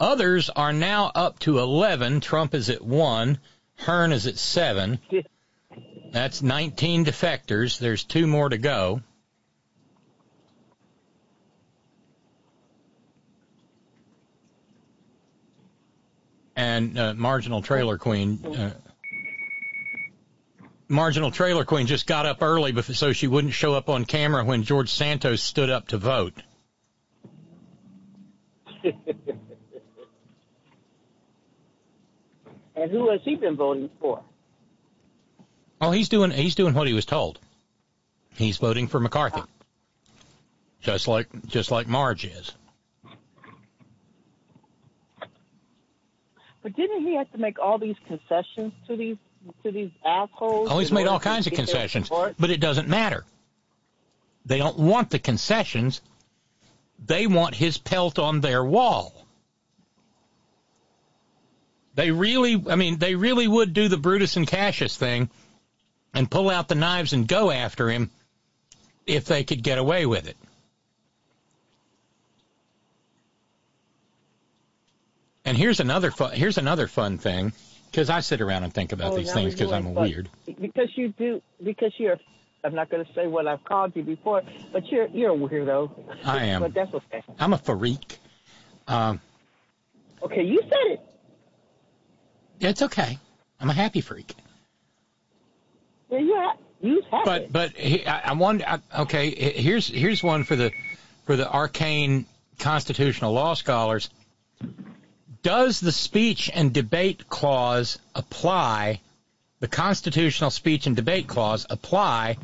Others are now up to 11. Trump is at 1. Hern is at 7. That's 19 defectors. There's two more to go. And uh, Marginal Trailer Queen. Uh, Marginal Trailer Queen just got up early so she wouldn't show up on camera when George Santos stood up to vote. and who has he been voting for? Oh, he's doing he's doing what he was told. He's voting for McCarthy. Just like just like Marge is. But didn't he have to make all these concessions to these to these assholes? Oh, he's made all kinds of concessions, but it doesn't matter. They don't want the concessions. They want his pelt on their wall. They really, I mean, they really would do the Brutus and Cassius thing and pull out the knives and go after him if they could get away with it. And here's another fun, here's another fun thing because I sit around and think about Oh, these things because I'm a fun. weird. Because you do. Because you're. I'm not going to say what I've called you before, but you're you're a weirdo. I am. But that's okay. I'm a freak. Um, Okay, you said it. it's okay. I'm a happy freak. Yeah, you have. You have But but he, I, I wonder. I- Okay, here's here's one for the for the arcane constitutional law scholars. Does the speech and debate clause apply? The constitutional speech and debate clause apply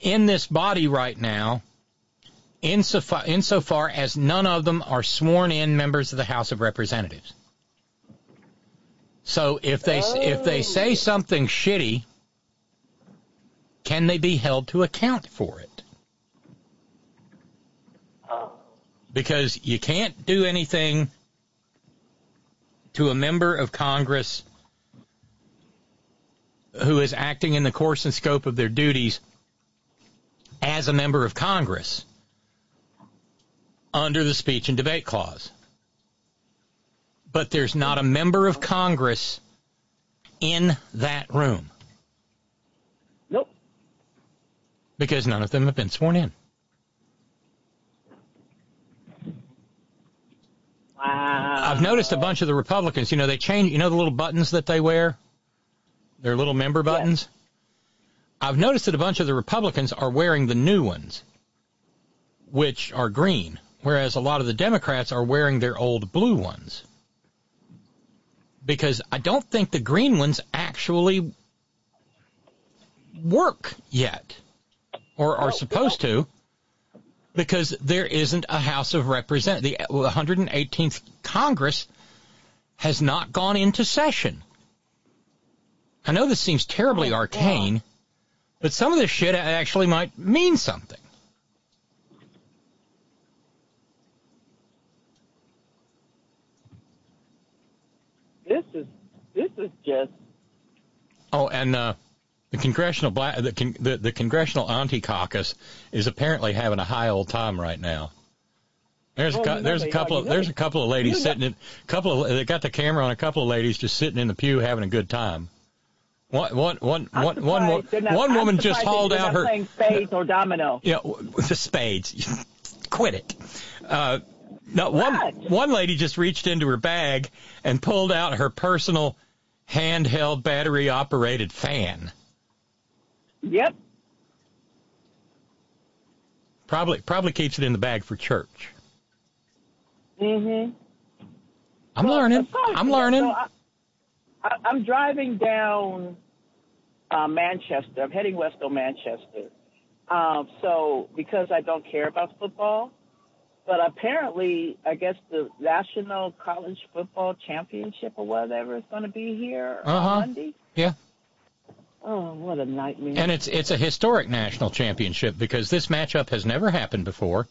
in this body right now, insofar, insofar as none of them are sworn in members of the House of Representatives. So if they if they oh. say something shitty, can they be held to account for it? Oh. Because you can't do anything to a member of Congress who is acting in the course and scope of their duties as a member of Congress under the speech and debate clause. But there's not a member of Congress in that room. Nope. Because none of them have been sworn in. Wow. I've noticed a bunch of the Republicans, you know, they change, you know, the little buttons that they wear? Their little member buttons? I've noticed that a bunch of the Republicans are wearing the new ones, which are green, whereas a lot of the Democrats are wearing their old blue ones. Because I don't think the green ones actually work yet, or are supposed to, because there isn't a House of Representatives. The 118th Congress has not gone into session. I know this seems terribly arcane, but some of this shit actually might mean something. This is this is just Oh, and uh, the congressional black, the, con- the the congressional anti caucus is apparently having a high old time right now. There's a Oh, you know there's a couple of there's a couple of ladies sitting in couple of they got the camera on a couple of ladies just sitting in the pew having a good time. One one one I'm one one wo- surprised they're not- one I'm woman just hauled out her playing spades or domino. yeah, w- the spades. Quit it. Uh, no, one one lady just reached into her bag and pulled out her personal handheld battery operated fan. Yep. Probably probably keeps it in the bag for church. Mhm. I'm learning. I'm learning. I, I, I'm driving down uh, Manchester. I'm heading west on Manchester. Um, so because I don't care about football, but apparently, I guess the National College Football Championship or whatever is going to be here Uh-huh. on Monday. Yeah. Oh, what a nightmare! And it's it's a historic national championship because this matchup has never happened before.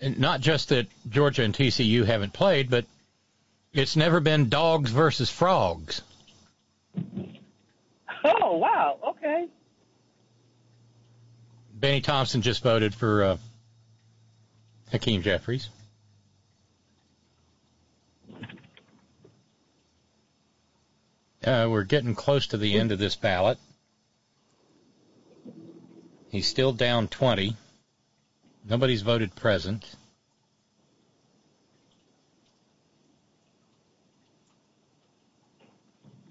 And not just that Georgia and TCU haven't played, but it's never been dogs versus frogs. oh wow, okay. Bennie Thompson just voted for uh, Hakeem Jeffries. Uh, we're getting close to the end of this ballot. He's still down 20. Nobody's voted present.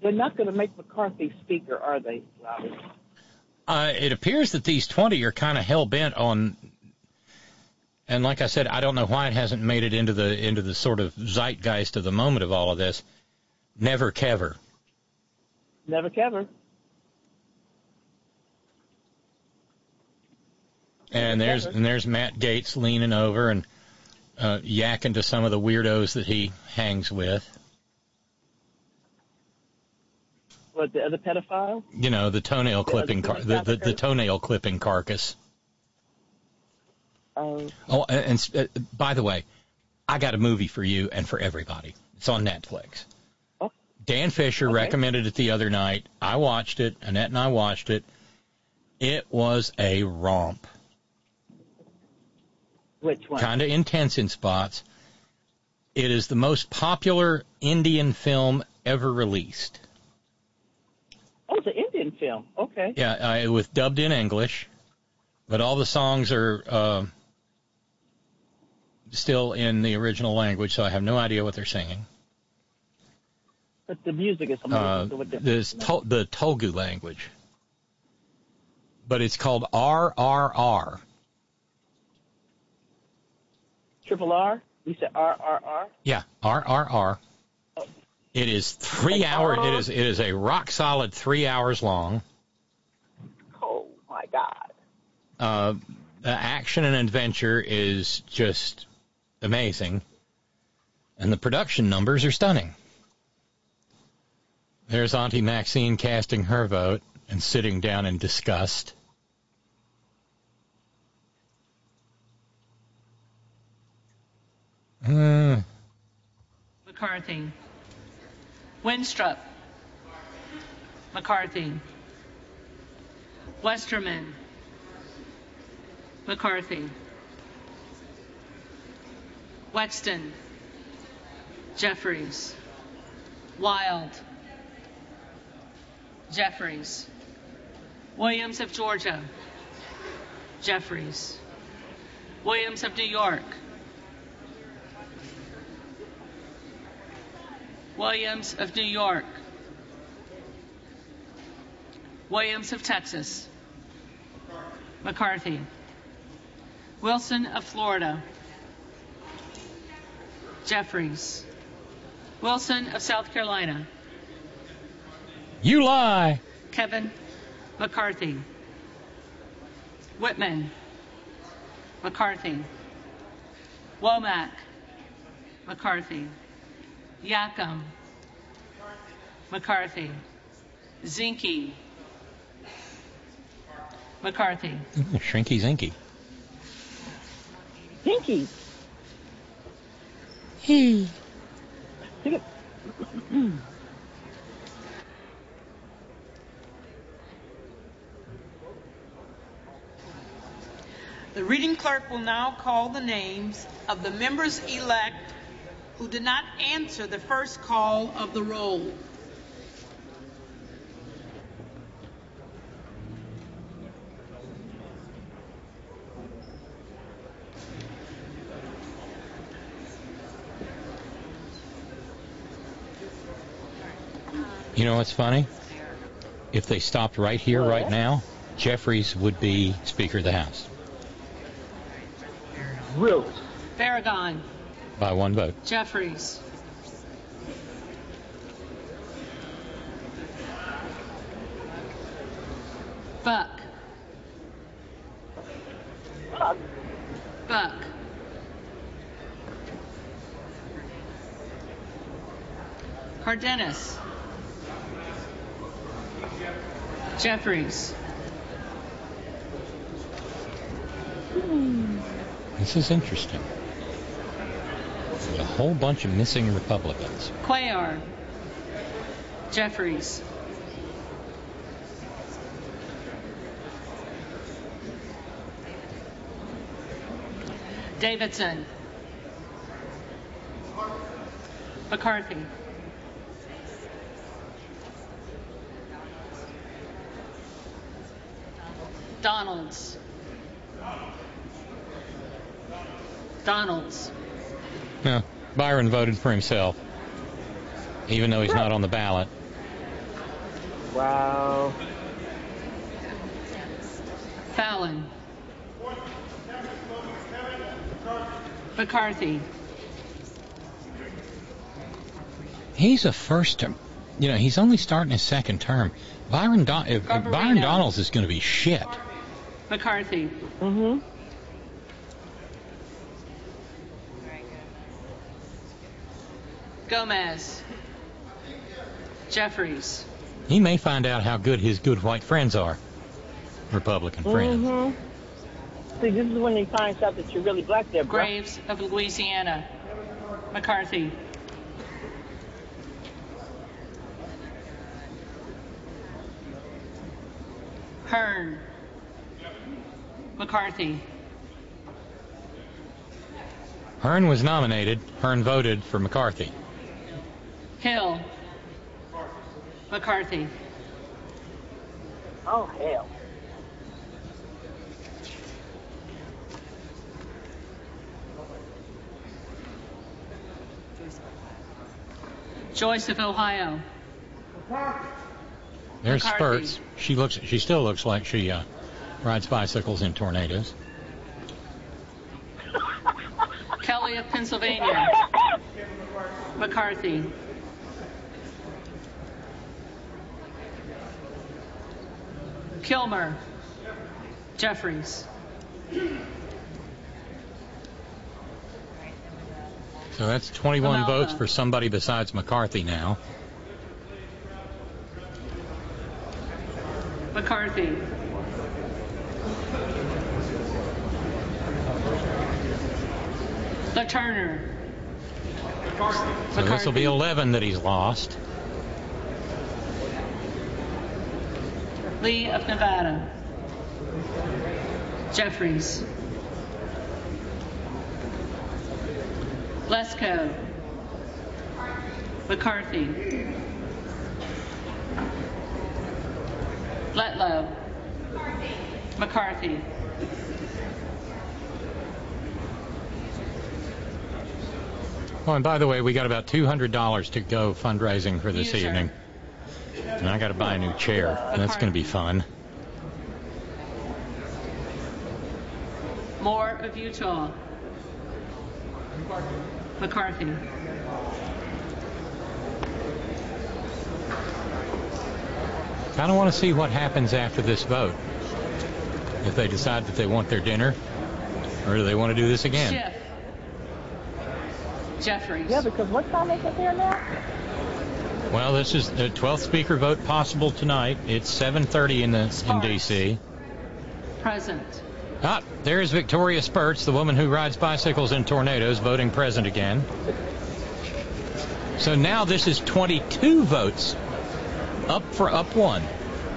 They're not going to make McCarthy speaker, are they, Robbie? Uh, it appears that these 20 are kind of hell bent on, and like I said, I don't know why it hasn't made it into the into the sort of zeitgeist of the moment of all of this. Never Kever. Never Kever. And there's and there's Matt Gaetz leaning over and uh, yakking to some of the weirdos that he hangs with. What the other pedophile? You know, the toenail The clipping car- the, the the toenail clipping carcass. Oh, Oh, and, and uh, by the way, I got a movie for you and for everybody. It's on Netflix. Dan Fisher recommended it the other night. I watched it. Annette and I watched it. It was a romp. which one? Kind of intense in spots. It is the most popular Indian film ever released. Oh, it's an Indian film. Okay. Yeah, uh, it was dubbed in English, but all the songs are uh, still in the original language, so I have no idea what they're singing. But the music is amazing. Uh, what this to- the Telugu language, but it's called RRR. Triple R? You said R R R? Yeah, RRR. It is three hours. It is it is a rock solid three hours long. Oh my God. Uh, the action and adventure is just amazing, and the production numbers are stunning. There's Auntie Maxine casting her vote and sitting down in disgust. Uh, McCarthy. Wenstrup. McCarthy. Westerman. McCarthy. Wexton. Jeffries. Wild. Jeffries. Williams of Georgia. Jeffries. Williams of New York. Williams of New York. Williams of Texas. McCarthy. Wilson of Florida. Jeffries. Wilson of South Carolina. You lie. Kevin McCarthy. Wittman. McCarthy. Womack. McCarthy. Yakym. McCarthy. Zinke. McCarthy. Shrinky Zinky. Pinky. He. Hmm. The reading clerk will now call the names of the members elect who did not answer the first call of the roll. You know what's funny? If they stopped right here, right now, Jeffries would be Speaker of the House Really? Farragon. by one vote. Jeffries. Buck. Buck. Cardenas. Jeffries. Hmm. This is interesting. There's a whole bunch of missing Republicans. Cuellar. Jeffries. Davidson. McCarthy. Donalds. Donalds. No, Byron voted for himself, even though he's not on the ballot. Wow. Fallon. McCarthy. He's a first term. You know, he's only starting his second term. Byron, Don- if, if Byron Donalds is going to be shit. McCarthy. Mm-hmm. Gomez. Jeffries. He may find out how good his good white friends are. Republican friends. Mm-hmm. See, this is when they find out that you're really black there, bro. Graves of Louisiana. McCarthy. Hern. McCarthy. Hern was nominated. Hern voted for McCarthy. Hill. McCarthy. Oh, hell. Joyce of Ohio. There's McCarthy. Spartz. She looks. She still looks like she uh, rides bicycles in tornadoes. Kelly of Pennsylvania. McCarthy. Kilmer. Jeffries. So that's 21 Kamalka. votes for somebody besides McCarthy now. McCarthy. LaTurner. So this will be 11 that he's lost. Lee of Nevada. Jeffries. Lesko. McCarthy. Letlow. McCarthy. Oh, and by the way, we got about $200 to go fundraising for this User. evening. And I got to buy a new chair. That's going to be fun. Moore of Utah. McCarthy. Kind of want to see what happens after this vote. If they decide that they want their dinner, or do they want to do this again? Schiff. Jeffries. Yeah, because what time is it there now? Well, this is the 12th speaker vote possible tonight. It's 7:30 in the in D.C. Present. Ah, there's Victoria Spartz, the woman who rides bicycles in tornadoes, voting present again. So now this is 22 votes, up for up one.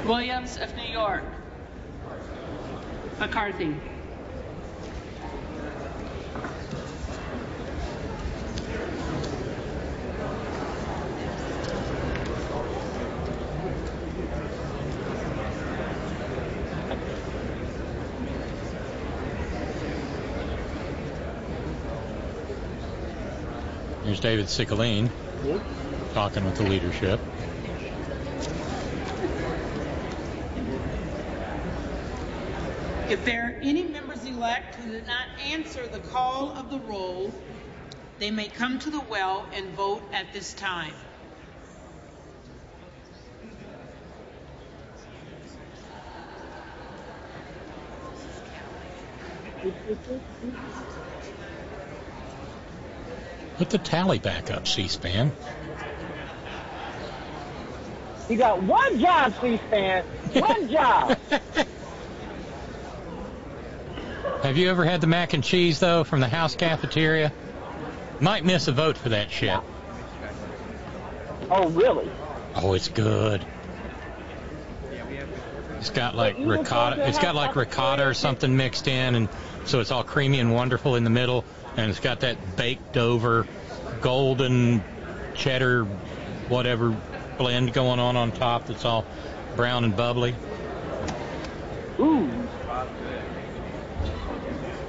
Williams of New York. McCarthy. David Cicilline talking with the leadership. If there are any members elect who did not answer the call of the roll, they may come to the well and vote at this time. Put the tally back up, C-SPAN. You got one job, C-SPAN. One job. Have you ever had the mac and cheese though from the house cafeteria? Might miss a vote for that shit. oh, really? Oh, it's good. It's got like But you don't ricotta. It's got like ricotta or something mixed in, and so it's all creamy and wonderful in the middle, and it's got that baked over golden cheddar, whatever blend going on on top. That's all brown and bubbly. Ooh.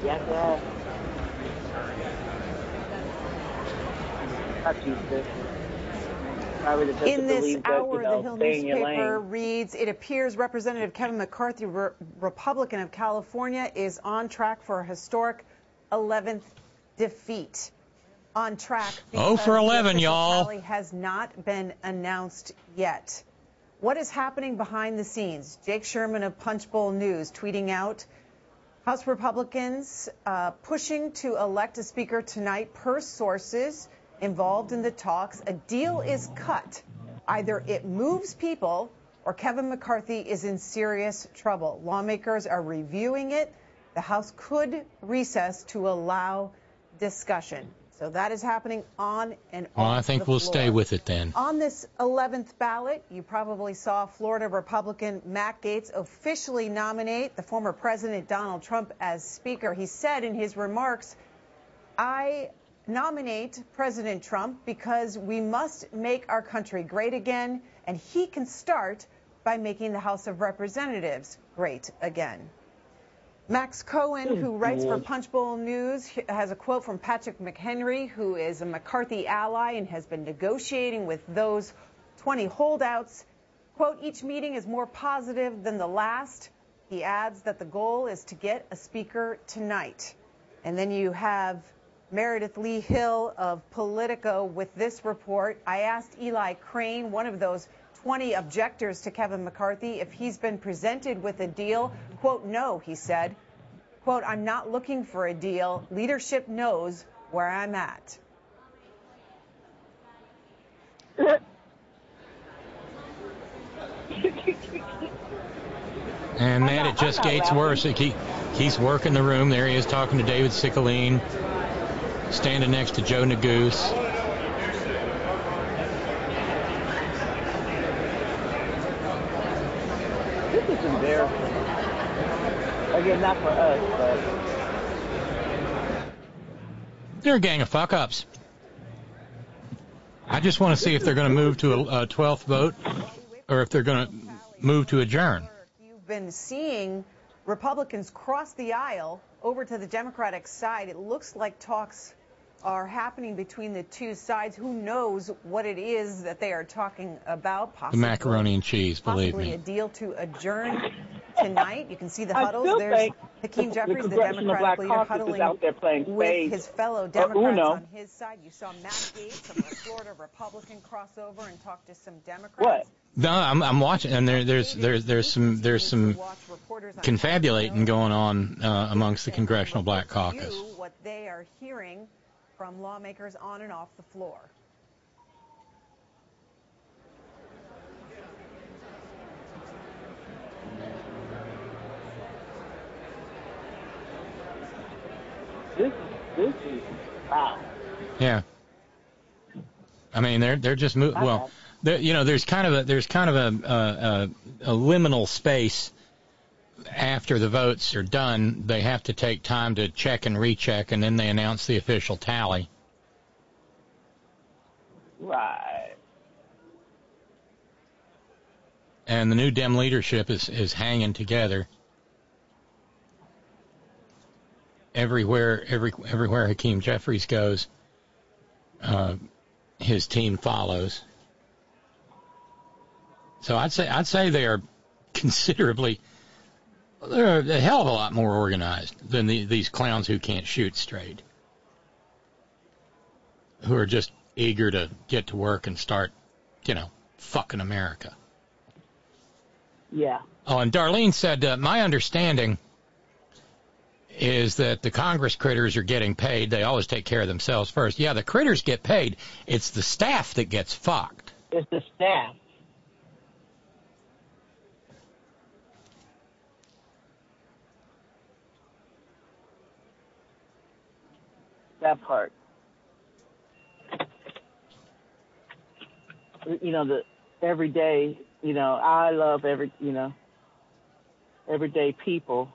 Yes, Not you, sis. Probably just have to In this hour, the Hill stay in your newspaper reads, it appears Representative Kevin McCarthy, Re- Republican of California, is on track for a historic 11th defeat. On track. Oh for 11, y'all. tally has not been announced yet. What is happening behind the scenes? Jake Sherman of Punchbowl News tweeting out House Republicans uh, pushing to elect a speaker tonight per sources involved in the talks. A deal is cut. Either it moves people or Kevin McCarthy is in serious trouble. Lawmakers are reviewing it. The House could recess to allow discussion. So that is happening on and off. Well, I think we'll stay with it then. On this 11th ballot, you probably saw Florida Republican Matt Gaetz officially nominate the former President Donald Trump as Speaker. He said in his remarks, I nominate President Trump because we must make our country great again, and he can start by making the House of Representatives great again. Max Cohen, who hmm. writes for Punchbowl News, has a quote from Patrick McHenry, who is a McCarthy ally and has been negotiating with those 20 holdouts. Quote, each meeting is more positive than the last. He adds that the goal is to get a speaker tonight. And then you have Meredith Lee Hill of Politico with this report. I asked Eli Crane, one of those 20 objectors to Kevin McCarthy, if he's been presented with a deal. Quote, no, he said. Quote, I'm not looking for a deal. Leadership knows where I'm at. And man, it just gets worse. He, he's working the room. There he is talking to David Cicilline, standing next to Joe Neguse. This is embarrassing. Again, not for us, but They're a gang of fuck ups. I just want to see if they're going to move to a, a 12th vote or if they're going to move to adjourn. You've been seeing Republicans cross the aisle over to the Democratic side. It looks like talks are happening between the two sides. Who knows what it is that they are talking about? The Possibly, macaroni and cheese, believe possibly me. a deal to adjourn tonight. You can see the huddles. There's Hakeem the Jeffries, the Congressional Democratic leader, Caucus huddling out there playing with his fellow or Democrats on his side. You saw Matt Gaetz from the Florida Republican cross over and talk to some Democrats. What? No, I'm I'm watching, and there there's there's there's some there's some confabulating going on uh, amongst the Congressional Black Caucus. You what they are hearing from lawmakers on and off the floor. This, this is wow. Yeah. I mean, they're they're just mo- well, you know, there's kind of a there's kind of a, a, a a liminal space after the votes are done. They have to take time to check and recheck, and then they announce the official tally. Right. And the new Dem leadership is is hanging together. Everywhere, every everywhere Hakeem Jeffries goes, uh, his team follows. So I'd say I'd say they are considerably they're a hell of a lot more organized than the, these clowns who can't shoot straight, who are just eager to get to work and start, you know, fucking America. Yeah. Oh, and Darlene said, uh, my understanding is that the Congress critters are getting paid. They always take care of themselves first. Yeah, the critters get paid. It's the staff that gets fucked. It's the staff. That part. You know, the everyday, you know, I love every, you know, everyday people.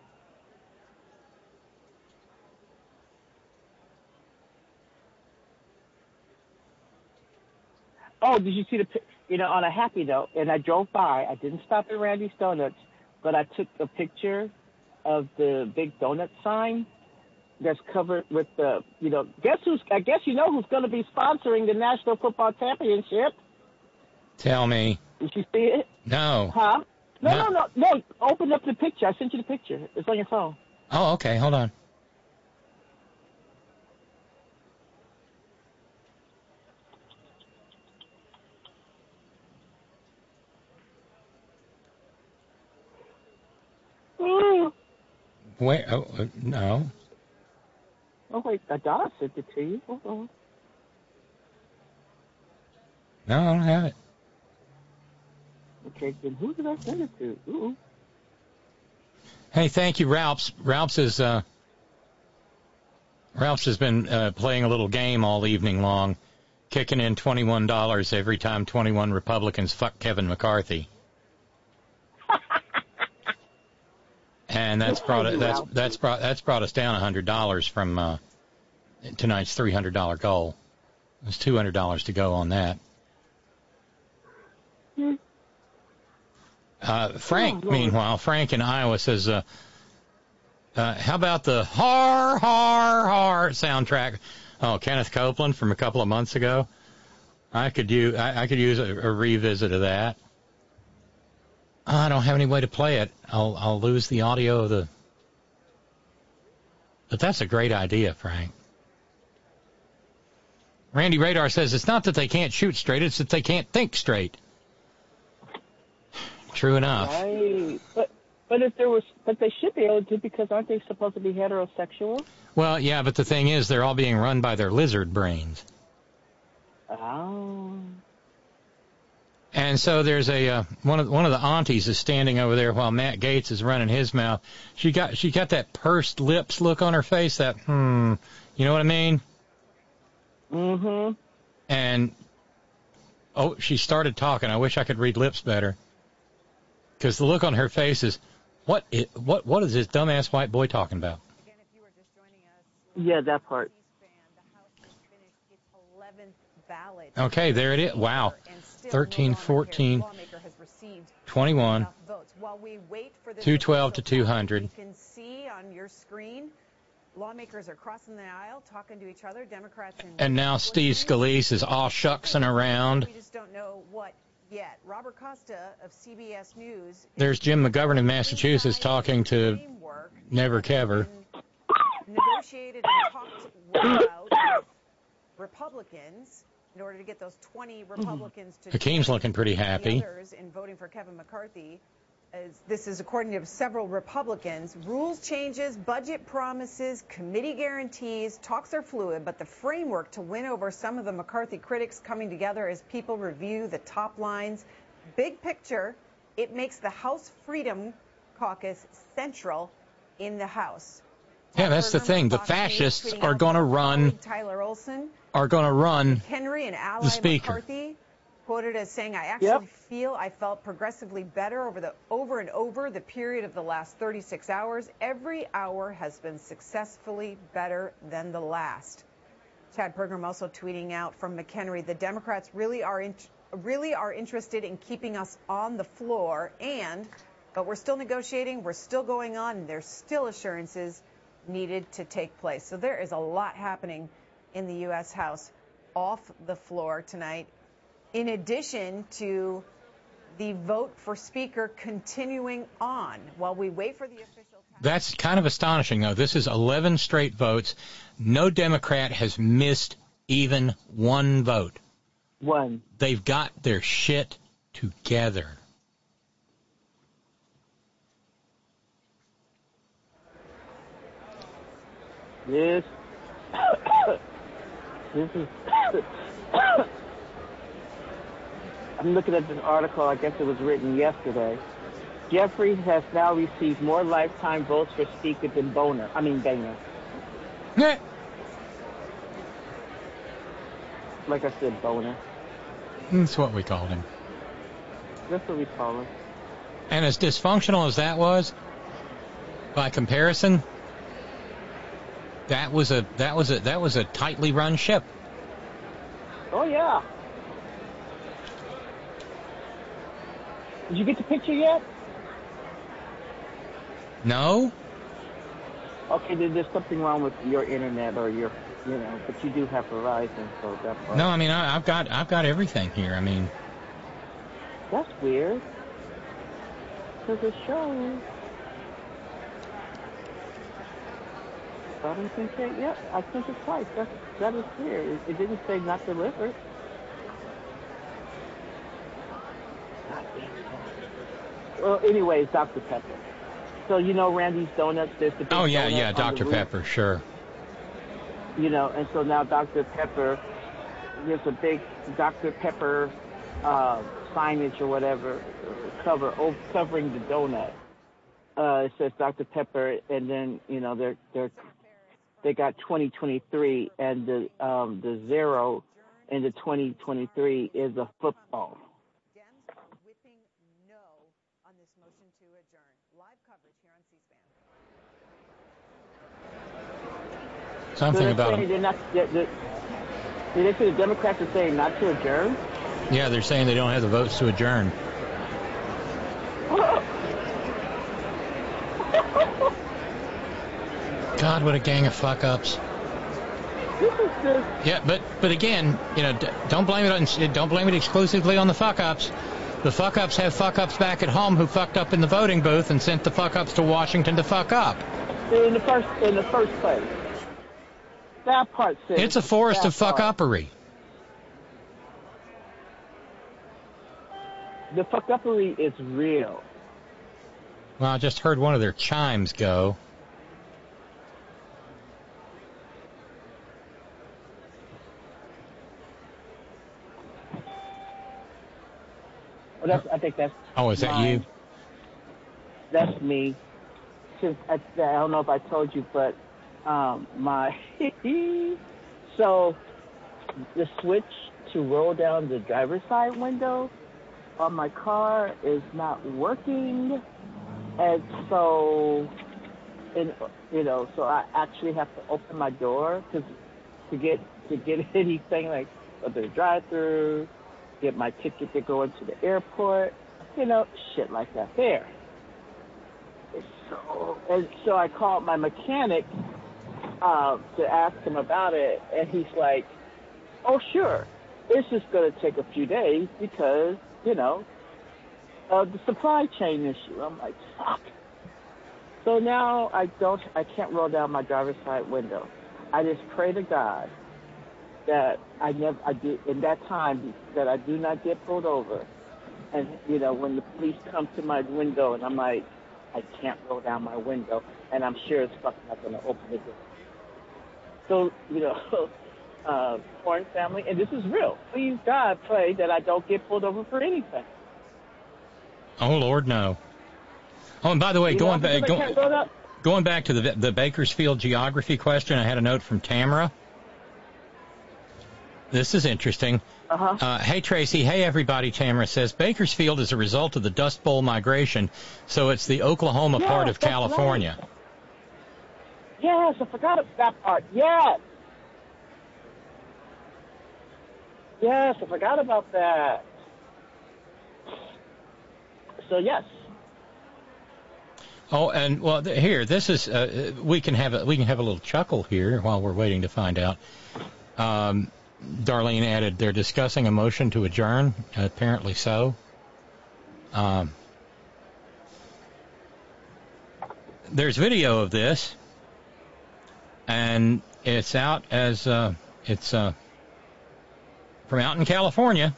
Oh, did you see the, you know, on a happy note, and I drove by, I didn't stop at Randy's Donuts, but I took a picture of the big donut sign that's covered with the, you know, guess who's, I guess you know who's going to be sponsoring the National Football Championship. Tell me. Did you see it? No. Huh? No, No. no, no, no. Open up the picture. I sent you the picture. It's on your phone. Oh, okay. Hold on. Oh, Wait. Oh, uh, no. oh wait, Adana sent it to you. Hold on. No, I don't have it. Okay, then who did I send it to? Ooh. Hey, thank you, Ralphs. Ralphs is uh, Ralphs has been uh, playing a little game all evening long, kicking in twenty-one dollars every time twenty-one Republicans fuck Kevin McCarthy. And that's brought. That's that's brought that's brought us down a hundred dollars from uh, tonight's three hundred dollar goal. There's two hundred dollars to go on that. Uh, Frank, meanwhile, Frank in Iowa says, uh, uh, "How about the har har har soundtrack?" Oh, Kenneth Copeland from a couple of months ago. I could use I, I could use a, a revisit of that. I don't have any way to play it. I'll I'll lose the audio of the. But that's a great idea, Frank. Randy Radar says it's not that they can't shoot straight; it's that they can't think straight. True enough. Right. But but if there was, but they should be able to because aren't they supposed to be heterosexual? Well, yeah, but the thing is, they're all being run by their lizard brains. Oh. And so there's a uh, one of one of the aunties is standing over there while Matt Gaetz is running his mouth. She got she got that pursed lips look on her face. That hmm, you know what I mean? Mm-hmm. And oh, she started talking. I wish I could read lips better. Because the look on her face is, what i what what is this dumbass white boy talking about? Yeah, that part. Okay, there it is. Wow. 13, 14, 21, votes. While we wait for this 212 to 200. You can see on your screen Lawmakers are crossing the aisle, talking to each other, Democrats and And now Steve Scalise is all shucksing around. We just don't know what yet. Robert Costa of CBS News There's Jim McGovern of Massachusetts talking to Never Kever. negotiated and talked about Republicans in order to get those 20 mm-hmm. Republicans to Hakeem's looking pretty happy. Others in voting for Kevin McCarthy. As this is according to several Republicans. Rules changes, budget promises, committee guarantees. Talks are fluid, but the framework to win over some of the McCarthy critics coming together as people review the top lines. Big picture, it makes the House Freedom Caucus central in the House. Yeah, that's the thing. The fascists are going to run Tyler Olson, are going to run Henry, and ally the speaker. McCarthy, quoted as saying, "I actually feel I felt progressively better over the over and over the period of the last 36 hours. Every hour has been successfully better than the last." Chad Pergram also tweeting out from McHenry, "The Democrats really are in, really are interested in keeping us on the floor, and but we're still negotiating, we're still going on, and there's still assurances." needed to take place. So there is a lot happening in the U.S. House off the floor tonight, in addition to the vote for Speaker continuing on while we wait for the official. That's kind of astonishing, though. This is 11 straight votes. No Democrat has missed even one vote. One. They've got their shit together. This, this mm-hmm. is. I'm looking at this article. I guess it was written yesterday. Jeffrey has now received more lifetime votes for Speaker than Boner. I mean Boehner. Yeah. Like I said, Boner. That's what we called him. That's what we call him. And as dysfunctional as that was, by comparison, that was a that was a that was a tightly run ship. Oh yeah. Did you get the picture yet? No? Okay, then there's something wrong with your internet or your, you know, but you do have Verizon, so that's. No, I mean I, I've got I've got everything here. I mean, That's weird. Because it shows. I don't think that. Yep, I sent it twice. That's that is weird. It, it didn't say not delivered. Well, anyways, Dr. Pepper. So you know Randy's Donuts. There's the big oh yeah, yeah, Dr. Pepper, sure. you know, and so now Dr. Pepper, there's a big Dr. Pepper uh, signage or whatever cover oh, covering the donut. Uh, it says Dr. Pepper, and then you know they're they're they got 2023, and the um, the zero in the 2023 is a football. Something so about them. they're not. They're, they're, did they say the Democrats are saying not to adjourn? Yeah, they're saying they don't have the votes to adjourn. God, what a gang of fuck ups. This is just Yeah, but but again, you know, don't blame it on don't blame it exclusively on the fuck ups. The fuck ups have fuck ups back at home who fucked up in the voting booth and sent the fuck ups to Washington to fuck up. in the first in the first place. That part says It's a forest of fuck uppery. The fuck uppery is real. Well, I just heard one of their chimes go. Well, that's, I think that's. Oh, is that mine. you? That's me. Since I, I don't know if I told you, but um, my so the switch to roll down the driver's side window on my car is not working, and so and you know, so I actually have to open my door to to get to get anything like the drive-through, get my ticket to go into the airport, you know, shit like that. There. So and so I called my mechanic, uh, to ask him about it, and he's like, "Oh, sure, it's just going to take a few days because you know of the supply chain issue." I'm like, "Fuck." So now I don't, I can't roll down my driver's side window. I just pray to God that I never, I do in that time that I do not get pulled over. And you know, when the police come to my window and I'm like, I can't roll down my window, and I'm sure it's fucking not going to open the door. So you know, uh, foreign family, and this is real. Please God, pray that I don't get pulled over for anything. Oh Lord, no. Oh, and by the way, You going know, back, because I go, can't go down- going back to the the Bakersfield geography question, I had a note from Tamara. This is interesting. Uh-huh. Uh, hey Tracy, hey everybody. Tamara says Bakersfield is a result of the Dust Bowl migration, so it's the Oklahoma Yes, part of California. Yes, I forgot about that part. Yes. Yes, I forgot about that. So yes. Oh, and well, th- here, this is uh, we can have a we can have a little chuckle here while we're waiting to find out. Um, Darlene added, they're discussing a motion to adjourn. Apparently so. Um, there's video of this, and it's out as uh, it's uh, from out in California.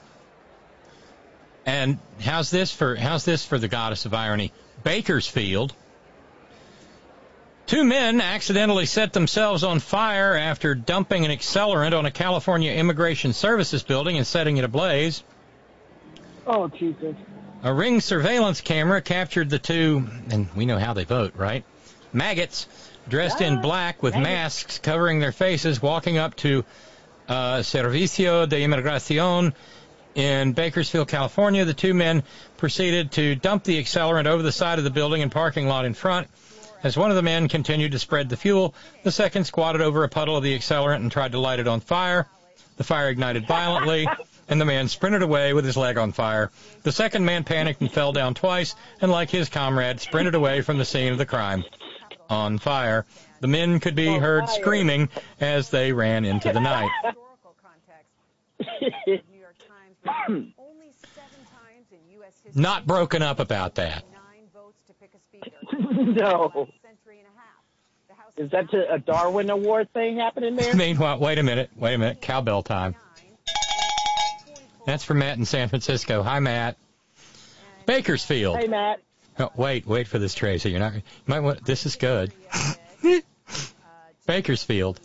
And how's this for how's this for the goddess of irony? Bakersfield. Two men accidentally set themselves on fire after dumping an accelerant on a California Immigration Services building and setting it ablaze. Oh Jesus. A ring surveillance camera captured the two, and we know how they vote, right? Maggots dressed in black with masks covering their faces, walking up to uh, Servicio de Inmigración in Bakersfield, California. The two men proceeded to dump the accelerant over the side of the building and parking lot in front. As one of the men continued to spread the fuel, the second squatted over a puddle of the accelerant and tried to light it on fire. The fire ignited violently, and the man sprinted away with his leg on fire. The second man panicked and fell down twice, and like his comrade, sprinted away from the scene of the crime. On fire. The men could be heard screaming as they ran into the night. Not broken up about that. no. Is that a a Darwin Award thing happening there? Meanwhile, wait a minute, wait a minute, cowbell time. That's for Matt in San Francisco. Hi, Matt. Bakersfield. Hey, Matt. Oh, wait, wait for this, Tracy. You're not. You might want. This is good. Bakersfield.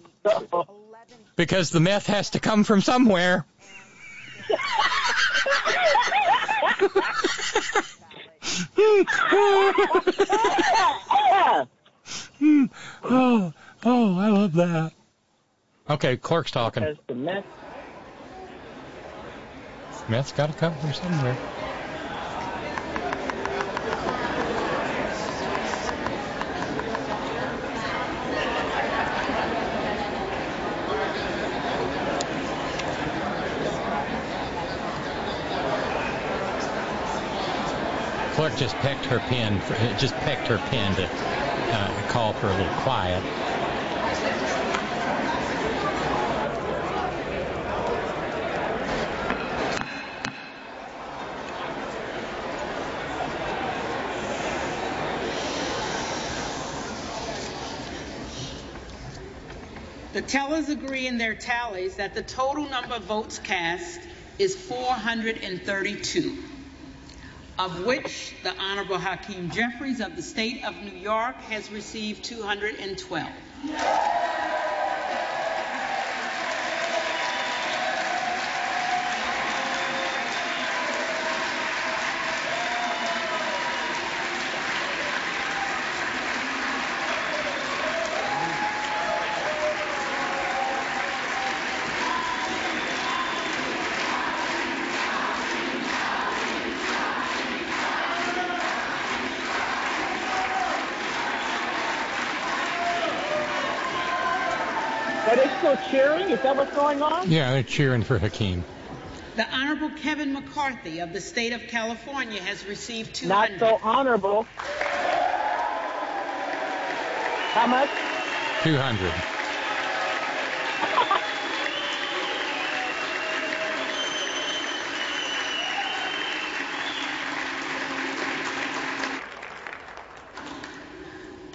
Because the meth has to come from somewhere. Oh, oh, I love that. Okay, Clark's talking. Because the meth. Meth's got to come from somewhere. Clark just pecked her pen, for, just pecked her pen to uh, call for a little quiet. The tellers agree in their tallies that the total number of votes cast is 432, of which the Honorable Hakeem Jeffries of the state of New York has received 212. Are they still cheering? Is that what's going on? Yeah, they're cheering for Hakeem. The Honorable Kevin McCarthy of the state of California has received 200. Not 200. so honorable. How much? 200.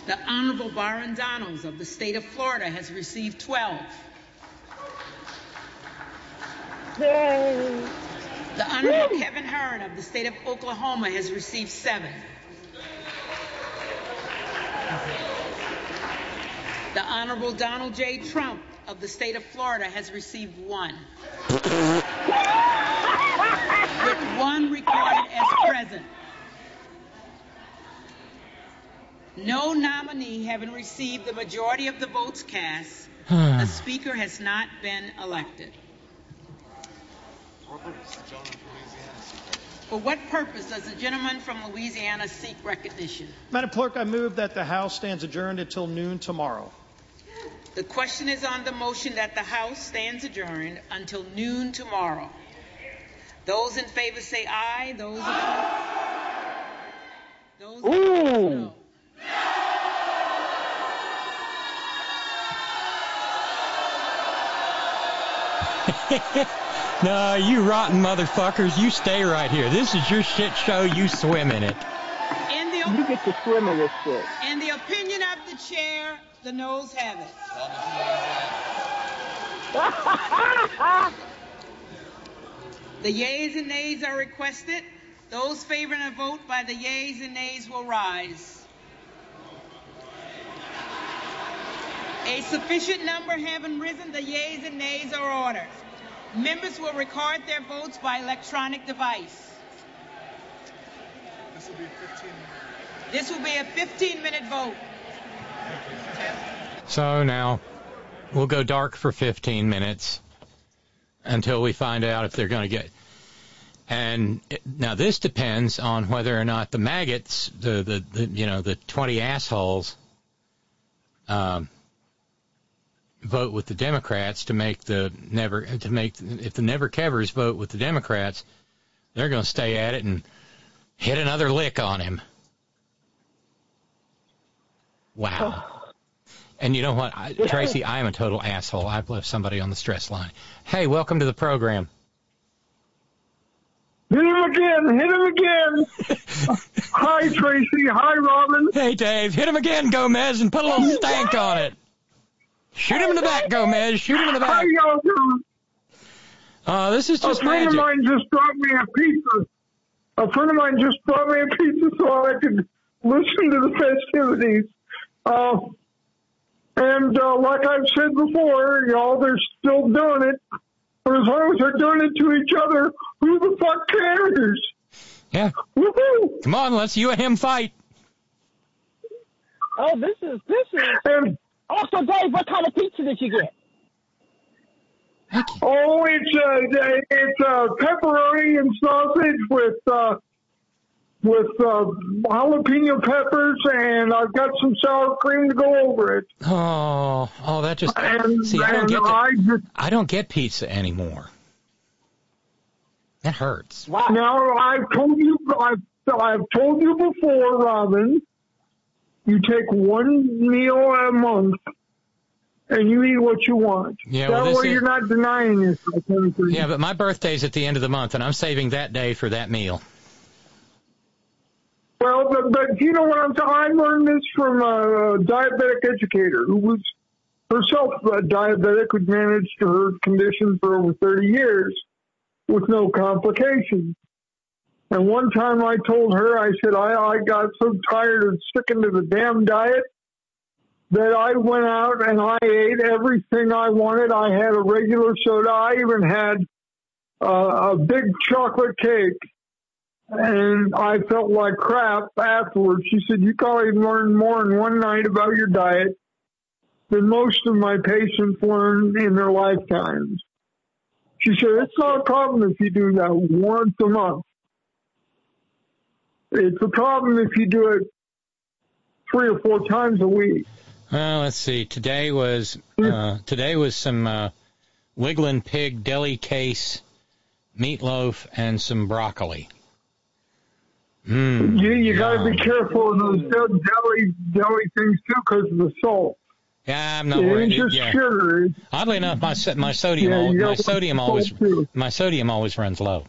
The Honorable Byron Donalds of the state of Florida has received 12. Yay. The Honorable Kevin Hern of the state of Oklahoma has received seven. The Honorable Donald J. Trump of the state of Florida has received one. With one recorded as present. No nominee having received the majority of the votes cast, the speaker has not been elected. For what purpose does the gentleman from Louisiana seek recognition? Madam Clerk, I move that the House stands adjourned until noon tomorrow. The question is on the motion that the House stands adjourned until noon tomorrow. Those in favor say aye. Those opposed. Those opposed, no. no, you rotten motherfuckers, you stay right here. This is your shit show. You swim in it. In the, You get to swim in this shit. in the opinion of the chair, the noes have it. The yeas and nays are requested. Those favoring a vote by the yeas and nays will rise. A sufficient number having risen, the yeas and nays are ordered. Members will record their votes by electronic device. This will be a 15 minute vote. So now we'll go dark for 15 minutes until we find out if they're going to get. And it, now this depends on whether or not the maggots, the, the, the you know the 20 assholes, um, vote with the Democrats to make the never to make if the never kevers vote with the Democrats, they're going to stay at it and hit another lick on him. Wow. And you know what, I, Tracy, I am a total asshole. I've left somebody on the stress line. Hey, welcome to the program. Hit him again! Hit him again! Hi, Tracy. Hi, Robin. Hey, Dave, hit him again, Gomez, and put a little stank on it. Shoot him in the back, Gomez. Shoot him in the back. How back. y'all doing? Uh, this is just a friend magic. of mine just brought me a pizza. A friend of mine just brought me a pizza so I could listen to the festivities. Uh, and uh, like I've said before, y'all, they're still doing it. But as long as they're doing it to each other, who the fuck cares? Yeah. Woohoo! Come on, let's you and him fight. Oh, this is this is. And Also, Dave, what kind of pizza did you get? Oh, it's uh, it's uh, pepperoni and sausage with uh, with uh, jalapeno peppers, and I've got some sour cream to go over it. Oh, oh, that just And, see. I don't get the, I just I don't get pizza anymore. That hurts. now I've told you I've I've told you before, Robin. You take one meal a month, and you eat what you want. Yeah, that well, way is- you're not denying yourself anything. Yeah, but my birthday's at the end of the month, and I'm saving that day for that meal. Well, but, but you know what I'm saying? I learned this from a diabetic educator who was herself a diabetic, who'd managed her condition for over 30 years with no complications. And one time I told her, I said, I, I got so tired of sticking to the damn diet that I went out and I ate everything I wanted. I had a regular soda. I even had uh, a big chocolate cake and I felt like crap afterwards. She said, You probably learned more in one night about your diet than most of my patients learn in their lifetimes. She said, It's not a problem if you do that once a month. It's a problem if you do it three or four times a week. Well, let's see. Today was uh, today was some uh, Wiggling Pig deli case meatloaf and some broccoli. Mm, You, you got to be careful of those deli, deli things too because of the salt. Yeah, I'm not worried. just yeah. sugar. Oddly enough, my my sodium Yeah, al- you my sodium always too. my sodium always runs low.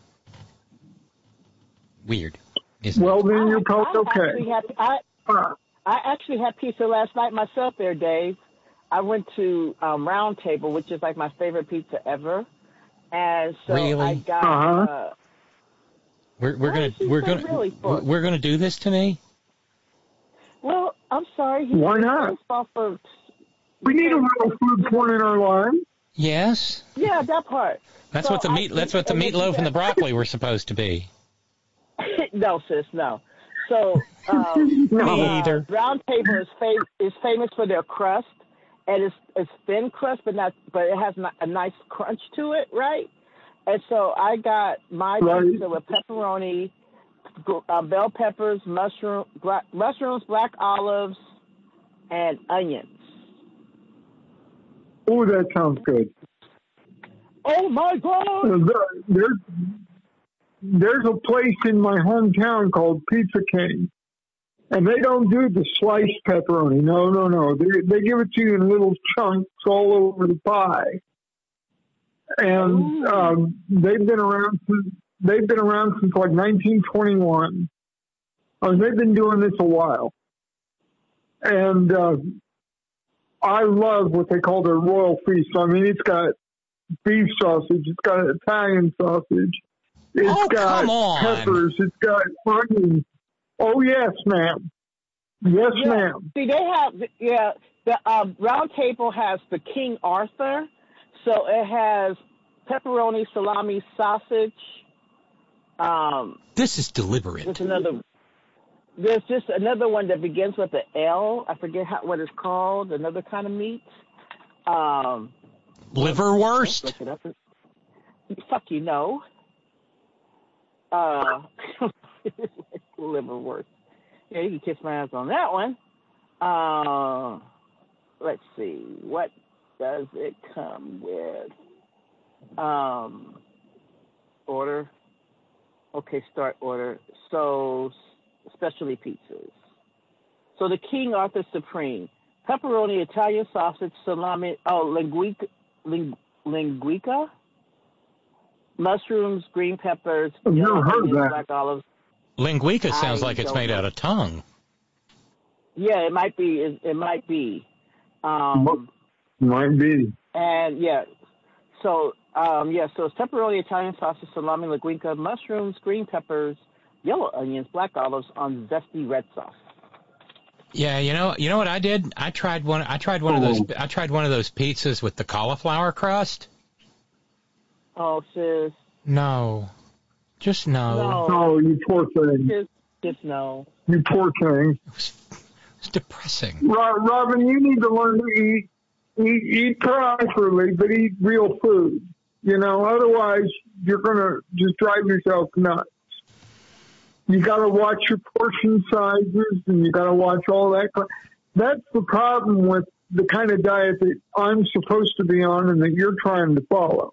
Weird. Isn't Well, it? then you're probably I actually okay. had I I actually had pizza last night myself there, Dave. I went to um, Round Table, which is like my favorite pizza ever, and so Really? I got. Uh-huh. Uh, We're we're gonna we're gonna really for? we're gonna do this to me. well, I'm sorry. He Why not? based Off of, We need a little food porn in our lives. Yes. yeah, that part. That's So what the I meat. That's what the and then meatloaf and the broccoli were supposed to be. no, sis, no. So um, Me uh, either. Round Table is fam- is famous for their crust, and it's it's thin crust, but not but it has a nice crunch to it, right? And so I got my Right. pizza with pepperoni, uh, bell peppers, mushroom, black, mushrooms, black olives, and onions. Oh, that sounds good. Oh my god! Uh, There's a place in my hometown called Pizza King, and they don't do the sliced pepperoni. No, no, no. They they give it to you in little chunks all over the pie, and um, they've been around since they've been around since like 1921. I mean, they've been doing this a while, and uh, I love what they call their royal feast. I mean, it's got beef sausage, it's got Italian sausage, it's Oh, got come on. peppers, it's got onions. Oh yes, ma'am. Yes, Yeah. ma'am. See, they have yeah. The um, Round Table has the King Arthur, so it has pepperoni, salami, sausage. Um, This is deliberate. there's another. There's just another one that begins with the L. I forget how, what it's called. Another kind of meat. Um, Liverwurst. look it up. Fuck you, no. Uh, liverwurst. Yeah, you can kiss my ass on that one. Uh, let's see. What does it come with? Um, order. Okay, start order. So, specialty pizzas. So the King Arthur Supreme. Pepperoni, Italian sausage, salami, oh, linguica, ling, linguica, mushrooms, green peppers, I've never yellow heard of onions, that. black olives. Linguica sounds I like it's made know. out of tongue. Yeah, it might be. It, it might be. Um, Might be. and yeah, so um, yeah, so it's pepperoni, Italian sausage, salami, linguica, mushrooms, green peppers, yellow onions, black olives on zesty red sauce. Yeah, you know, you know what I did? I tried one. I tried one of those. I tried one of those pizzas with the cauliflower crust. Oh, sis, No, just no. no, Oh, you poor thing. just, just no. You poor thing. It's depressing. Ro- Robin, you need to learn to eat, eat, eat properly, but eat real food. You know, otherwise you're gonna just drive yourself nuts. You got to watch your portion sizes, and you got to watch all that. cr- That's the problem with the kind of diet that I'm supposed to be on and that you're trying to follow.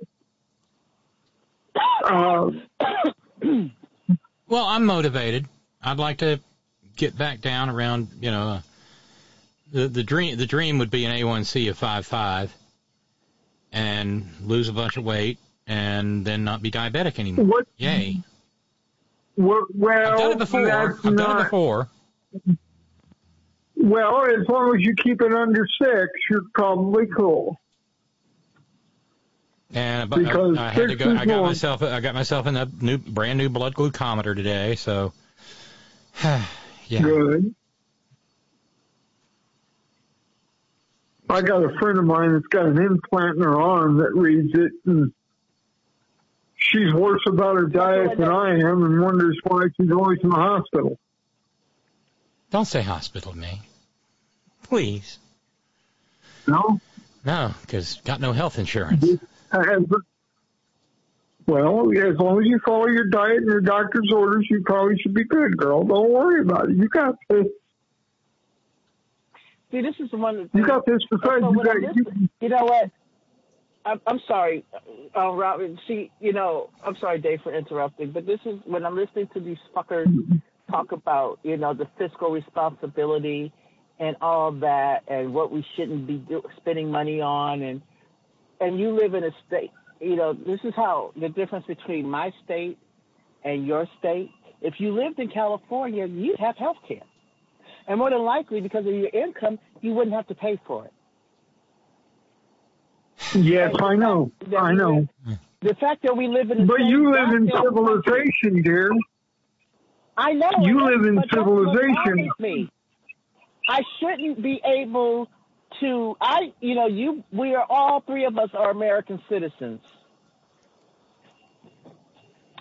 Uh, Well, I'm motivated. I'd like to get back down around, you know, uh, the the dream the dream would be an A1C of five five, and lose a bunch of weight, and then not be diabetic anymore. what? Yay! Well, well, I've done it before. I've done it before. Well, as long as you keep it under six, you're probably cool. And I, uh, Because I, I had to go. I got more. myself. I got myself in a new, brand new blood glucometer today. So, yeah. Good. I got a friend of mine that's got an implant in her arm that reads it, and she's worse about her diet than I am, and wonders why she's always in the hospital. Don't say hospital to me, please. No. No, because got no health insurance. And- well, as long as you follow your diet and your doctor's orders, you probably should be good, girl. Don't worry about it. You got this. See, this is the one the You got this. Besides, So you got I'm you know what? I'm, I'm sorry, uh, Robin. See, you know, I'm sorry, Dave, for interrupting, but this is when I'm listening to these fuckers talk about, you know, the fiscal responsibility and all that, and what we shouldn't be do, spending money on, and and you live in a state. You know, this is how the difference between my state and your state. If you lived in California, you'd have health care. And more than likely, because of your income, you wouldn't have to pay for it. Yes, I know. I know. The fact that we live in But you live in civilization, dear. I know. You live in that's- but that's what civilization. I shouldn't be able to. I, you know, you. We are all three of us are American citizens.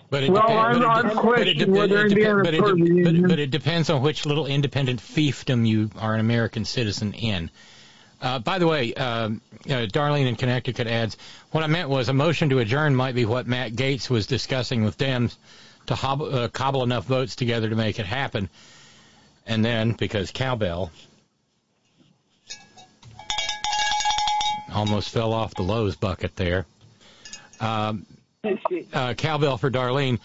But it Well, depends. I'm- but it, I'm but it, questioning whether it, Indiana's but, it, part but, it depends on which little independent fiefdom you are an American citizen in. Uh, by the way, um, uh, Darlene in Connecticut adds, what I meant was a motion to adjourn might be what Matt Gaetz was discussing with Dems to hob- uh, cobble enough votes together to make it happen. And then, because cowbell almost fell off the Lowe's bucket there, um, uh, cowbell for Darlene.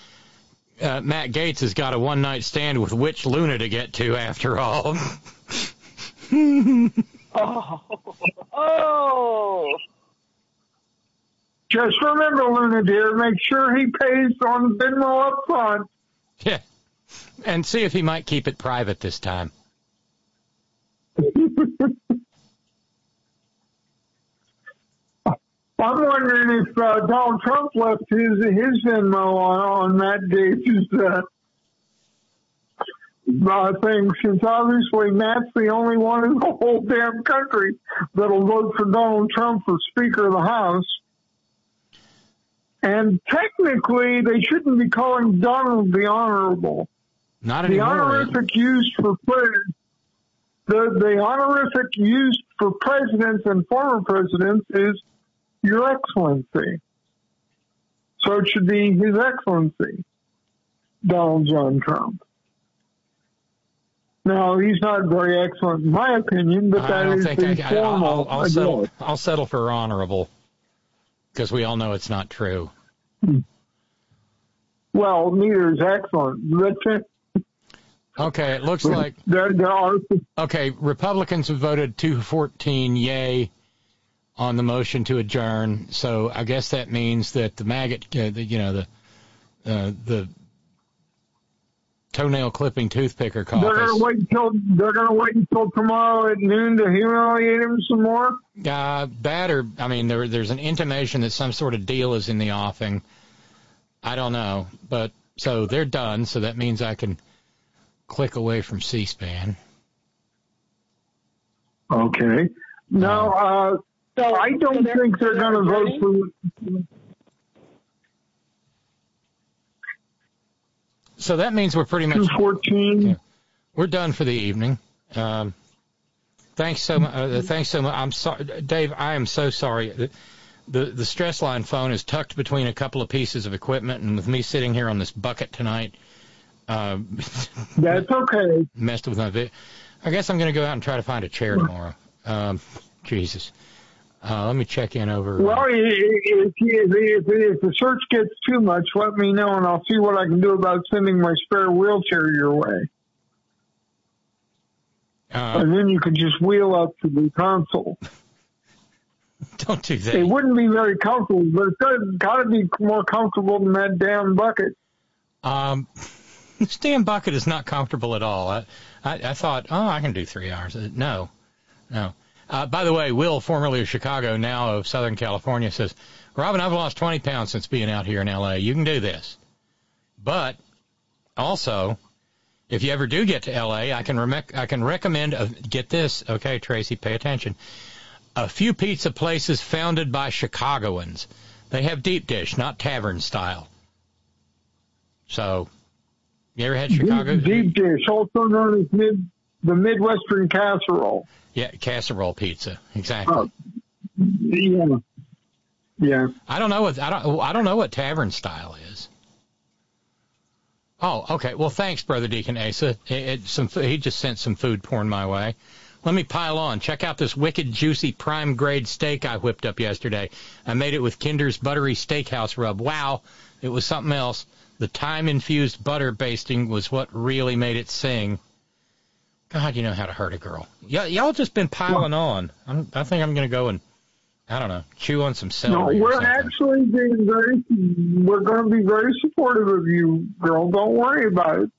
Uh, Matt Gaetz has got a one night stand with which Luna to get to after all. Oh, oh. Just remember, Luna dear, make sure he pays on Venmo up front. yeah. And see if he might keep it private this time. I'm wondering if uh, Donald Trump left his his Venmo on on Matt Gaetz' uh, uh, thing, since obviously Matt's the only one in the whole damn country that'll vote for Donald Trump for Speaker of the House. And technically, they shouldn't be calling Donald the Honorable. Not the anymore. honorific used for pre- the the honorific used for presidents and former presidents is Your Excellency. So it should be His Excellency, Donald John Trump. Now he's not very excellent in my opinion, but I that is think the I, formal. I'll, I'll settle. I'll settle for honorable because we all know it's not true. Hmm. Well, neither is excellent. Uh, okay, it looks like there, there are okay. Republicans have voted 214 yay on the motion to adjourn. So I guess that means that the maggot, uh, the, you know, the uh, the toenail clipping toothpicker They're gonna wait until they're gonna wait until tomorrow at noon to humiliate him some more. Uh, that or I mean, there there's an intimation that some sort of deal is in the offing. I don't know, but so they're done. So that means I can click away from C-SPAN. Okay. Now, uh, I don't think they're going to vote for. So that means we're pretty much 214. We're done for the evening. Um, thanks so much. Uh, thanks so much. I'm sorry, Dave. I am so sorry. The, the the stress line phone is tucked between a couple of pieces of equipment, and with me sitting here on this bucket tonight, uh, That's okay. messed with my vid. I guess I'm going to go out and try to find a chair tomorrow. Um, Jesus. Uh, let me check in over. Well, if, if, if, if the search gets too much, let me know, and I'll see what I can do about sending my spare wheelchair your way. Uh, and then you can just wheel up to the console. Don't do that. It wouldn't be very comfortable, but it's got to be more comfortable than that damn bucket. Um, this damn bucket is not comfortable at all. I, I, I thought, oh, I can do three hours. Uh, No, no. Uh, by the way, Will, formerly of Chicago, now of Southern California, says, Robin, I've lost 20 pounds since being out here in L.A. You can do this. But also, if you ever do get to L.A., I can, rec- I can recommend, a, get this, okay, Tracy, pay attention, a few pizza places founded by Chicagoans. They have deep dish, not tavern style. So, you ever had Chicago? Deep, deep dish, also known as mid, the Midwestern casserole. Yeah, casserole pizza. Exactly. Oh, yeah. Yeah. I don't know what I don't I don't know what tavern style is. Oh, okay. Well, thanks, brother Deacon Asa. It, it, some he just sent some food porn my way. Let me pile on. Check out this wicked juicy prime grade steak I whipped up yesterday. I made it with Kinder's buttery steakhouse rub. Wow, it was something else. The thyme infused butter basting was what really made it sing. God, you know how to hurt a girl. Y- y'all just been piling on. I'm, I think I'm going to go and, I don't know, chew on some No, celery. or we're actually being very, we're going to be very supportive of you, girl. Don't worry about it.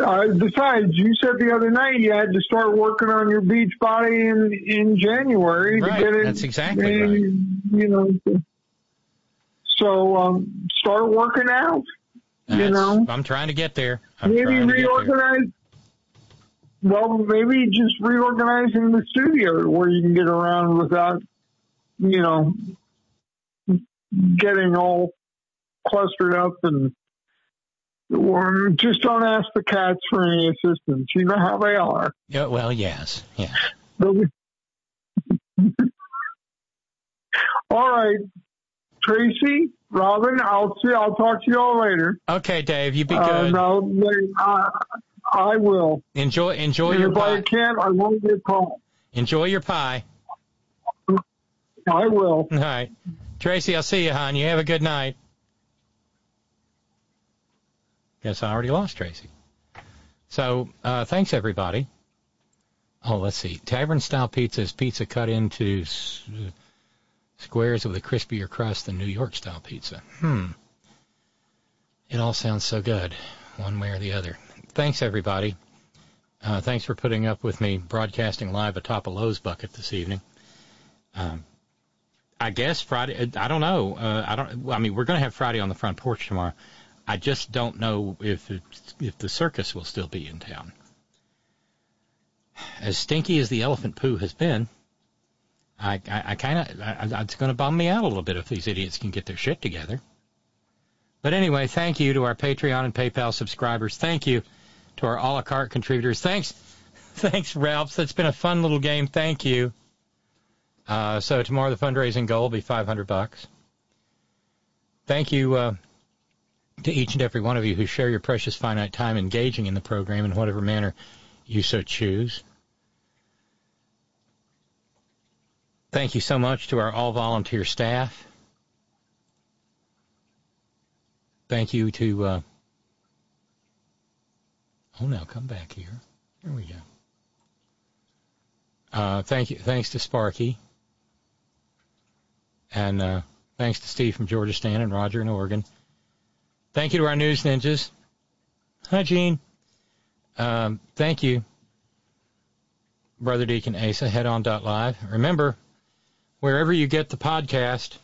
Uh, besides, you said the other night you had to start working on your beach body in in January Right, to get it. that's exactly in, You know, so um, start working out. you know, I'm trying to get there. I'm maybe trying to get there. reorganize. Well, maybe just reorganizing the studio where you can get around without, you know, getting all clustered up and. Or just don't ask the cats for any assistance. You know how they are. Yeah, well, yes. Yeah. All right, Tracy, Robin, I'll see. I'll talk to you all later. Okay, Dave, you be Uh, good. no, I, I will. Enjoy enjoy And your if I can't, I won't get called. Enjoy your pie. I will. All right. Tracy, I'll see you, hon. You have a good night. Guess I already lost Tracy. So, uh, thanks, everybody. Oh, let's see. Tavern style pizza is pizza cut into s- squares with a crispier crust than New York style pizza. Hmm. It all sounds so good, one way or the other. Thanks, everybody. Uh, thanks for putting up with me broadcasting live atop a Lowe's bucket this evening. Um, I guess Friday. I don't know. Uh, I don't. I mean, we're going to have Friday on the front porch tomorrow. I just don't know if if the circus will still be in town. As stinky as the elephant poo has been, I I, I kind of it's going to bum me out a little bit if these idiots can get their shit together. But anyway, thank you to our Patreon and PayPal subscribers. Thank you to our a la carte contributors. Thanks, thanks, Ralphs. That's been a fun little game. Thank you. Uh, so tomorrow the fundraising goal will be 500 bucks. Thank you uh, to each and every one of you who share your precious finite time engaging in the program in whatever manner you so choose. Thank you so much to our all volunteer staff. Thank you to. Uh, oh now come back here. Here we go. Uh, thank you. Thanks to Sparky. And uh, thanks to Steve from Georgia Stan and Roger in Oregon. Thank you to our news ninjas. Hi, Gene. Um, thank you, Brother Deacon Asa, head on live. Remember, wherever you get the podcast,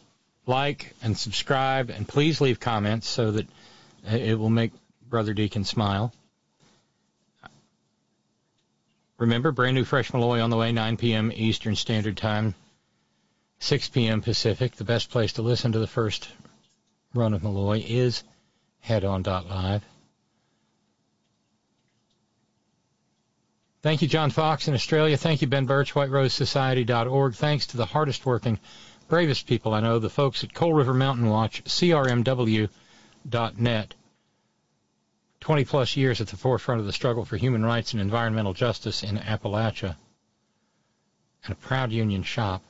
like and subscribe, and please leave comments so that it will make Brother Deacon smile. Remember, brand new fresh Malloy on the way, 9 p.m. Eastern Standard Time, 6 p.m. Pacific. The best place to listen to the first run of Malloy is headon.live. Thank you, John Fox in Australia. Thank you, Ben Birch, WhiteRoseSociety.org. Thanks to the hardest working, bravest people I know, the folks at Coal River Mountain Watch, CRMW.net. 20 plus years at the forefront of the struggle for human rights and environmental justice in Appalachia. And a proud union shop.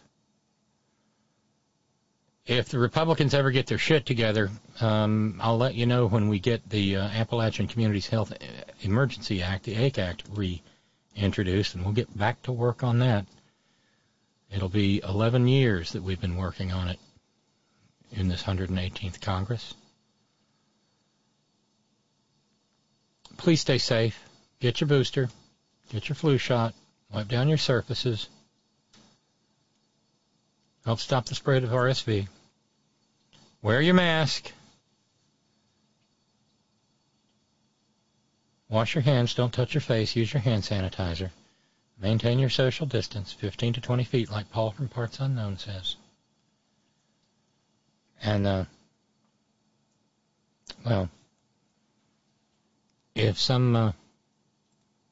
If the Republicans ever get their shit together, um, I'll let you know when we get the uh, Appalachian Communities Health Emergency Act, the AIC Act, reintroduced, and we'll get back to work on that. It'll be 11 years that we've been working on it in this 118th Congress. Please stay safe. Get your booster. Get your flu shot. Wipe down your surfaces. Help stop the spread of RSV. Wear your mask. Wash your hands. Don't touch your face. Use your hand sanitizer. Maintain your social distance, 15 to 20 feet, like Paul from Parts Unknown says. And, uh, well, if some uh,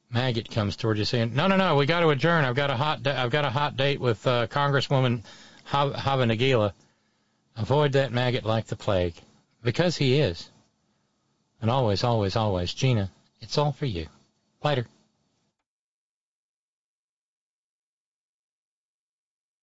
maggot comes toward you saying, "No, no, no, we got to adjourn. I've got a hot, da- I've got a hot date with uh, Congresswoman Hav- Havanagila," avoid that maggot like the plague, because he is. And always, always, always, Gina, it's all for you. Later.